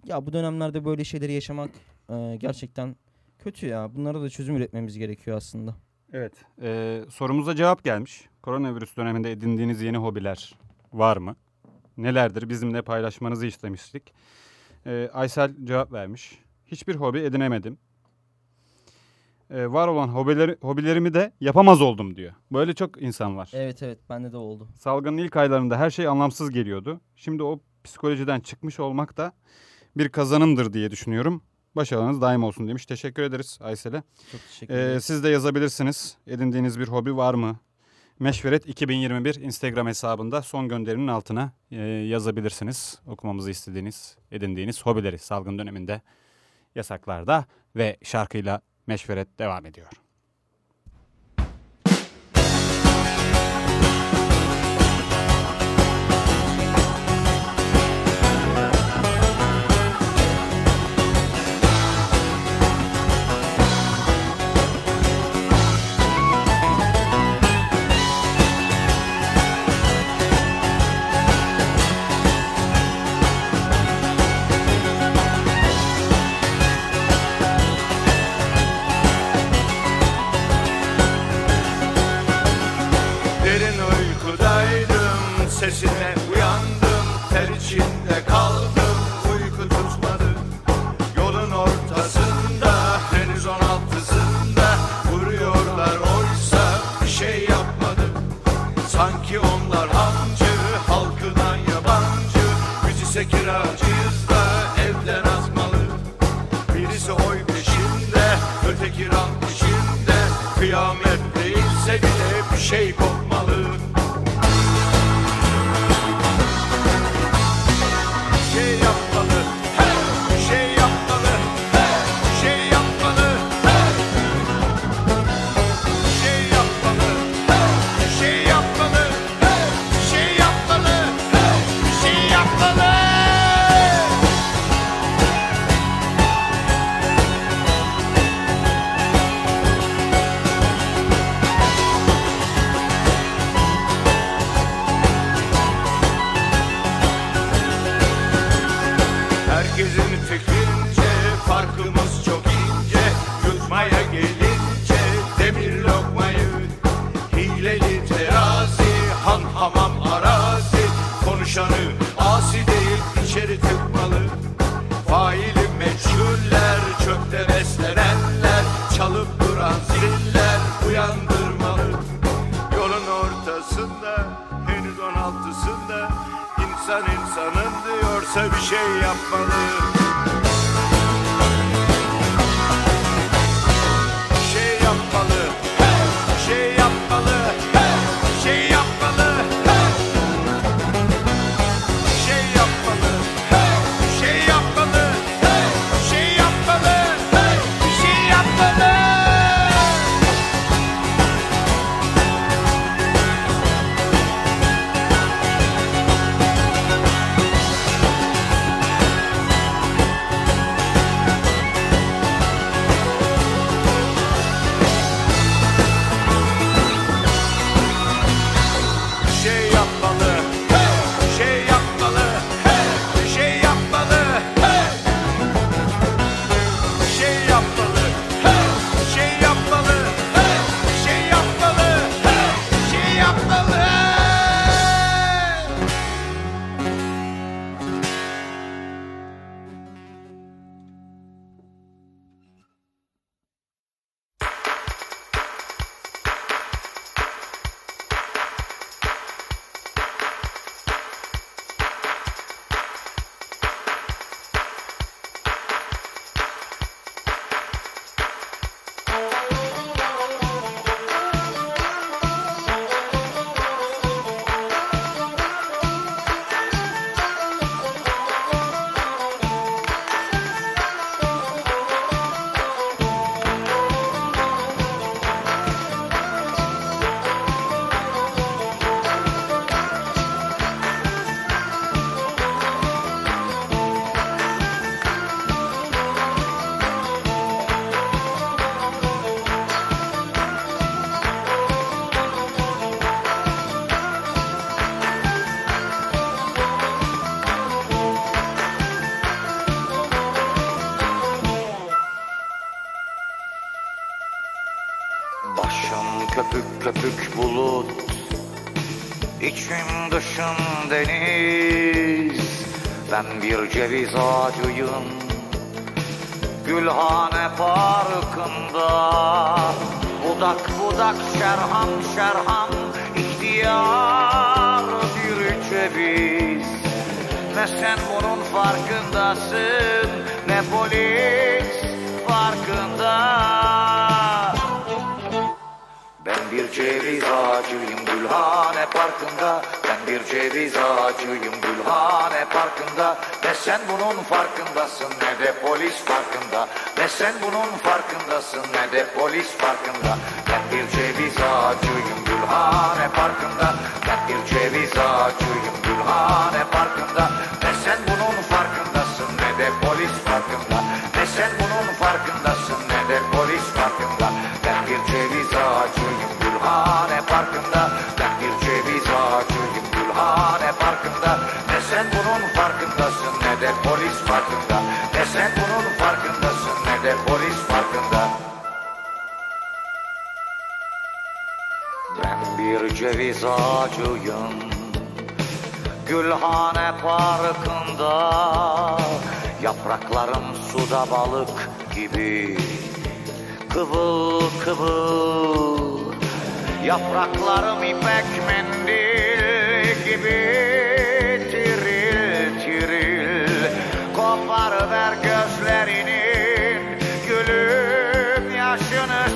Ya bu dönemlerde böyle şeyleri yaşamak e, gerçekten kötü ya. Bunlara da çözüm üretmemiz gerekiyor aslında. Evet. Ee, sorumuza cevap gelmiş. Koronavirüs döneminde edindiğiniz yeni hobiler var mı? Nelerdir? Bizimle paylaşmanızı istemiştik. Ee, Aysel cevap vermiş. Hiçbir hobi edinemedim. Ee, var olan hobileri, hobilerimi de yapamaz oldum diyor. Böyle çok insan var. Evet evet bende de oldu. Salgının ilk aylarında her şey anlamsız geliyordu. Şimdi o psikolojiden çıkmış olmak da bir kazanımdır diye düşünüyorum. Başarılarınız daim olsun demiş. Teşekkür ederiz Aysel'e. Çok teşekkür Ee, ederim. siz de yazabilirsiniz. Edindiğiniz bir hobi var mı? Meşveret 2021 Instagram hesabında son gönderinin altına e, yazabilirsiniz. Okumamızı istediğiniz, edindiğiniz hobileri salgın döneminde yasaklarda ve şarkıyla Meşveret devam ediyor. Biz bir ceviz ağacıyım Gülhane parkında Budak budak şerham şerham ihtiyar bir ceviz. Ne sen bunun farkındasın Ne polis farkında. Ben bir ceviz ağacıyım Gülhane Parkı'nda bir ceviz ağacıyım Gülhane Parkı'nda Ne sen bunun farkındasın ne de polis farkında Ne sen bunun farkındasın ne de polis farkında Ben bir ceviz ağacıyım Gülhane Parkı'nda. Ben bir ceviz ağacıyım Gülhane Parkı'nda. Ne sen bunun farkındasın ne de polis farkında polis farkında. Ben bir ceviz ağacıyım Gülhane Parkı'nda. Yapraklarım suda balık gibi. Kıvıl kıvıl Yapraklarım ipek mendil gibi. Tiril tiril Koparıver gözlerinin Gülüm yaşını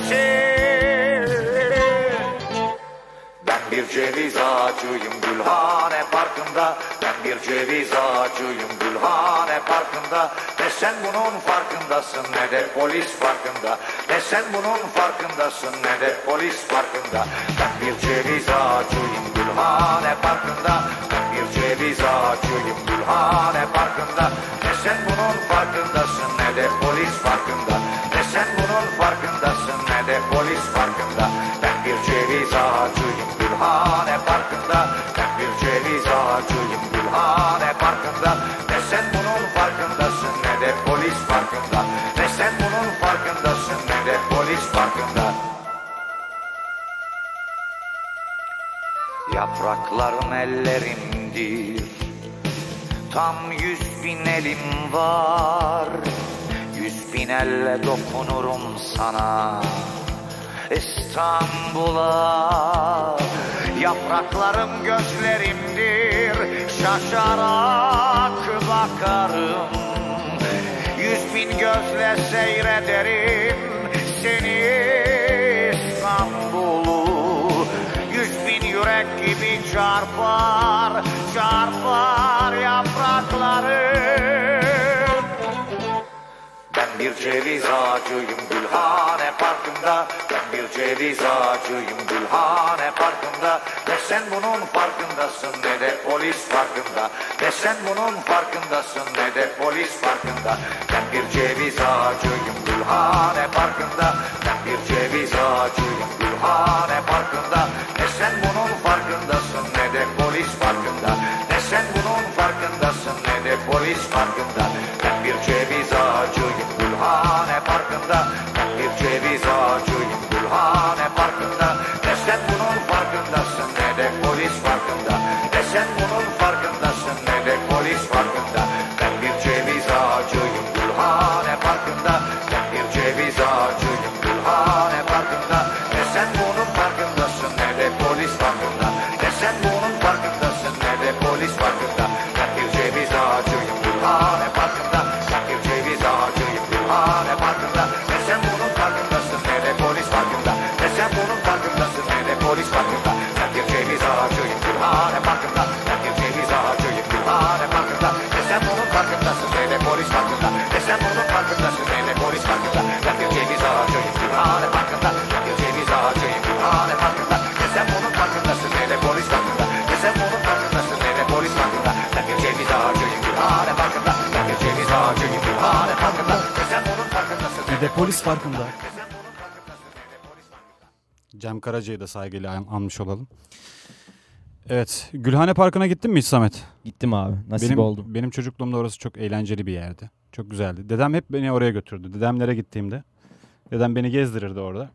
ben bir ceviz ağacıyım Gülhane Parkı'nda. Ben bir ceviz ağacıyım Gülhane Parkı'nda. Ne sen bunun farkındasın ne de polis farkında. Ne sen bunun farkındasın ne de polis farkında. Ben bir ceviz ağacıyım Gülhane Parkı'nda. Ben ceviz ağacıyım Gülhane Parkı'nda Ne sen bunun farkındasın ne de polis farkında. Ne sen bunun farkındasın ne de polis farkında. Ben bir ceviz ağacıyım Gülhane Parkı'nda Ben bir ceviz ağacıyım Gülhane Parkı'nda Ne sen bunun farkındasın ne de polis farkında. Ne sen bunun farkındasın ne de polis farkında Yapraklarım ellerimdir. Tam yüz bin elim var. Yüz bin elle dokunurum sana. İstanbul'a Yapraklarım gözlerimdir. Şaşarak bakarım. Yüz bin gözle seyrederim Seni İstanbul'u çarpar Çarpar yapraklarım ben bir ceviz ağacıyım Gülhane Parkı'nda. Ben bir ceviz ağacıyım Gülhane Parkı'nda. Ne sen bunun farkındasın ne de polis farkında. Ne sen bunun farkındasın ne de polis farkında. Ben bir ceviz ağacıyım Gülhane Parkı'nda. Ben bir ceviz ağacıyım Gülhane Parkı'nda. Ne sen bunun farkındasın ne de polis farkında. Ne sen bunun farkındasın ne de polis farkında farkındasın Bir de polis farkında. Cem Karaca'yı da saygıyla an- anmış olalım. Evet, Gülhane Parkı'na gittin mi hiç Samet? Gittim abi. Nasip benim, oldu. Benim çocukluğumda orası çok eğlenceli bir yerdi. Çok güzeldi. Dedem hep beni oraya götürdü. Dedemlere gittiğimde. Dedem beni gezdirirdi orada.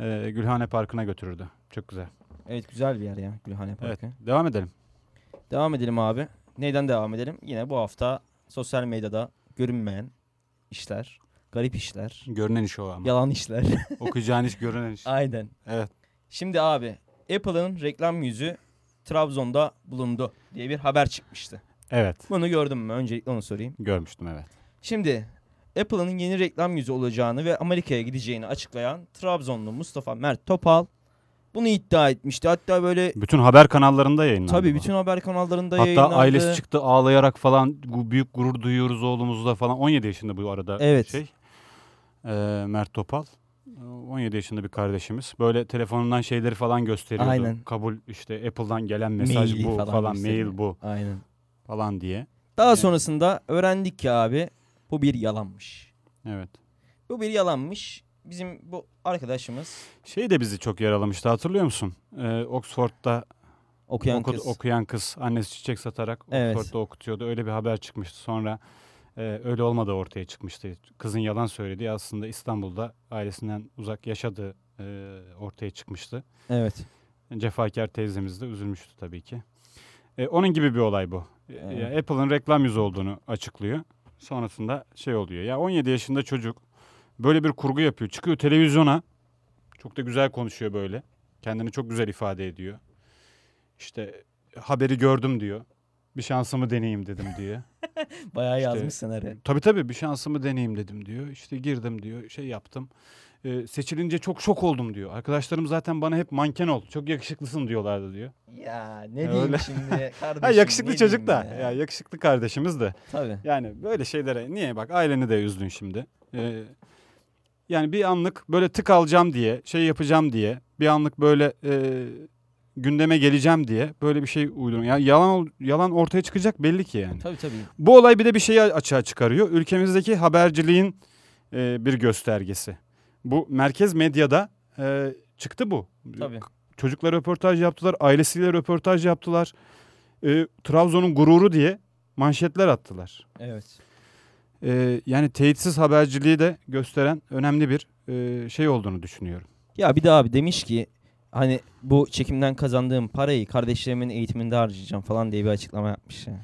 e, Gülhane Parkı'na götürürdü. Çok güzel. Evet güzel bir yer ya Gülhane Evet. Parkı. Devam edelim. Devam edelim abi. Neyden devam edelim? Yine bu hafta sosyal medyada görünmeyen işler, garip işler, Görünen iş o ama. yalan işler. Okuyacağın iş görünen iş. Aynen. Evet. Şimdi abi Apple'ın reklam yüzü Trabzon'da bulundu diye bir haber çıkmıştı. Evet. Bunu gördün mü? Öncelikle onu sorayım. Görmüştüm evet. Şimdi Apple'ın yeni reklam yüzü olacağını ve Amerika'ya gideceğini açıklayan Trabzonlu Mustafa Mert Topal bunu iddia etmişti. Hatta böyle Bütün haber kanallarında yayınlandı. tabii bu. bütün haber kanallarında Hatta yayınlandı. ailesi çıktı ağlayarak falan büyük gurur duyuyoruz oğlumuzla falan. 17 yaşında bu arada Evet. şey. Ee, Mert Topal. Ee, 17 yaşında bir kardeşimiz. Böyle telefonundan şeyleri falan gösteriyordu. Aynen. Kabul işte Apple'dan gelen mesaj Maili bu falan falan, gösteriyor. mail bu Aynen. falan diye. Daha Evet. sonrasında öğrendik ki abi bu bir yalanmış. Evet. Bu bir yalanmış. Bizim bu arkadaşımız Şey de bizi çok yaralamıştı hatırlıyor musun? Ee, Oxford'da okuyan oku- kız. okuyan kız annesi çiçek satarak Evet. Oxford'da okutuyordu. Öyle bir haber çıkmıştı. Sonra e, öyle olmadığı ortaya çıkmıştı. Kızın yalan söylediği aslında İstanbul'da ailesinden uzak yaşadığı e, ortaya çıkmıştı. evet. Cefakar teyzemiz de üzülmüştü tabii ki. E, onun gibi bir olay bu. E, Evet. Apple'ın reklam yüzü olduğunu açıklıyor. Sonrasında şey oluyor. Ya 17 yaşında çocuk böyle bir kurgu yapıyor. Çıkıyor televizyona. Çok da güzel konuşuyor böyle. Kendini çok güzel ifade ediyor. İşte haberi gördüm diyor. Bir şansımı deneyeyim dedim diyor. Bayağı İşte- yazmış senaryo. Tabii tabii bir şansımı deneyeyim dedim diyor. İşte girdim diyor. Şey yaptım. E, seçilince çok şok oldum diyor. Arkadaşlarım zaten bana hep manken ol. Çok yakışıklısın diyorlardı diyor. Ya ne Öyle. diyeyim şimdi kardeşim. Ha yakışıklı çocuk da. diyeyim Ya. yakışıklı kardeşimiz de. Tabii. Yani böyle şeylere niye bak aileni de üzdün şimdi. Ee, yani bir anlık böyle tık alacağım diye, şey yapacağım diye, bir anlık böyle e, gündeme geleceğim diye böyle bir şey uydurun. Yani yalan yalan ortaya çıkacak belli ki yani. Tabii tabii. Bu olay bir de bir şeyi açığa çıkarıyor. Ülkemizdeki haberciliğin e, bir göstergesi. Bu merkez medyada e, çıktı bu. Tabii. Çocuklar röportaj yaptılar, ailesiyle röportaj yaptılar. E, Trabzon'un gururu diye manşetler attılar. Evet. E, yani teyitsiz haberciliği de gösteren önemli bir e, şey olduğunu düşünüyorum. Ya bir de abi demiş ki hani bu çekimden kazandığım parayı kardeşlerimin eğitiminde harcayacağım falan diye bir açıklama yapmış ya.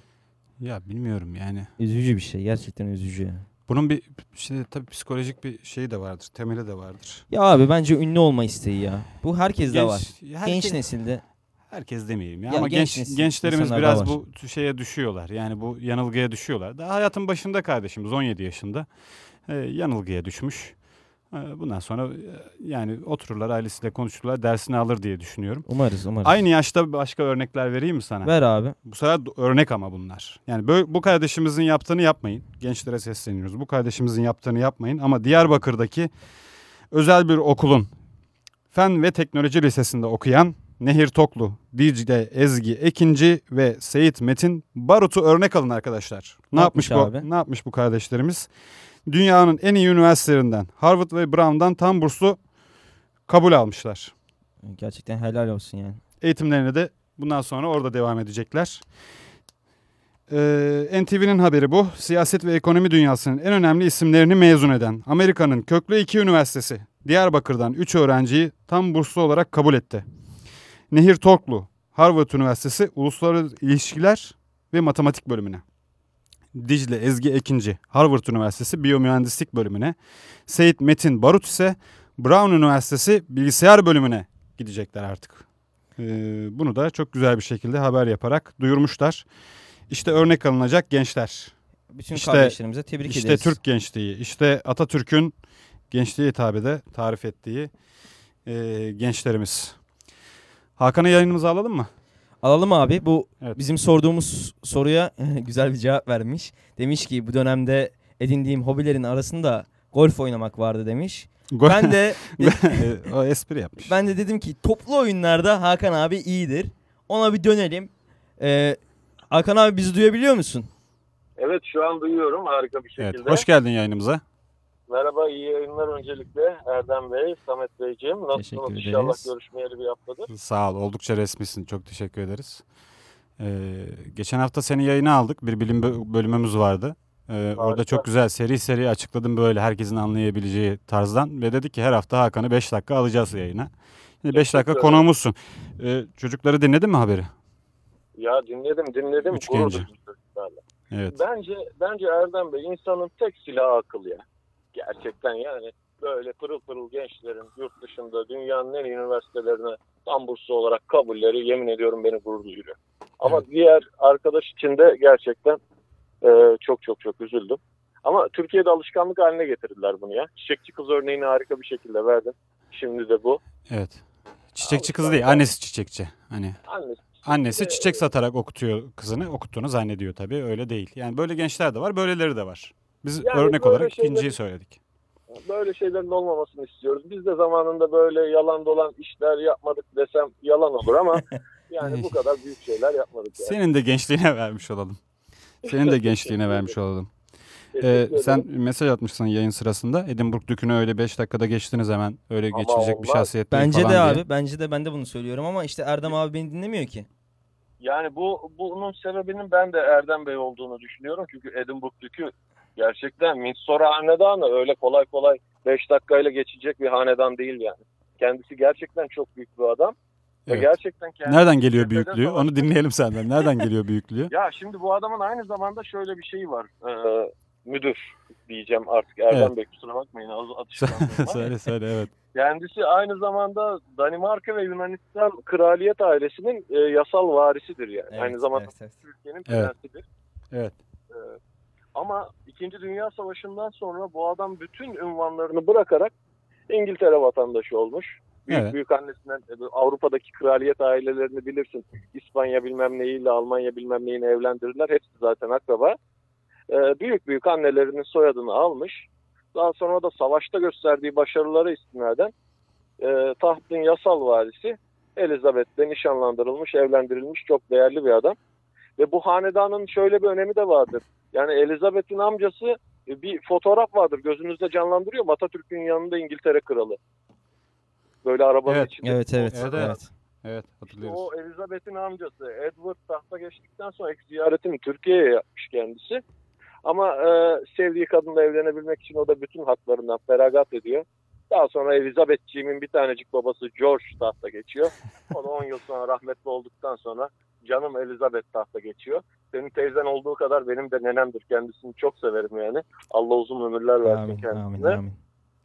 Ya bilmiyorum yani. Üzücü bir şey. Gerçekten üzücü. Bunun bir işte tabii psikolojik bir şeyi de vardır, temeli de vardır. Ya abi bence ünlü olma isteği ya. Bu herkeste var. herkes- Genç nesilde. Herkes demeyelim ya, Ya ama genç genç, gençlerimiz biraz bu şeye düşüyorlar. Yani bu yanılgıya düşüyorlar. Daha hayatın başında kardeşimiz 17 yaşında e, yanılgıya düşmüş. E, bundan sonra e, yani otururlar ailesiyle konuşurlar dersini alır diye düşünüyorum. Umarız umarız. Aynı yaşta başka örnekler vereyim mi sana? Ver abi. Bu sefer örnek ama bunlar. Yani böyle, bu kardeşimizin yaptığını yapmayın. Gençlere sesleniyoruz. Bu kardeşimizin yaptığını yapmayın. Ama Diyarbakır'daki özel bir okulun Fen ve Teknoloji Lisesi'nde okuyan Nehir Toklu, Dicle Ezgi Ekinci ve Seyit Metin Barut'u örnek alın arkadaşlar. Ne, Ne yapmış, yapmış bu? abi? Ne yapmış bu kardeşlerimiz? Dünyanın en iyi üniversitelerinden Harvard ve Brown'dan tam burslu kabul almışlar. Gerçekten helal olsun yani. Eğitimlerine de bundan sonra orada devam edecekler. Ee, NTV'nin haberi bu. Siyaset ve ekonomi dünyasının en önemli isimlerini mezun eden Amerika'nın köklü iki üniversitesi Diyarbakır'dan 3 öğrenciyi tam burslu olarak kabul etti. Nehir Toklu, Harvard Üniversitesi Uluslararası İlişkiler ve Matematik bölümüne. Dicle Ezgi Ekinci, Harvard Üniversitesi Biyomühendislik bölümüne. Seyit Metin Barut ise Brown Üniversitesi Bilgisayar bölümüne gidecekler artık. Ee, bunu da çok güzel bir şekilde haber yaparak duyurmuşlar. İşte örnek alınacak gençler. Bütün İşte- kardeşlerimize tebrik işte ederiz. Türk gençliği, işte Atatürk'ün gençliğe hitabede tarif ettiği e, gençlerimiz. Hakan'ı yayınımıza alalım mı? Alalım abi. Bu Evet. bizim sorduğumuz soruya güzel bir cevap vermiş. Demiş ki bu dönemde edindiğim hobilerin arasında golf oynamak vardı demiş. Ben de E, o espri yapmış. ben de dedim ki toplu oyunlarda Hakan abi iyidir. Ona bir dönelim. Ee, Hakan abi bizi duyabiliyor musun? Evet şu an duyuyorum harika bir şekilde. Evet, hoş geldin yayınımıza. Merhaba iyi yayınlar öncelikle Erdem Bey, Samet Beyciğim. Nasılsınız? Teşekkür İnşallah ederiz. görüşmeyeli bir haftadır. Sağ ol, oldukça resmisin. Çok teşekkür ederiz. Ee, geçen hafta seni yayına aldık. Bir bilim bö- bölümümüz vardı. Ee, orada çok güzel seri seri açıkladım böyle herkesin anlayabileceği tarzdan ve dedik ki her hafta Hakan'ı 5 dakika alacağız yayına. Şimdi 5 dakika konuğumuzsun. Ee, çocukları dinledin mi haberi? Ya dinledim dinledim. Üç genci. Evet. Bence bence Erdem Bey insanın tek silahı akıl ya. Gerçekten yani böyle pırıl pırıl gençlerin yurt dışında dünyanın en üniversitelerine tam burslu olarak kabulleri yemin ediyorum beni gurur duyuruyor. Ama Evet. diğer arkadaş için de gerçekten e, çok çok çok üzüldüm. Ama Türkiye'de alışkanlık haline getirdiler bunu ya. Çiçekçi kız örneğini harika bir şekilde verdim. Şimdi de bu. Evet. Çiçekçi kız değil, annesi çiçekçi. Hani Annesi, annesi çiçek satarak okutuyor kızını, okuttuğunu zannediyor tabii. Öyle değil. Yani böyle gençler de var, böyleleri de var. Biz Yani örnek olarak şeyleri- ikinciyi söyledik. Böyle şeylerin olmamasını istiyoruz. Biz de zamanında böyle yalan dolan işler yapmadık desem yalan olur ama yani bu kadar büyük şeyler yapmadık yani. Senin de gençliğine vermiş olalım. Senin de gençliğine vermiş olalım. Ee, sen mesaj atmışsın yayın sırasında. Edinburgh Dükü'nü öyle 5 dakikada geçtiniz hemen. Öyle Ama geçilecek bir olmaz. şahsiyet değil Bence falan de diye. abi. Bence de ben de bunu söylüyorum ama işte Erdem abi beni dinlemiyor ki. Yani bu bunun sebebinin ben de Erdem Bey olduğunu düşünüyorum. Çünkü Edinburgh'daki gerçekten Windsor hanedanı öyle kolay kolay 5 dakikayla geçecek bir hanedan değil yani. Kendisi gerçekten çok büyük bir adam. Ve Evet. gerçekten kendisi Nereden geliyor büyüklüğü? Onu dinleyelim senden. Nereden geliyor büyüklüğü? Ya şimdi bu adamın aynı zamanda şöyle bir şeyi var. Ee, müdür diyeceğim artık Erdem Evet. Bey kusura bakmayın ama. söyle söyle evet. Kendisi aynı zamanda Danimarka ve Yunanistan kraliyet ailesinin e, yasal varisidir yani. aynı zamanda Türkiye'nin Evet. prensidir. Evet. Ee, ama İkinci Dünya Savaşı'ndan sonra bu adam bütün ünvanlarını bırakarak İngiltere vatandaşı olmuş. Büyük Evet. büyük annesinden e, Avrupa'daki kraliyet ailelerini bilirsin. İspanya bilmem neyiyle Almanya bilmem neyini evlendirirler. Hepsi zaten akraba. Ee, büyük büyük annelerinin soyadını almış. Daha sonra da savaşta gösterdiği başarılara istinaden e, tahtın yasal varisi Elizabeth'le nişanlandırılmış, evlendirilmiş çok değerli bir adam. Ve bu hanedanın şöyle bir önemi de vardır. Yani Elizabeth'in amcası e, bir fotoğraf vardır gözünüzde canlandırıyor. Atatürk'ün yanında İngiltere kralı. Böyle arabanın Evet, içinde. Evet evet. Evet, evet. evet. Hatırlıyoruz. O Elizabeth'in amcası Edward tahta geçtikten sonra ilk ziyaretini Türkiye'ye yapmış kendisi. Ama e, sevdiği kadınla evlenebilmek için o da bütün haklarından feragat ediyor. Daha sonra Elizabeth'ciğimin bir tanecik babası George tahta geçiyor. O da 10 yıl sonra rahmetli olduktan sonra canım Elizabeth tahta geçiyor. Senin teyzen olduğu kadar benim de nenemdir. Kendisini çok severim yani. Allah uzun ömürler versin Amin, kendisine. amin, amin.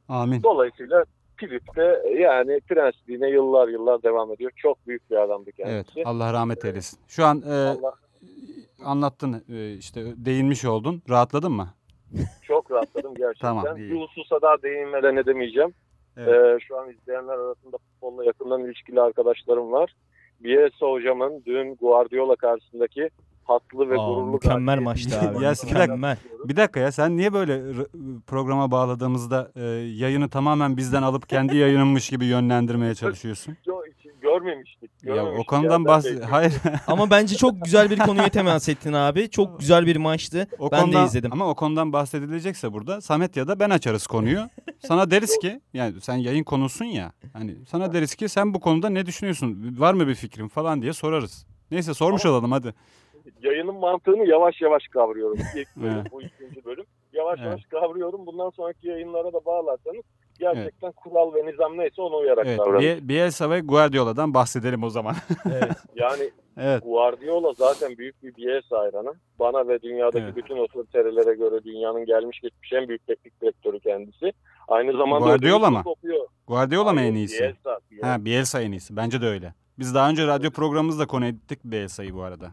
Amin. Dolayısıyla Philip de yani prensliğine yıllar yıllar devam ediyor. Çok büyük bir adamdı Evet. kendisi. Allah rahmet eylesin. Şu an e, Allah anlattın e, işte değinmiş oldun. Rahatladın mı? çok rahatladım gerçekten. Tamam, iyi. bir hususa daha değinmeden edemeyeceğim. Evet. Ee, şu an izleyenler arasında futbolla yakından ilişkili arkadaşlarım var. Bielsa hocamın dün Guardiola karşısındaki haklı ve Aa, gururlu mükemmel maçtı abi. Ya, bir dakika. Bir dakika ya sen niye böyle r- programa bağladığımızda e, yayını tamamen bizden alıp kendi yayınınmış gibi yönlendirmeye çalışıyorsun? Görmemiştik. ya o konudan bahs hayır Ama bence çok güzel bir konuya temas ettin abi. Çok güzel bir maçtı. o ben konudan de izledim. ama o konudan bahsedilecekse burada Samet ya da ben açarız konuyu. Sana deriz ki yani sen yayın konusun ya. Hani sana deriz ki sen bu konuda ne düşünüyorsun? Var mı bir fikrin falan diye sorarız. Neyse sormuş olalım hadi. Yayının mantığını yavaş yavaş kavruyorum. İlk bölüm, bu ikinci bölüm. Yavaş Evet. yavaş kavruyorum. Bundan sonraki yayınlara da bağlarsanız gerçekten kural ve nizam neyse ona uyarak Evet, davranın. Biel- Bielsa ve Guardiola'dan bahsedelim o zaman. Yani evet. Guardiola zaten büyük bir Bielsa hayranı. Bana ve dünyadaki Evet. bütün otoriterelere göre dünyanın gelmiş geçmiş en büyük teknik direktörü kendisi. Aynı zamanda Guardiola mı? Kopuyor. Guardiola mı en iyisi? Bielsa, Bielsa. Ha Bielsa en iyisi. Bence de öyle. Biz daha önce radyo programımızda konu ettik Bielsa'yı bu arada.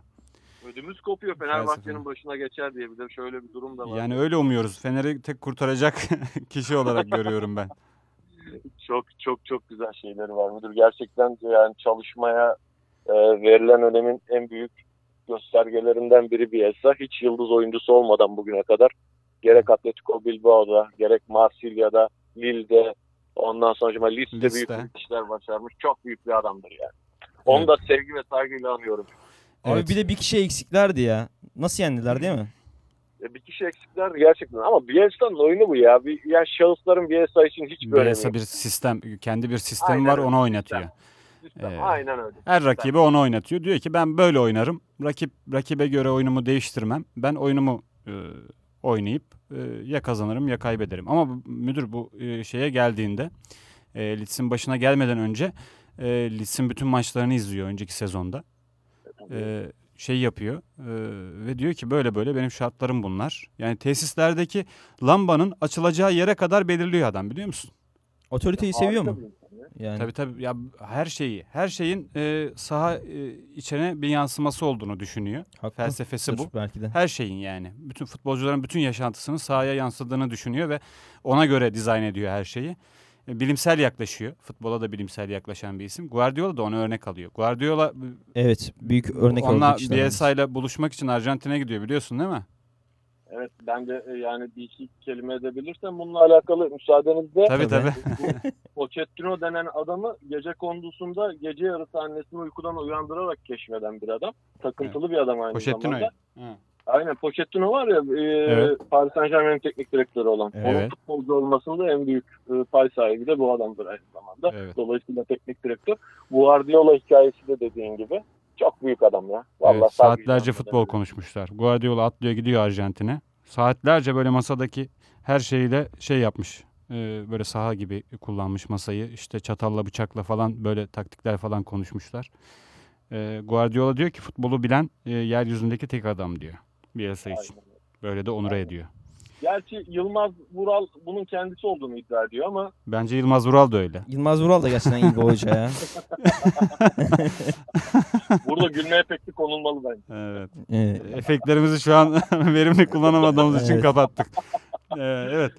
Ödümüz kopuyor. Fenerbahçe'nin başına geçer diye bir de şöyle bir durum da var. Yani öyle umuyoruz. Fener'i tek kurtaracak kişi olarak görüyorum ben. çok çok çok güzel şeyleri var müdür. Gerçekten yani çalışmaya e, verilen önemin en büyük göstergelerinden biri Bielsa. Hiç yıldız oyuncusu olmadan bugüne kadar gerek Atletico Bilbao'da gerek Marsilya'da, Lille'de ondan sonra Liste'de Liste. büyük büyük işler başarmış. Çok büyük bir adamdır yani. Onu Evet. da sevgi ve saygıyla anıyorum. Abi Evet. bir de bir kişi eksiklerdi ya. Nasıl yendiler değil mi? E, bir kişi eksikler gerçekten ama Bielsa'nın oyunu bu ya. Bir, yani şahısların Bielsa için hiçbir önemi Bielsa bir sistem, kendi bir sistemi Aynen var öyle. onu oynatıyor. Sistem, Ee, Aynen öyle. Her rakibi onu oynatıyor. Diyor ki ben böyle oynarım. Rakip rakibe göre oyunumu değiştirmem. Ben oyunumu e, oynayıp e, ya kazanırım ya kaybederim. Ama bu- müdür bu e, şeye geldiğinde e, Leeds'in başına gelmeden önce e, Leeds'in bütün maçlarını izliyor önceki sezonda. E, şey yapıyor e, ve diyor ki böyle böyle benim şartlarım bunlar. Yani tesislerdeki lambanın açılacağı yere kadar belirliyor adam biliyor musun? Otoriteyi seviyor mu? Yani Tabii tabii ya her şeyi her şeyin e, saha e, içine bir yansıması olduğunu düşünüyor. haklı. Felsefesi bu. Belki de. Her şeyin yani. Bütün futbolcuların bütün yaşantısını sahaya yansıdığını düşünüyor ve ona göre dizayn ediyor her şeyi. E, Bilimsel yaklaşıyor. Futbola da bilimsel yaklaşan bir isim. Guardiola da ona örnek alıyor. Guardiola Evet. Büyük örnek onunla. Bielsa ile buluşmak için Arjantin'e gidiyor biliyorsun değil mi? Evet ben de e, yani bir iki kelime edebilirsem bununla alakalı müsaadenizle Tabii tabii. Pochettino denen adamı gece kondusunda gece yarısı annesini uykudan uyandırarak keşfeden bir adam. Takıntılı bir adam aynı Pochettino'yu. zamanda. Hı. Aynen Pochettino var ya e, Evet. Paris Saint Germain'in teknik direktörü olan. Onun Evet. futbolcu olmasında en büyük e, pay sahibi de bu adamdır aynı zamanda. Evet. Dolayısıyla teknik direktör. Guardiola hikayesi de dediğin gibi çok büyük adam ya. Vallahi Evet, saatlerce futbol adamı. konuşmuşlar. Guardiola atlıyor gidiyor Arjantin'e. Saatlerce böyle masadaki her şeyle şey yapmış. Ee, böyle saha gibi kullanmış masayı. İşte çatalla bıçakla falan böyle taktikler falan konuşmuşlar. Ee, Guardiola diyor ki futbolu bilen e, yeryüzündeki tek adam diyor. Bielsa için. Aynen. Böyle de onur ediyor. Gerçi Yılmaz Vural bunun kendisi olduğunu iddia ediyor ama Bence Yılmaz Vural da öyle. Yılmaz Vural da gerçekten iyi bir hoca ya. burada gülmeye pekli konulmalı bence. Evet. Evet. Efektlerimizi şu an verimli kullanamadığımız için Evet. kapattık. Ee, evet.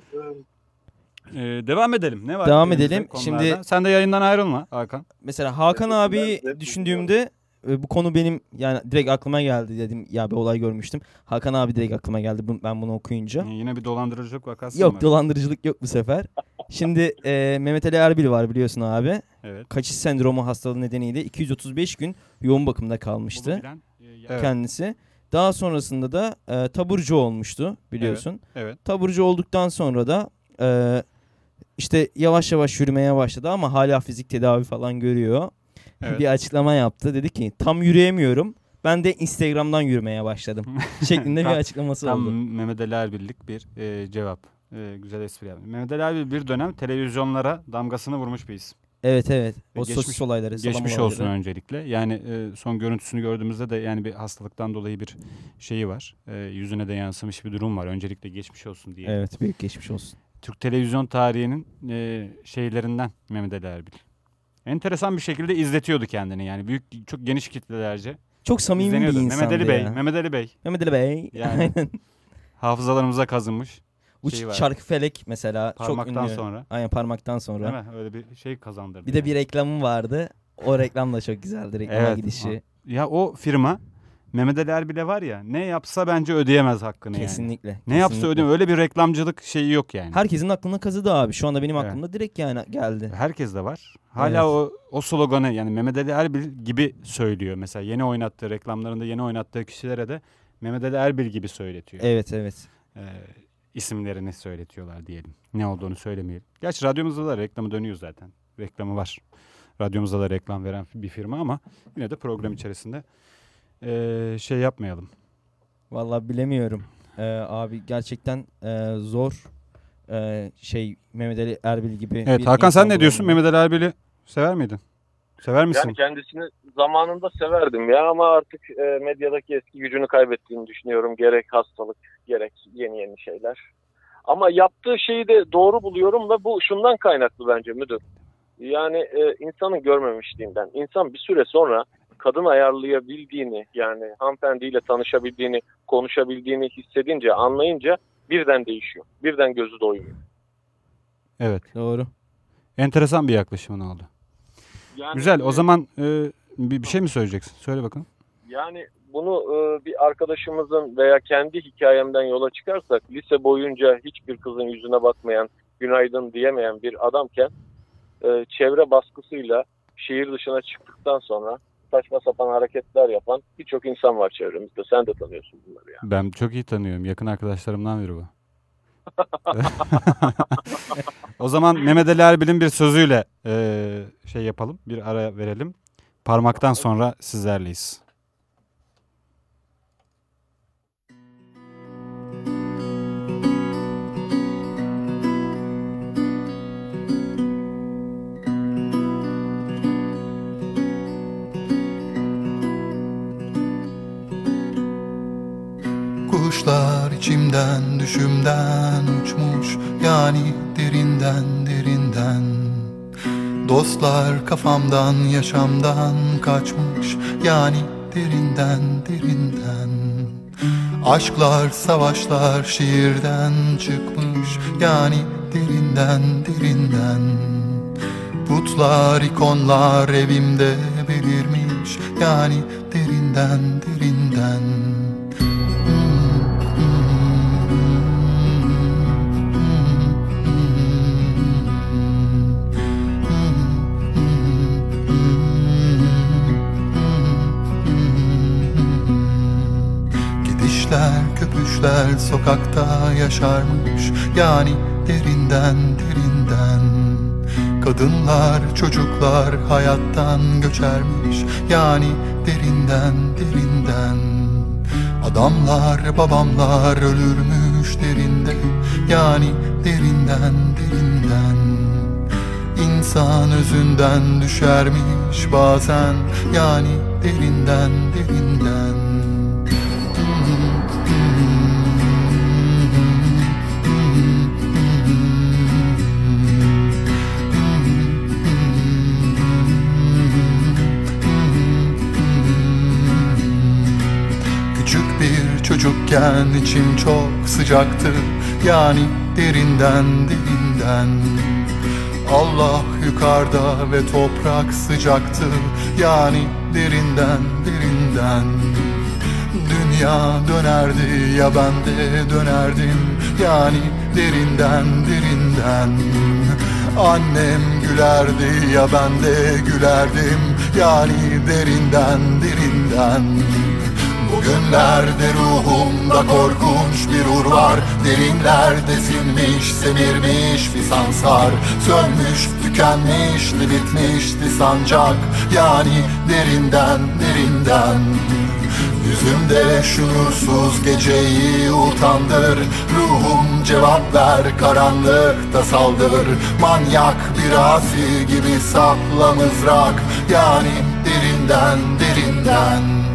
Ee, devam edelim. Ne var? Devam edelim. konularda? Şimdi- sen de yayından ayrılma Hakan. Mesela Hakan Evet, abi düşündüğümde bu konu benim yani direkt aklıma geldi dedim ya bir olay görmüştüm. Hakan abi direkt aklıma geldi bu- ben bunu okuyunca. Ee, Yine bir dolandırıcılık vakası mı Yok var? dolandırıcılık yok bu sefer. Şimdi e, Mehmet Ali Erbil var biliyorsun abi. Evet. Kaçış sendromu hastalığı nedeniyle 235 gün yoğun bakımda kalmıştı bilen, e, kendisi. Daha sonrasında da e, taburcu olmuştu biliyorsun. Evet. Taburcu olduktan sonra da e, işte yavaş yavaş yürümeye başladı ama hala fizik tedavi falan görüyor. Evet. Bir açıklama yaptı. Dedi ki tam yürüyemiyorum. Ben de Instagram'dan yürümeye başladım. şeklinde bir Tam- açıklaması Tam oldu. Mehmet Ali Erbil'lik bir e, cevap. E, güzel espri yaptı. Mehmet Ali Erbil bir dönem televizyonlara damgasını vurmuş bir isim. Evet evet. O Geçmiş- sosis olayları. Geçmiş olayları. olsun öncelikle. Yani e, son görüntüsünü gördüğümüzde de yani bir hastalıktan dolayı bir şeyi var. E, yüzüne de yansımış bir durum var. Öncelikle geçmiş olsun diye. Evet büyük geçmiş olsun. Türk televizyon tarihinin e, şeylerinden Mehmet Ali Erbil. Enteresan bir şekilde izletiyordu kendini yani büyük çok geniş kitlelerce Çok samimi bir insandı Mehmet Ali Bey, ya. Mehmet Ali Bey Mehmet Ali Bey. Yani Aynen. hafızalarımıza kazınmış Bu var. şarkı felek mesela parmaktan çok ünlü. sonra. Aynen parmaktan sonra. Değil mi? Öyle bir şey kazandırdı. Bir de yani. bir reklamı vardı. O reklam da çok güzeldi. Reklama Evet. gidişi. Ya o firma Mehmet Ali Erbil'e var ya ne yapsa bence ödeyemez hakkını yani. Kesinlikle. Ne yapsa kesinlikle. ödeyemez. Öyle bir reklamcılık şeyi yok yani. Herkesin aklına kazıdı abi. Şu anda benim Evet. aklımda direkt yani geldi. Herkes de var. Hala Evet. o o sloganı yani Mehmet Ali Erbil gibi söylüyor. Mesela yeni oynattığı reklamlarında yeni oynattığı kişilere de Mehmet Ali Erbil gibi söyletiyor. Evet evet. Ee, isimlerini söyletiyorlar diyelim. Ne olduğunu söylemeyelim. Gerçi radyomuzda da reklamı dönüyor zaten. Reklamı var. Radyomuzda da reklam veren bir firma ama yine de program içerisinde ee, şey yapmayalım. Vallahi bilemiyorum. Ee, abi gerçekten e, zor. Ee, şey Mehmet Ali Erbil gibi. Evet bir Hakan sen ne diyorsun? Mehmet Ali Erbil'i sever miydin? Sever misin? Yani kendisini zamanında severdim ya ama artık e, medyadaki eski gücünü kaybettiğini düşünüyorum. Gerek hastalık gerek yeni yeni şeyler. Ama yaptığı şeyi de doğru buluyorum da bu şundan kaynaklı bence müdür. Yani e, insanın görmemişliğinden. İnsan bir süre sonra kadın ayarlayabildiğini yani hanımefendiyle tanışabildiğini, konuşabildiğini hissedince, anlayınca birden değişiyor. Birden gözü doyuyor. Evet. Doğru. Enteresan bir yaklaşımın oldu. Yani, Güzel. O e, zaman e, bir, bir şey mi söyleyeceksin? Söyle bakalım. Yani bunu e, bir arkadaşımızın veya kendi hikayemden yola çıkarsak lise boyunca hiçbir kızın yüzüne bakmayan, günaydın diyemeyen bir adamken e, çevre baskısıyla şehir dışına çıktıktan sonra saçma sapan hareketler yapan birçok insan var çevremizde. Sen de tanıyorsun bunları ya. Ben çok iyi tanıyorum. Yakın arkadaşlarımdan biri bu. o zaman Mehmet Ali Erbil'in bir sözüyle e, şey yapalım. Bir ara verelim. Parmaktan sonra sizlerleyiz. İçimden düşümden uçmuş yani derinden derinden. Dostlar kafamdan yaşamdan kaçmış yani derinden derinden. Aşklar savaşlar şiirden çıkmış yani derinden derinden. Putlar ikonlar evimde belirmiş yani derinden derinden Gidişler köpüşler sokakta yaşarmış. Yani derinden derinden. Kadınlar çocuklar hayattan göçermiş. Yani derinden derinden. Adamlar babamlar ölürmüş derinde. Yani derinden derinden. İnsan özünden düşermiş bazen. Yani derinden derinden bir çocukken içim çok sıcaktı. Yani derinden derinden. Allah yukarıda ve toprak sıcaktı. Yani derinden derinden. Dünya dönerdi ya ben de dönerdim. Yani derinden derinden. Annem gülerdi ya ben de gülerdim. Yani derinden derinden Bugünlerde ruhumda korkunç bir ur var. Derinlerde sinmiş, semirmiş bir sansar. Sönmüş, tükenmişti, bitmişti sancak. Yani derinden, derinden. Yüzümde şuursuz geceyi utandır. Ruhum cevap ver karanlıkta saldır. Manyak bir asi gibi sapla mızrak. Yani derinden derinden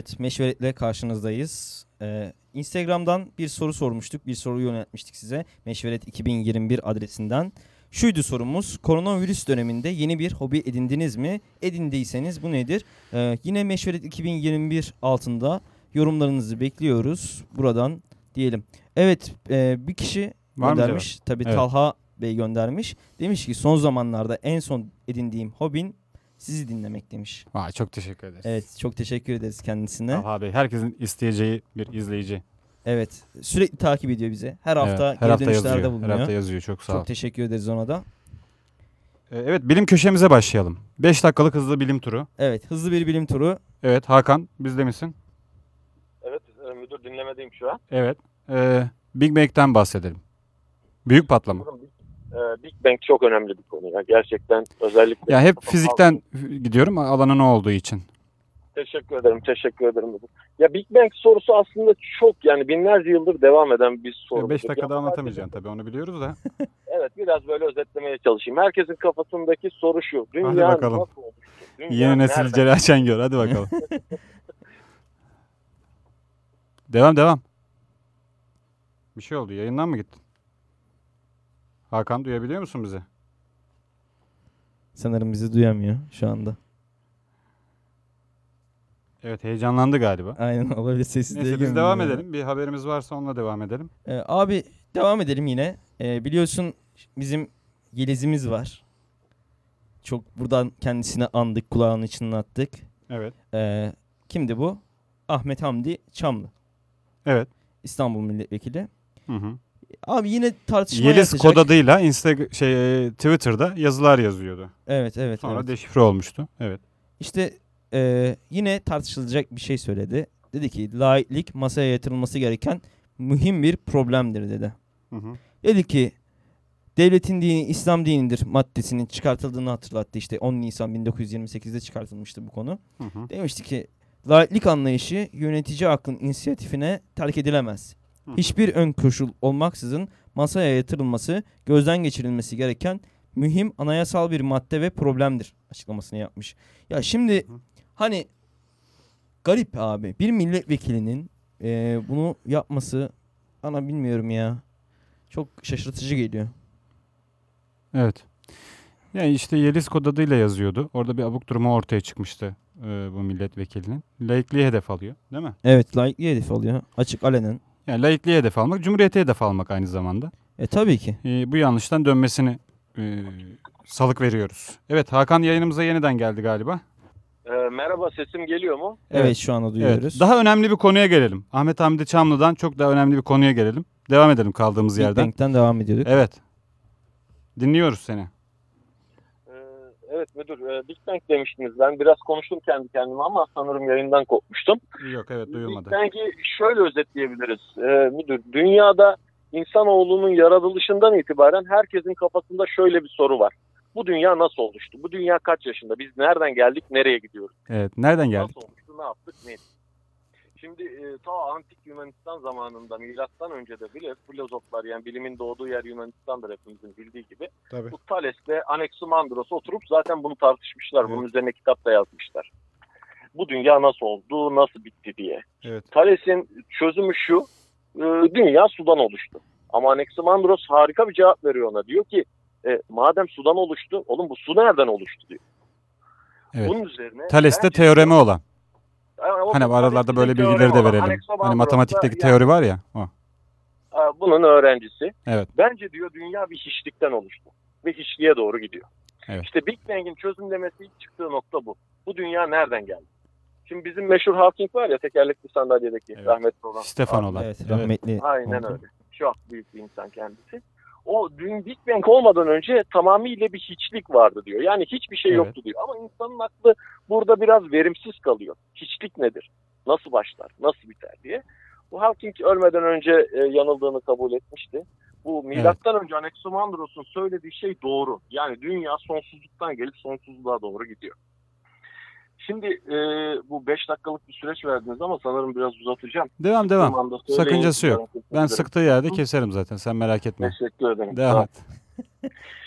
Evet, Meşveret'le karşınızdayız. Ee, Instagram'dan bir soru sormuştuk. Bir soru yöneltmiştik size. Meşveret 2021 adresinden. Şuydu sorumuz. Koronavirüs döneminde yeni bir hobi edindiniz mi? Edindiyseniz bu nedir? Ee, yine Meşveret 2021 altında yorumlarınızı bekliyoruz. Buradan diyelim. Evet, e, bir kişi Var göndermiş. Tabii Evet. Talha Bey göndermiş. Demiş ki son zamanlarda en son edindiğim hobin sizi dinlemek demiş. Vay, çok teşekkür ederiz. Evet çok teşekkür ederiz kendisine. Talha Bey herkesin isteyeceği bir izleyici. Evet sürekli takip ediyor bizi. Her hafta Evet, her geri hafta dönüşlerde yazıyor. bulunuyor. Her hafta yazıyor çok sağ ol. Çok teşekkür ederiz ona da. Ee, Evet bilim köşemize başlayalım. 5 dakikalık hızlı bilim turu. Evet hızlı bir bilim turu. Evet Hakan bizde misin? Evet e, müdür dinlemedeyim şu an. Evet. Ee, Big Bang'den bahsedelim. Büyük patlama. Big Bang çok önemli bir konu ya. Gerçekten özellikle. Ya hep fizikten gidiyorum alanın o olduğu için. Teşekkür ederim, teşekkür ederim. Ya Big Bang sorusu aslında çok yani binlerce yıldır devam eden bir soru. 5 müdür. dakikada Ya anlatamayacaksın tabii onu biliyoruz da. Evet biraz böyle özetlemeye çalışayım. Herkesin kafasındaki soru şu. Dünya bakalım. nasıl oluştu? Dünya Yeni nesil Celal Şengör hadi bakalım. devam devam. Bir şey oldu yayından mı gittin? Hakan duyabiliyor musun bizi? Sanırım bizi duyamıyor şu anda. Evet heyecanlandı galiba. Aynen olabilir sessizliğe Neyse biz devam edelim. Bir haberimiz varsa onunla devam edelim. Ee, abi devam edelim yine. Ee, biliyorsun bizim Yeliz'imiz var. Çok buradan kendisine andık, kulağını çınlattık. Evet. Ee, kimdi bu? Ahmet Hamdi Çamlı. Evet. İstanbul Milletvekili. Hı hı. Abi yine tartışma Yeliz yaratacak. kod adıyla Insta şey e, Twitter'da yazılar yazıyordu. Evet evet. Sonra evet. deşifre olmuştu. Evet. İşte e, yine tartışılacak bir şey söyledi. Dedi ki laiklik masaya yatırılması gereken mühim bir problemdir dedi. Hı hı. Dedi ki devletin dini İslam dinidir maddesinin çıkartıldığını hatırlattı. İşte 10 Nisan 1928'de çıkartılmıştı bu konu. Hı hı. Demişti ki Laiklik anlayışı yönetici aklın inisiyatifine terk edilemez. Hiçbir ön koşul olmaksızın masaya yatırılması, gözden geçirilmesi gereken mühim anayasal bir madde ve problemdir açıklamasını yapmış. Ya şimdi hani garip abi bir milletvekilinin eee, bunu yapması ana bilmiyorum ya. Çok şaşırtıcı geliyor. Evet. Yani işte Yeliz kod adıyla yazıyordu. Orada bir abuk durumu ortaya çıkmıştı e, bu milletvekilinin. Laikliği hedef alıyor değil mi? Evet laikliği hedef alıyor. Açık alenen. Yani laikliği hedef almak, cumhuriyete hedef almak aynı zamanda. E tabii ki. E, bu yanlıştan dönmesini e, salık veriyoruz. Evet Hakan yayınımıza yeniden geldi galiba. Ee, merhaba sesim geliyor mu? Evet, Evet. şu anda Evet. duyuyoruz. Daha önemli bir konuya gelelim. Ahmet Hamdi Çamlı'dan çok daha önemli bir konuya gelelim. Devam edelim kaldığımız Big yerden. Bang'den devam ediyorduk. Evet. Dinliyoruz seni. Evet müdür e, Big Bang demiştiniz. Ben biraz konuştum kendi kendime ama sanırım yayından kopmuştum. Yok evet Big duyulmadı. Bang'i şöyle özetleyebiliriz. Ee, müdür dünyada insanoğlunun yaratılışından itibaren herkesin kafasında şöyle bir soru var. Bu dünya nasıl oluştu? Bu dünya kaç yaşında? Biz nereden geldik? Nereye gidiyoruz? Evet nereden geldik? Nasıl olmuştu? Ne yaptık? Ne ettik? Şimdi e, ta antik Yunanistan zamanında milattan önce de bile filozoflar yani bilimin doğduğu yer Yunanistan'dır hepimizin bildiği gibi. Tabii. Bu Thales'le Anaximandros oturup zaten bunu tartışmışlar. Bunun Evet. üzerine kitap da yazmışlar. Bu dünya nasıl oldu, nasıl bitti diye. Evet. Thales'in çözümü şu, e, dünya sudan oluştu. Ama Anaximandros harika bir cevap veriyor ona. Diyor ki, e, madem sudan oluştu, oğlum bu su nereden oluştu diyor. Evet. Bunun üzerine... Thales'te bence- teoremi olan. Hani bu aralarda böyle bilgileri de verelim. Hani matematikteki yani, teori var ya o. bunun öğrencisi. Evet. Bence diyor dünya bir hiçlikten oluştu. Ve hiçliğe doğru gidiyor. Evet. İşte Big Bang'in çözümlemesi ilk çıktığı nokta bu. Bu dünya nereden geldi? Şimdi bizim meşhur Hawking var ya tekerlekli sandalyedeki Evet. rahmetli olan. Stefan olan. Evet rahmetli. Aynen oldu. öyle. Çok büyük bir insan kendisi. O dün Big Bang olmadan önce tamamıyla bir hiçlik vardı diyor. Yani hiçbir şey Evet. yoktu diyor. Ama insanın aklı burada biraz verimsiz kalıyor. Hiçlik nedir? Nasıl başlar? Nasıl biter diye. Bu Hawking ölmeden önce e, yanıldığını kabul etmişti. Bu milattan önce Anaximandros'un söylediği şey doğru. Yani dünya sonsuzluktan gelip sonsuzluğa doğru gidiyor. Şimdi e, bu 5 dakikalık bir süreç verdiniz ama sanırım biraz uzatacağım. Devam devam. Sakıncası yok. Ben sıktığı yerde keserim zaten sen merak etme. Teşekkür ederim. Devam et.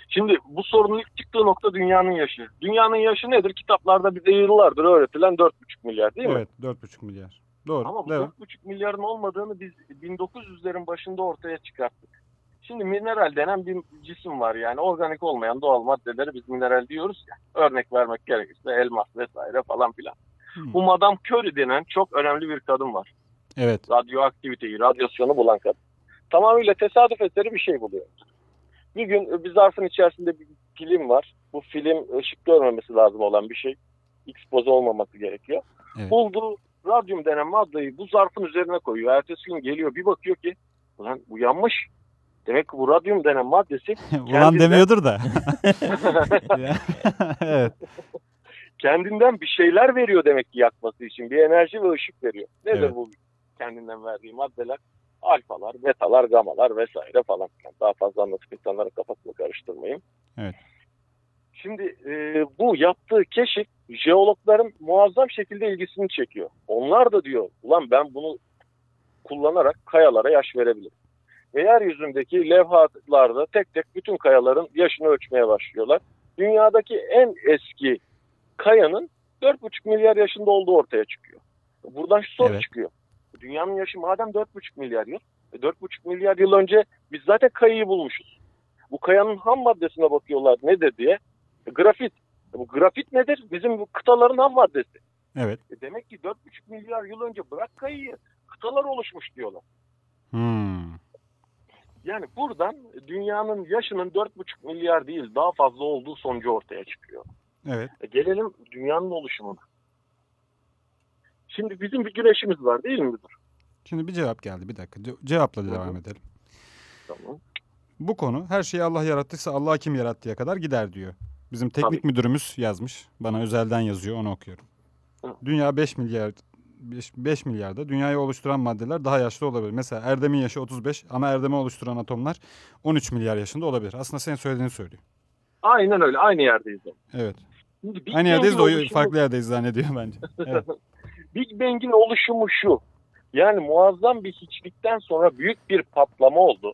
Şimdi bu sorunun ilk çıktığı nokta dünyanın yaşı. Dünyanın yaşı nedir? Kitaplarda bize yıllardır öğretilen 4,5 milyar değil mi? Evet 4,5 milyar. Doğru. Ama bu devam. 4,5 milyarın olmadığını biz 1900'lerin başında ortaya çıkarttık. Şimdi mineral denen bir cisim var yani organik olmayan doğal maddeleri biz mineral diyoruz ya. Örnek vermek gerekirse elmas vesaire falan filan. Hmm. Bu Madame Curie denen çok önemli bir kadın var. Evet. radyoaktiviteyi, radyasyonu bulan kadın. Tamamıyla tesadüf eseri bir şey buluyor. Bir gün bir zarfın içerisinde bir film var. Bu film ışık görmemesi lazım olan bir şey. X-poz olmaması gerekiyor. Evet. Bulduğu radyum denen maddeyi bu zarfın üzerine koyuyor. Ertesi gün geliyor bir bakıyor ki ulan bu yanmış. Demek ki bu radyum denen maddesi Ulan Kendinden- demiyordur da. Evet. kendinden bir şeyler veriyor demek ki yakması için. Bir enerji ve ışık veriyor. Nedir Evet. bu kendinden verdiği maddeler? Alfalar, betalar, gamalar vesaire falan. filan. Daha fazla anlatıp insanların kafasını karıştırmayayım. Evet. Şimdi e, bu yaptığı keşif jeologların muazzam şekilde ilgisini çekiyor. Onlar da diyor ulan ben bunu kullanarak kayalara yaş verebilirim. Ve yeryüzündeki levhalarda tek tek bütün kayaların yaşını ölçmeye başlıyorlar. Dünyadaki en eski kayanın 4,5 milyar yaşında olduğu ortaya çıkıyor. Buradan şu soru Evet. çıkıyor. Dünyanın yaşı madem 4,5 milyar yıl, e 4,5 milyar yıl önce biz zaten kayayı bulmuşuz. Bu kayanın ham maddesine bakıyorlar nedir diye. E, grafit. E, bu grafit nedir? Bizim bu kıtaların ham maddesi. Evet. E, demek ki 4,5 milyar yıl önce bırak kayayı kıtalar oluşmuş diyorlar. Hmm. Yani buradan dünyanın yaşının 4,5 milyar değil daha fazla olduğu sonucu ortaya çıkıyor. Evet. E, gelelim dünyanın oluşumuna. Şimdi bizim bir güneşimiz var değil mi müdür? Şimdi bir cevap geldi. Bir dakika. Ce- cevapla Hı hı. devam edelim. Tamam. Bu konu her şeyi Allah yarattıysa Allah kim yarattıya kadar gider diyor. Bizim teknik Tabii. müdürümüz yazmış. Bana özelden yazıyor. Onu okuyorum. Hı. Dünya 5 milyar 5, 5 milyarda dünyayı oluşturan maddeler daha yaşlı olabilir. Mesela Erdem'in yaşı 35 ama Erdem'i oluşturan atomlar 13 milyar yaşında olabilir. Aslında senin söylediğini söylüyor. Aynen öyle aynı yerdeyiz. yani. Evet. Şimdi Big Aynı yerdeyiz de oluşumu- farklı yerdeyiz zannediyor bence. Evet. Big Bang'in oluşumu şu. Yani muazzam bir hiçlikten sonra büyük bir patlama oldu.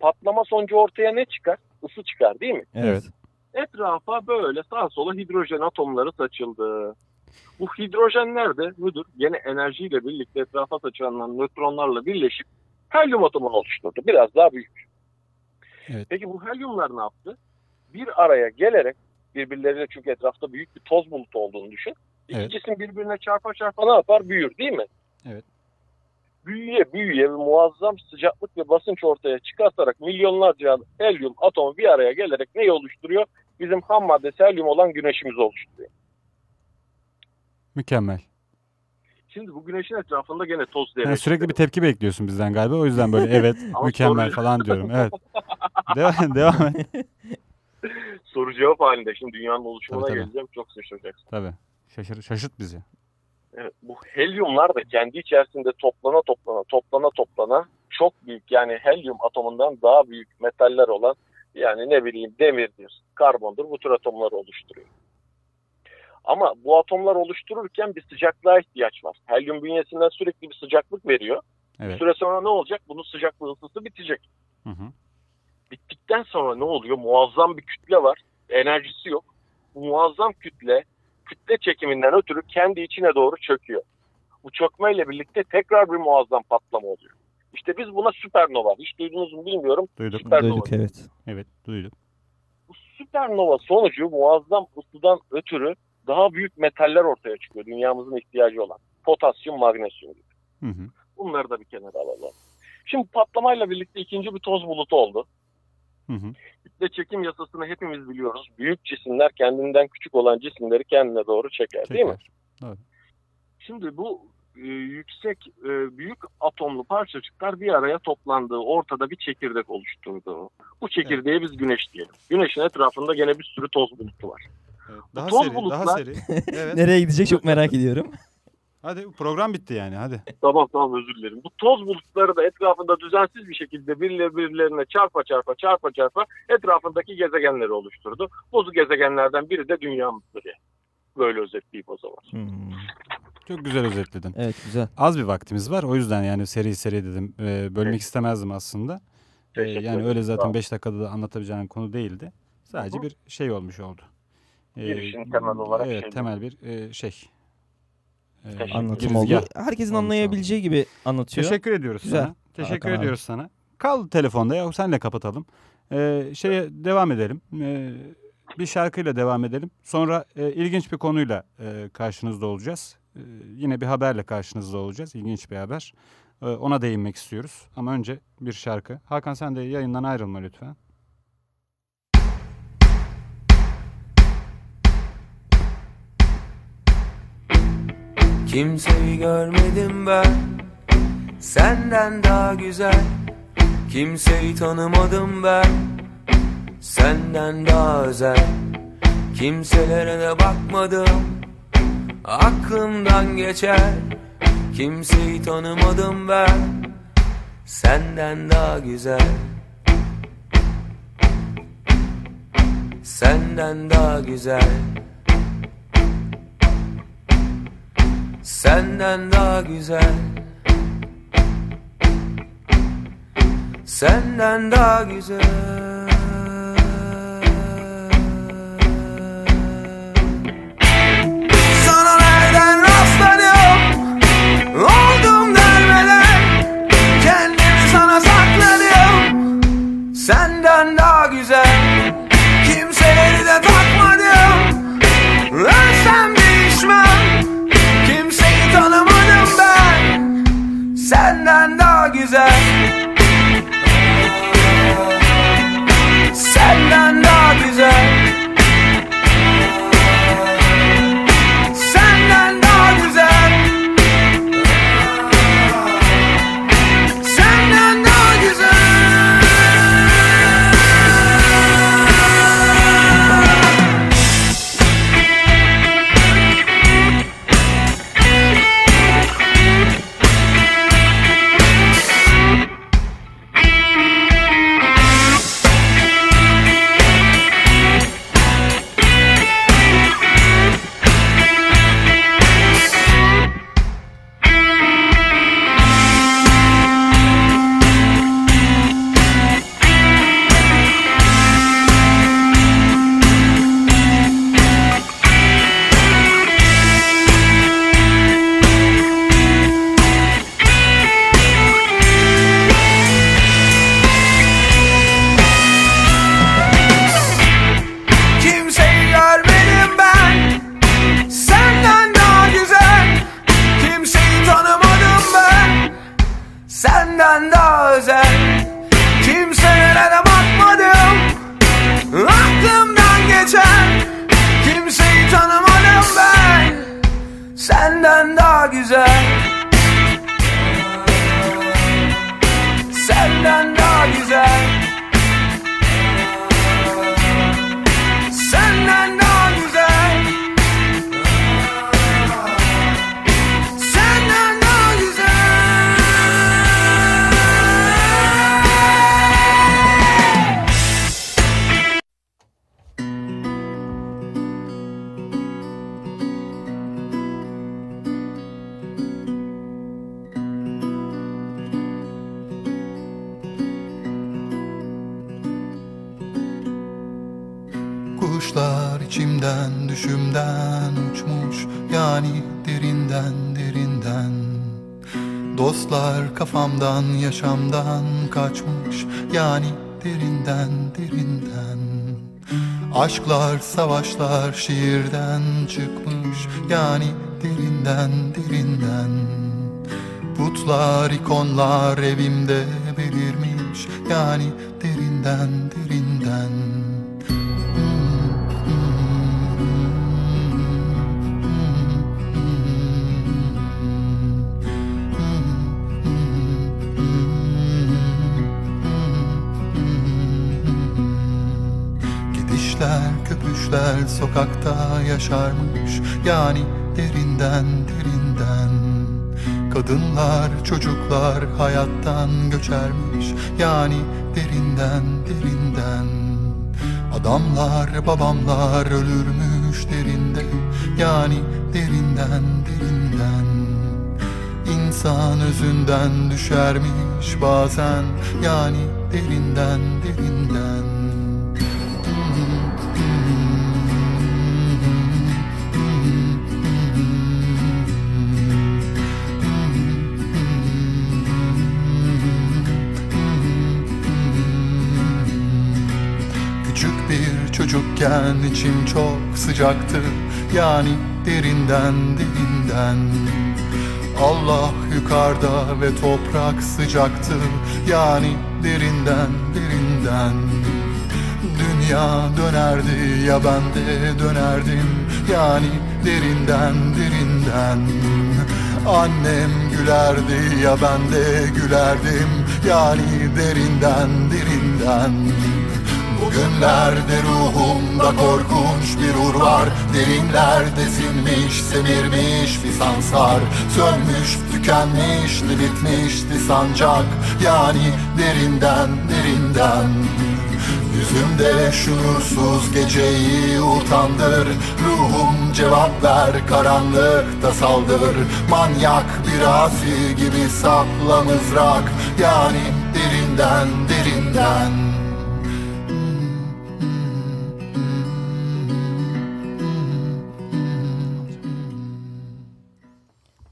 Patlama sonucu ortaya ne çıkar? Isı çıkar değil mi? Evet. Etrafa böyle sağa sola hidrojen atomları saçıldı. Bu hidrojenler de müdür gene enerjiyle birlikte etrafa saçılan nötronlarla birleşip helyum atomunu oluşturdu. Biraz daha büyük. Evet. Peki bu helyumlar ne yaptı? Bir araya gelerek birbirleriyle çünkü etrafta büyük bir toz bulutu olduğunu düşün. İki Evet. cisim birbirine çarpa çarpa ne yapar? Büyür değil mi? Evet. Büyüye büyüye ve muazzam sıcaklık ve basınç ortaya çıkartarak milyonlarca helyum atomu bir araya gelerek neyi oluşturuyor? Bizim ham maddesi helyum olan güneşimizi oluşturuyor. Mükemmel. Şimdi bu güneşin etrafında gene toz Yani devresi. sürekli bir tepki bekliyorsun bizden galiba. O yüzden böyle evet mükemmel falan diyorum. Evet. Devam, devam et. Soru cevap halinde. Şimdi dünyanın oluşumuna Tabii, tabii. geleceğim. Çok şaşıracaksın. Tabii. Şaşır, şaşırt bizi. Evet, bu helyumlar da kendi içerisinde toplana toplana toplana toplana çok büyük yani helyum atomundan daha büyük metaller olan yani ne bileyim demirdir, karbondur bu tür atomları oluşturuyor. Ama bu atomlar oluştururken bir sıcaklığa ihtiyaç var. Helyum bünyesinden sürekli bir sıcaklık veriyor. Bir Evet. süre sonra ne olacak? Bunun sıcaklığı ısısı bitecek. Hı hı. Bittikten sonra ne oluyor? Muazzam bir kütle var. Enerjisi yok. Bu muazzam kütle kütle çekiminden ötürü kendi içine doğru çöküyor. Bu çökmeyle birlikte tekrar bir muazzam patlama oluyor. İşte biz buna süpernova. Hiç duydunuz mu bilmiyorum. Duyduk. Süpernova. Duyduk evet. Evet duyduk. Bu süpernova sonucu muazzam ısıdan ötürü daha büyük metaller ortaya çıkıyor. Dünyamızın ihtiyacı olan. Potasyum, magnesyum gibi. Hı hı. Bunları da bir kenara alalım. Şimdi patlamayla birlikte ikinci bir toz bulutu oldu. Hı hı. Kütle çekim yasasını hepimiz biliyoruz. Büyük cisimler kendinden küçük olan cisimleri kendine doğru çeker, değil mi? Çeker. Şimdi bu e, yüksek e, büyük atomlu parçacıklar bir araya toplandığı ortada bir çekirdek oluşturdu. Bu çekirdeğe biz güneş diyelim. Güneşin etrafında gene bir sürü toz bulutu var. Evet. Daha toz seri, daha bulutlar- seri. Evet. Nereye gidecek çok merak ediyorum. Hadi program bitti yani hadi. Tamam tamam özür dilerim. Bu toz bulutları da etrafında düzensiz bir şekilde birileri birilerine çarpa çarpa çarpa çarpa etrafındaki gezegenleri oluşturdu. Bu gezegenlerden biri de dünyamızdır yani. Böyle özetleyeyim o zaman. Hmm. Çok güzel özetledin. Evet güzel. Az bir vaktimiz var. O yüzden yani seri seri dedim. Ee, bölmek Evet. istemezdim aslında. Ee, yani öyle zaten ol. 5 dakikada da anlatabileceğin konu değildi. Sadece hı. bir şey olmuş oldu. Ee, Girişin temel olarak Evet şey. temel bir e, şey. Ee, Teşekkür Anlatım oldu. Herkesin anlayabileceği gibi anlatıyor. Teşekkür ediyoruz Güzel. sana. Teşekkür Hakan abi. ediyoruz sana. Kal telefonda ya senle kapatalım. Ee, şeye devam edelim. Ee, bir şarkıyla devam edelim. Sonra e, ilginç bir konuyla e, karşınızda olacağız. E, yine bir haberle karşınızda olacağız. İlginç bir haber. E, ona değinmek istiyoruz. Ama önce bir şarkı. Hakan sen de yayından ayrılma lütfen. Kimseyi görmedim ben. Senden daha güzel. Kimseyi tanımadım ben. Senden daha özel. Kimselere de bakmadım. Aklımdan geçer. Kimseyi tanımadım ben. Senden daha güzel. Senden daha güzel Senden daha güzel. Senden daha güzel. Sana savaşlar şiirden çıkmış yani derinden derinden. Putlar ikonlar evimde belirmiş yani derinden derinden sokakta yaşarmış yani derinden derinden. Kadınlar çocuklar hayattan göçermiş yani derinden derinden. Adamlar babamlar ölürmüş derinde yani derinden derinden. İnsan özünden düşermiş bazen yani derinden derinden çocukken içim çok sıcaktı. Yani derinden derinden Allah yukarıda ve toprak sıcaktı. Yani derinden derinden Dünya dönerdi ya ben de dönerdim. Yani derinden derinden Annem gülerdi ya ben de gülerdim. Yani derinden derinden Bugünlerde ruhumda korkunç bir ur var. Derinlerde sinmiş, semirmiş bir sansar Sönmüş, tükenmişti, bitmişti sancak. Yani derinden, derinden. Yüzümde şuursuz geceyi utandır Ruhum cevap ver karanlıkta saldır. Manyak bir asi gibi sapla mızrak. Yani derinden derinden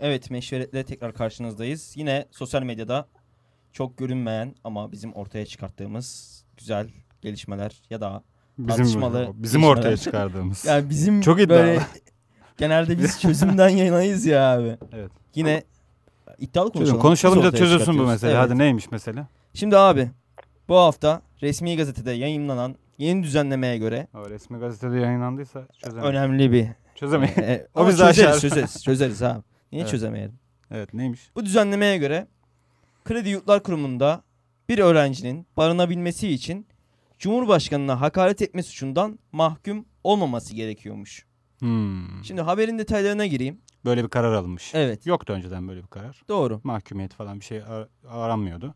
Evet Meşveret'le tekrar karşınızdayız. Yine sosyal medyada çok görünmeyen ama bizim ortaya çıkarttığımız güzel gelişmeler ya da Bizim, tartışmalı bizim gelişmeler. ortaya çıkardığımız. Yani bizim Çok iddialı. böyle genelde biz çözümden yanayız ya abi. Evet. Yine iddialı Çözüm, konuşalım. konuşalım Biz da çözülsün bu mesele. Evet. Hadi neymiş mesele? Şimdi abi bu hafta resmi gazetede yayınlanan yeni düzenlemeye göre O resmi gazetede yayınlandıysa çözemeyiz. önemli bir Çözemeyiz. e, O ama bizi çözeriz, çözeriz, çözeriz abi. Niye Evet. çözemeyelim? evet neymiş? Bu düzenlemeye göre Kredi Yurtlar Kurumu'nda bir öğrencinin barınabilmesi için Cumhurbaşkanına hakaret etme suçundan mahkum olmaması gerekiyormuş. Hmm. Şimdi haberin detaylarına gireyim. Böyle bir karar alınmış. Evet. Yoktu önceden böyle bir karar. Doğru. Mahkumiyet falan bir şey ar- aranmıyordu.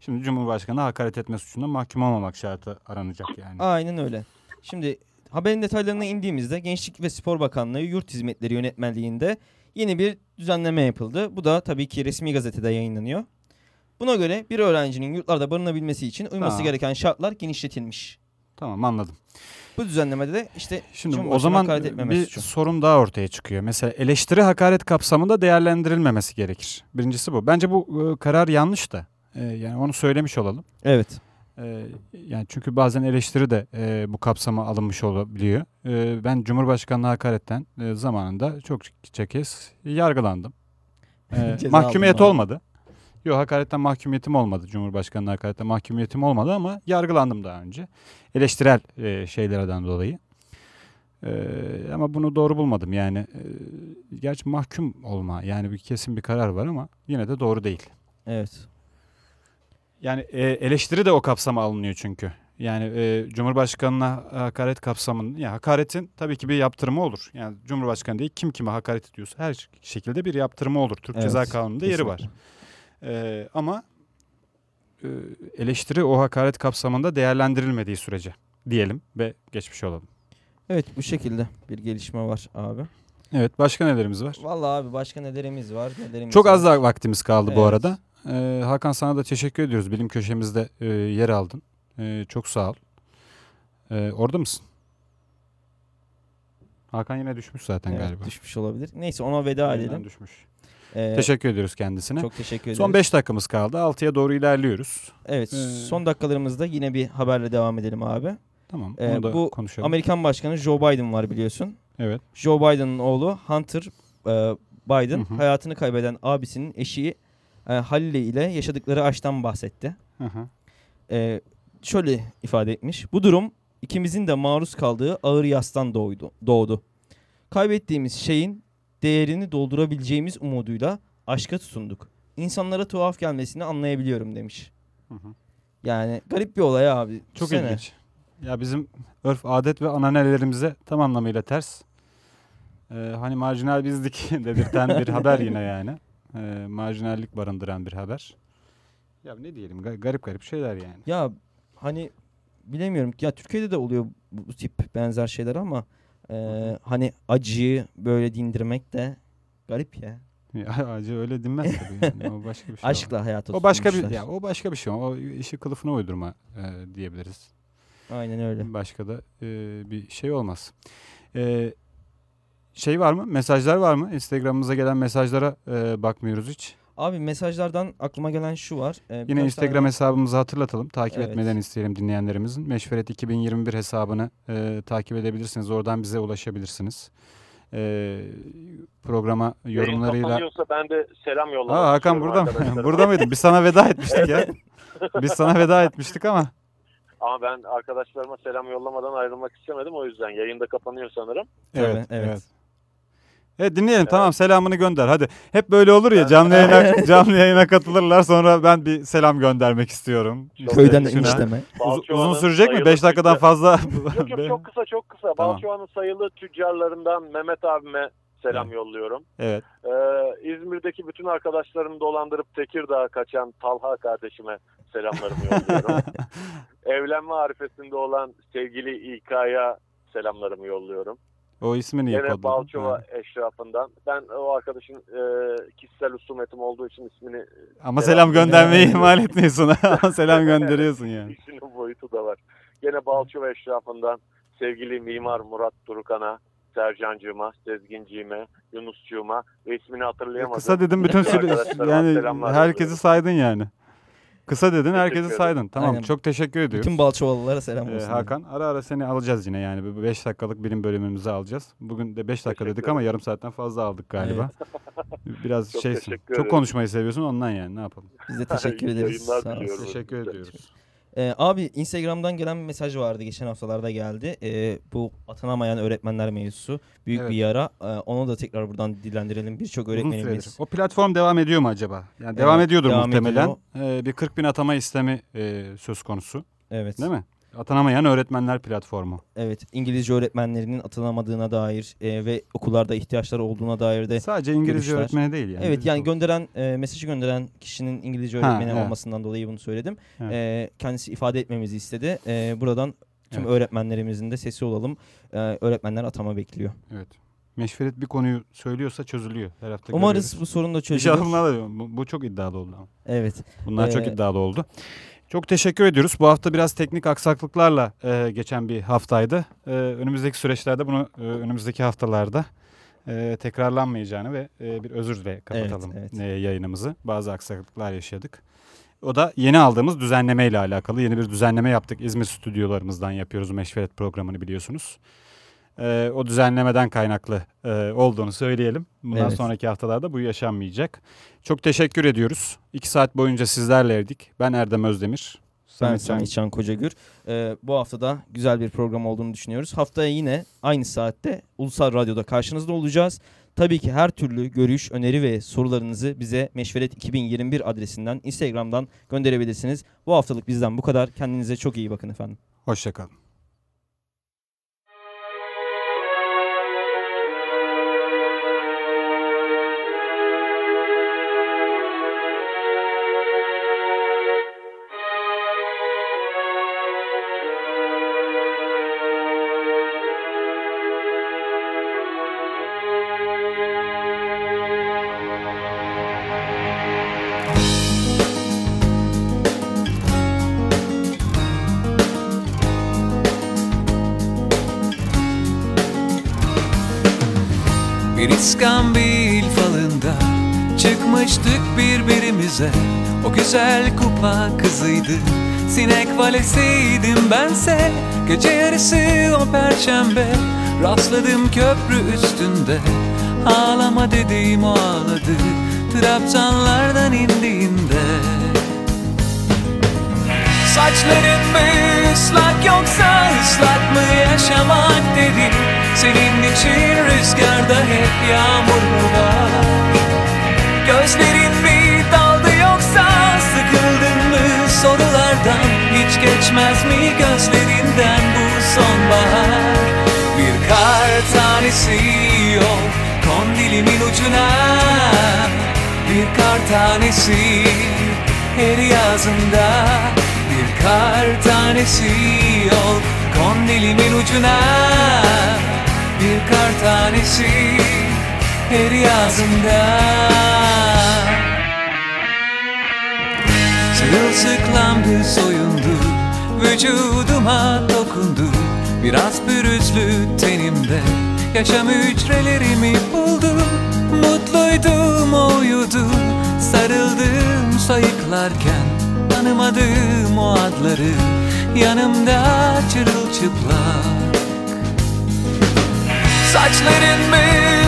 Şimdi Cumhurbaşkanı hakaret etme suçundan mahkum olmamak şartı aranacak yani. Aynen öyle. Şimdi haberin detaylarına indiğimizde Gençlik ve Spor Bakanlığı Yurt Hizmetleri Yönetmenliği'nde yeni bir düzenleme yapıldı. Bu da tabii ki resmi gazetede yayınlanıyor. Buna göre bir öğrencinin yurtlarda barınabilmesi için uyması Tamam. gereken şartlar genişletilmiş. Tamam anladım. Bu düzenlemede de işte Şimdi o zaman bir suçu. sorun daha ortaya çıkıyor. Mesela eleştiri hakaret kapsamında değerlendirilmemesi gerekir. Birincisi bu. Bence bu e, karar yanlış da. E, yani onu söylemiş olalım. Evet. E, yani çünkü bazen eleştiri de e, bu kapsama alınmış olabiliyor. E, ben Cumhurbaşkanlığı hakaretten e, zamanında çok kez yargılandım. E, mahkumiyet olmadı. Yok hakaretten mahkumiyetim olmadı. Cumhurbaşkanlığı hakaretten mahkumiyetim olmadı ama yargılandım daha önce. Eleştirel e, şeylerden dolayı. E, ama bunu doğru bulmadım yani. E, gerçi mahkum olma yani bir kesin bir karar var ama yine de doğru değil. Evet. Yani e, eleştiri de o kapsama alınıyor çünkü. Yani e, Cumhurbaşkanına hakaret kapsamında ya hakaretin tabii ki bir yaptırımı olur. Yani Cumhurbaşkanı değil kim kime hakaret ediyorsa her şekilde bir yaptırımı olur. Türk Evet, Ceza Kanunu'nda yeri var. E, ama e, eleştiri o hakaret kapsamında değerlendirilmediği sürece diyelim ve geçmiş olalım. Evet bu şekilde bir gelişme var abi. Evet başka nelerimiz var? Vallahi abi başka nelerimiz var nelerimiz Çok var. az daha vaktimiz kaldı bu Evet. arada. E, Hakan sana da teşekkür ediyoruz. Bilim köşemizde e, yer aldın. E, çok sağ ol. E, orada mısın? Hakan yine düşmüş zaten Evet, galiba. düşmüş olabilir. Neyse ona veda Yayından edelim. düşmüş. Ee, Teşekkür ediyoruz kendisine. Çok teşekkür ederiz. Son 5 dakikamız kaldı. 6'ya doğru ilerliyoruz. Evet Ee, son dakikalarımızda yine bir haberle devam edelim abi. Tamam. Ee, onu da bu konuşalım. Amerikan Başkanı Joe Biden var biliyorsun. Evet. Joe Biden'ın oğlu Hunter e, Biden Hı hı. hayatını kaybeden abisinin eşi e, Halile ile yaşadıkları aşktan bahsetti. Hı hı. E, şöyle ifade etmiş. Bu durum ikimizin de maruz kaldığı ağır yastan doğdu. doğdu. Kaybettiğimiz şeyin değerini doldurabileceğimiz umuduyla aşka tutunduk. İnsanlara tuhaf gelmesini anlayabiliyorum demiş. Hı hı. Yani garip bir olay abi. Çok Düşünsene. ilginç. Ya bizim örf, adet ve ananelerimize tam anlamıyla ters. Ee, hani marjinal bizlik dedirten bir haber yine yani. Ee, marjinallik barındıran bir haber. Ya ne diyelim ga- garip garip şeyler yani. Ya hani bilemiyorum. Ya Türkiye'de de oluyor bu bu tip benzer şeyler ama e, hani acıyı böyle dindirmek de garip ya. Ya acı öyle dinmez tabii yani. O başka bir şey. Aşkla hayata O başka bir ya o başka bir şey. O işi kılıfına uydurma e, diyebiliriz. Aynen öyle. Başka da e, bir şey olmaz. E, şey var mı? Mesajlar var mı? Instagram'ımıza gelen mesajlara e, bakmıyoruz hiç. Abi mesajlardan aklıma gelen şu var. E, Yine Instagram tane- hesabımızı hatırlatalım. Takip Evet. etmeden isteyelim dinleyenlerimizin. Meşveret 2021 hesabını e, takip edebilirsiniz. Oradan bize ulaşabilirsiniz. E, programa yorumlarıyla... Kapanıyorsa ben de selam yollamak Aa, Hakan burada mı? burada mıydın? Biz sana veda etmiştik ya. Biz sana veda etmiştik ama. Ama ben arkadaşlarıma selam yollamadan ayrılmak istemedim. O yüzden yayında kapanıyor sanırım. Evet, evet. evet. Evet dinleyelim tamam selamını gönder hadi. Hep böyle olur ya canlı yayına, canlı yayına katılırlar sonra ben bir selam göndermek istiyorum. İşte Köyden enişteme. Uz- uzun sürecek mi? sayılı 5 dakikadan fazla. Yok yok çok kısa çok kısa. Tamam. Balçova'nın sayılı tüccarlarından Mehmet abime selam yolluyorum. Evet. Ee, İzmir'deki bütün arkadaşlarımı dolandırıp Tekirdağ'a kaçan Talha kardeşime selamlarımı yolluyorum. Evlenme arifesinde olan sevgili İK'ya selamlarımı yolluyorum. O ismi niye Yine kodladın? Balçova Ha. eşrafından. Ben o arkadaşın e, kişisel husumetim olduğu için ismini Ama Selam göndermeyi gönderiyorum. ihmal etmiyorsun. Selam gönderiyorsun yani. işinin boyutu da var. Gene Balçova eşrafından sevgili mimar Murat Durukan'a, Sercancığıma, Sezginciğime, Yunusçuğuma ve ismini hatırlayamadım. Kısa dedim bütün arkadaşlarıma yani herkesi saydın yani. Kısa dedin herkesi saydın. Tamam Aynen. çok teşekkür ediyoruz. Bütün Balçovalılara selam Ee, olsun. Hakan ara ara seni alacağız yine yani 5 dakikalık bilim bölümümüzü alacağız. Bugün de 5 dakika dedik ama yarım saatten fazla aldık galiba. Biraz Çok şeysin. Çok konuşmayı seviyorsun ondan yani ne yapalım. Biz de teşekkür ederiz. Sağ. Teşekkür ediyoruz. Ee, abi Instagram'dan gelen bir mesaj vardı geçen haftalarda geldi. Ee, bu atanamayan öğretmenler mevzusu büyük Evet. bir yara. Ee, onu da tekrar buradan dillendirelim. Birçok Uzun öğretmenimiz. süredir. O platform devam ediyor mu acaba? Yani devam Evet, ediyordur devam muhtemelen. Ee, bir 40 bin atama istemi e, söz konusu. Evet. Değil mi? Atanamayan öğretmenler platformu. Evet. İngilizce öğretmenlerinin atanamadığına dair e, ve okullarda ihtiyaçları olduğuna dair de Sadece İngilizce görüşler. öğretmeni değil yani. Evet yani de- gönderen e, mesajı gönderen kişinin İngilizce Ha, öğretmeni evet. olmasından dolayı bunu söyledim. Evet. E, kendisi ifade etmemizi istedi. E, buradan tüm Evet. öğretmenlerimizin de sesi olalım. E, öğretmenler atama bekliyor. Evet. Meşveret bir konuyu söylüyorsa çözülüyor. Her hafta Umarız görüyoruz. bu sorun da çözülür. İnşallah bu, bu çok iddialı oldu. Evet. Bunlar çok Ee, iddialı oldu. Çok teşekkür ediyoruz. Bu hafta biraz teknik aksaklıklarla e, geçen bir haftaydı. E, önümüzdeki süreçlerde bunu e, önümüzdeki haftalarda e, tekrarlanmayacağını ve e, bir özürle kapatalım Evet, evet. e, yayınımızı. Bazı aksaklıklar yaşadık. O da yeni aldığımız düzenleme ile alakalı. Yeni bir düzenleme yaptık. İzmir stüdyolarımızdan yapıyoruz Meşveret programını biliyorsunuz. E, o düzenlemeden kaynaklı e, olduğunu söyleyelim. Bundan Evet. sonraki haftalarda bu yaşanmayacak. Çok teşekkür ediyoruz. İki saat boyunca sizlerleydik. Ben Erdem Özdemir. Ben Can Kocagür. E, bu hafta da güzel bir program olduğunu düşünüyoruz. Haftaya yine aynı saatte Ulusal Radyo'da karşınızda olacağız. Tabii ki her türlü görüş, öneri ve sorularınızı bize Meşveret 2021 adresinden, Instagram'dan gönderebilirsiniz. Bu haftalık bizden bu kadar. Kendinize çok iyi bakın efendim. Hoşçakalın. Birbirimize O güzel kupa kızıydı. Sinek valesiydim bense. Gece yarısı o perşembe. Rastladım köprü üstünde. Ağlama dediğim o ağladı. Trabzanlardan indiğinde. Saçların mı ıslak yoksa ıslak mı yaşamak dedim Senin için rüzgarda hep yağmur mu var. Gözlerin sorulardan Hiç geçmez mi gözlerinden bu sonbahar? Bir kar tanesi yok kondilimin ucuna. Bir kar tanesi her yazında. Bir kar tanesi yok kondilimin ucuna. Bir kar tanesi her yazında Sırılsıklamdı soyundu Vücuduma dokundu. Biraz pürüzlü tenimde Yaşam hücrelerimi buldu. Mutluydum o uyudu Sarıldım sayıklarken. Tanımadığım o adları Yanımda çırılçıplak. Saçların mı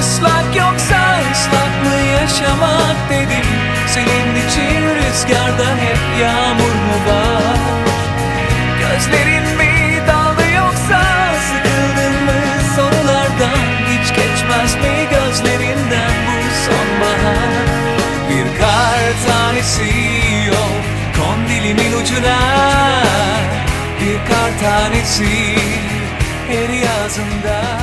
ıslak yoksa ıslak mı yaşamak dedim Senin için rüzgarda hep yağmur mu var? Gözlerin mi daldı yoksa sıkıldın mı? Sorulardan Hiç geçmez mi gözlerinden bu sonbahar? Bir kar tanesi yok kondilimin ucuna. Bir kar tanesi her yazında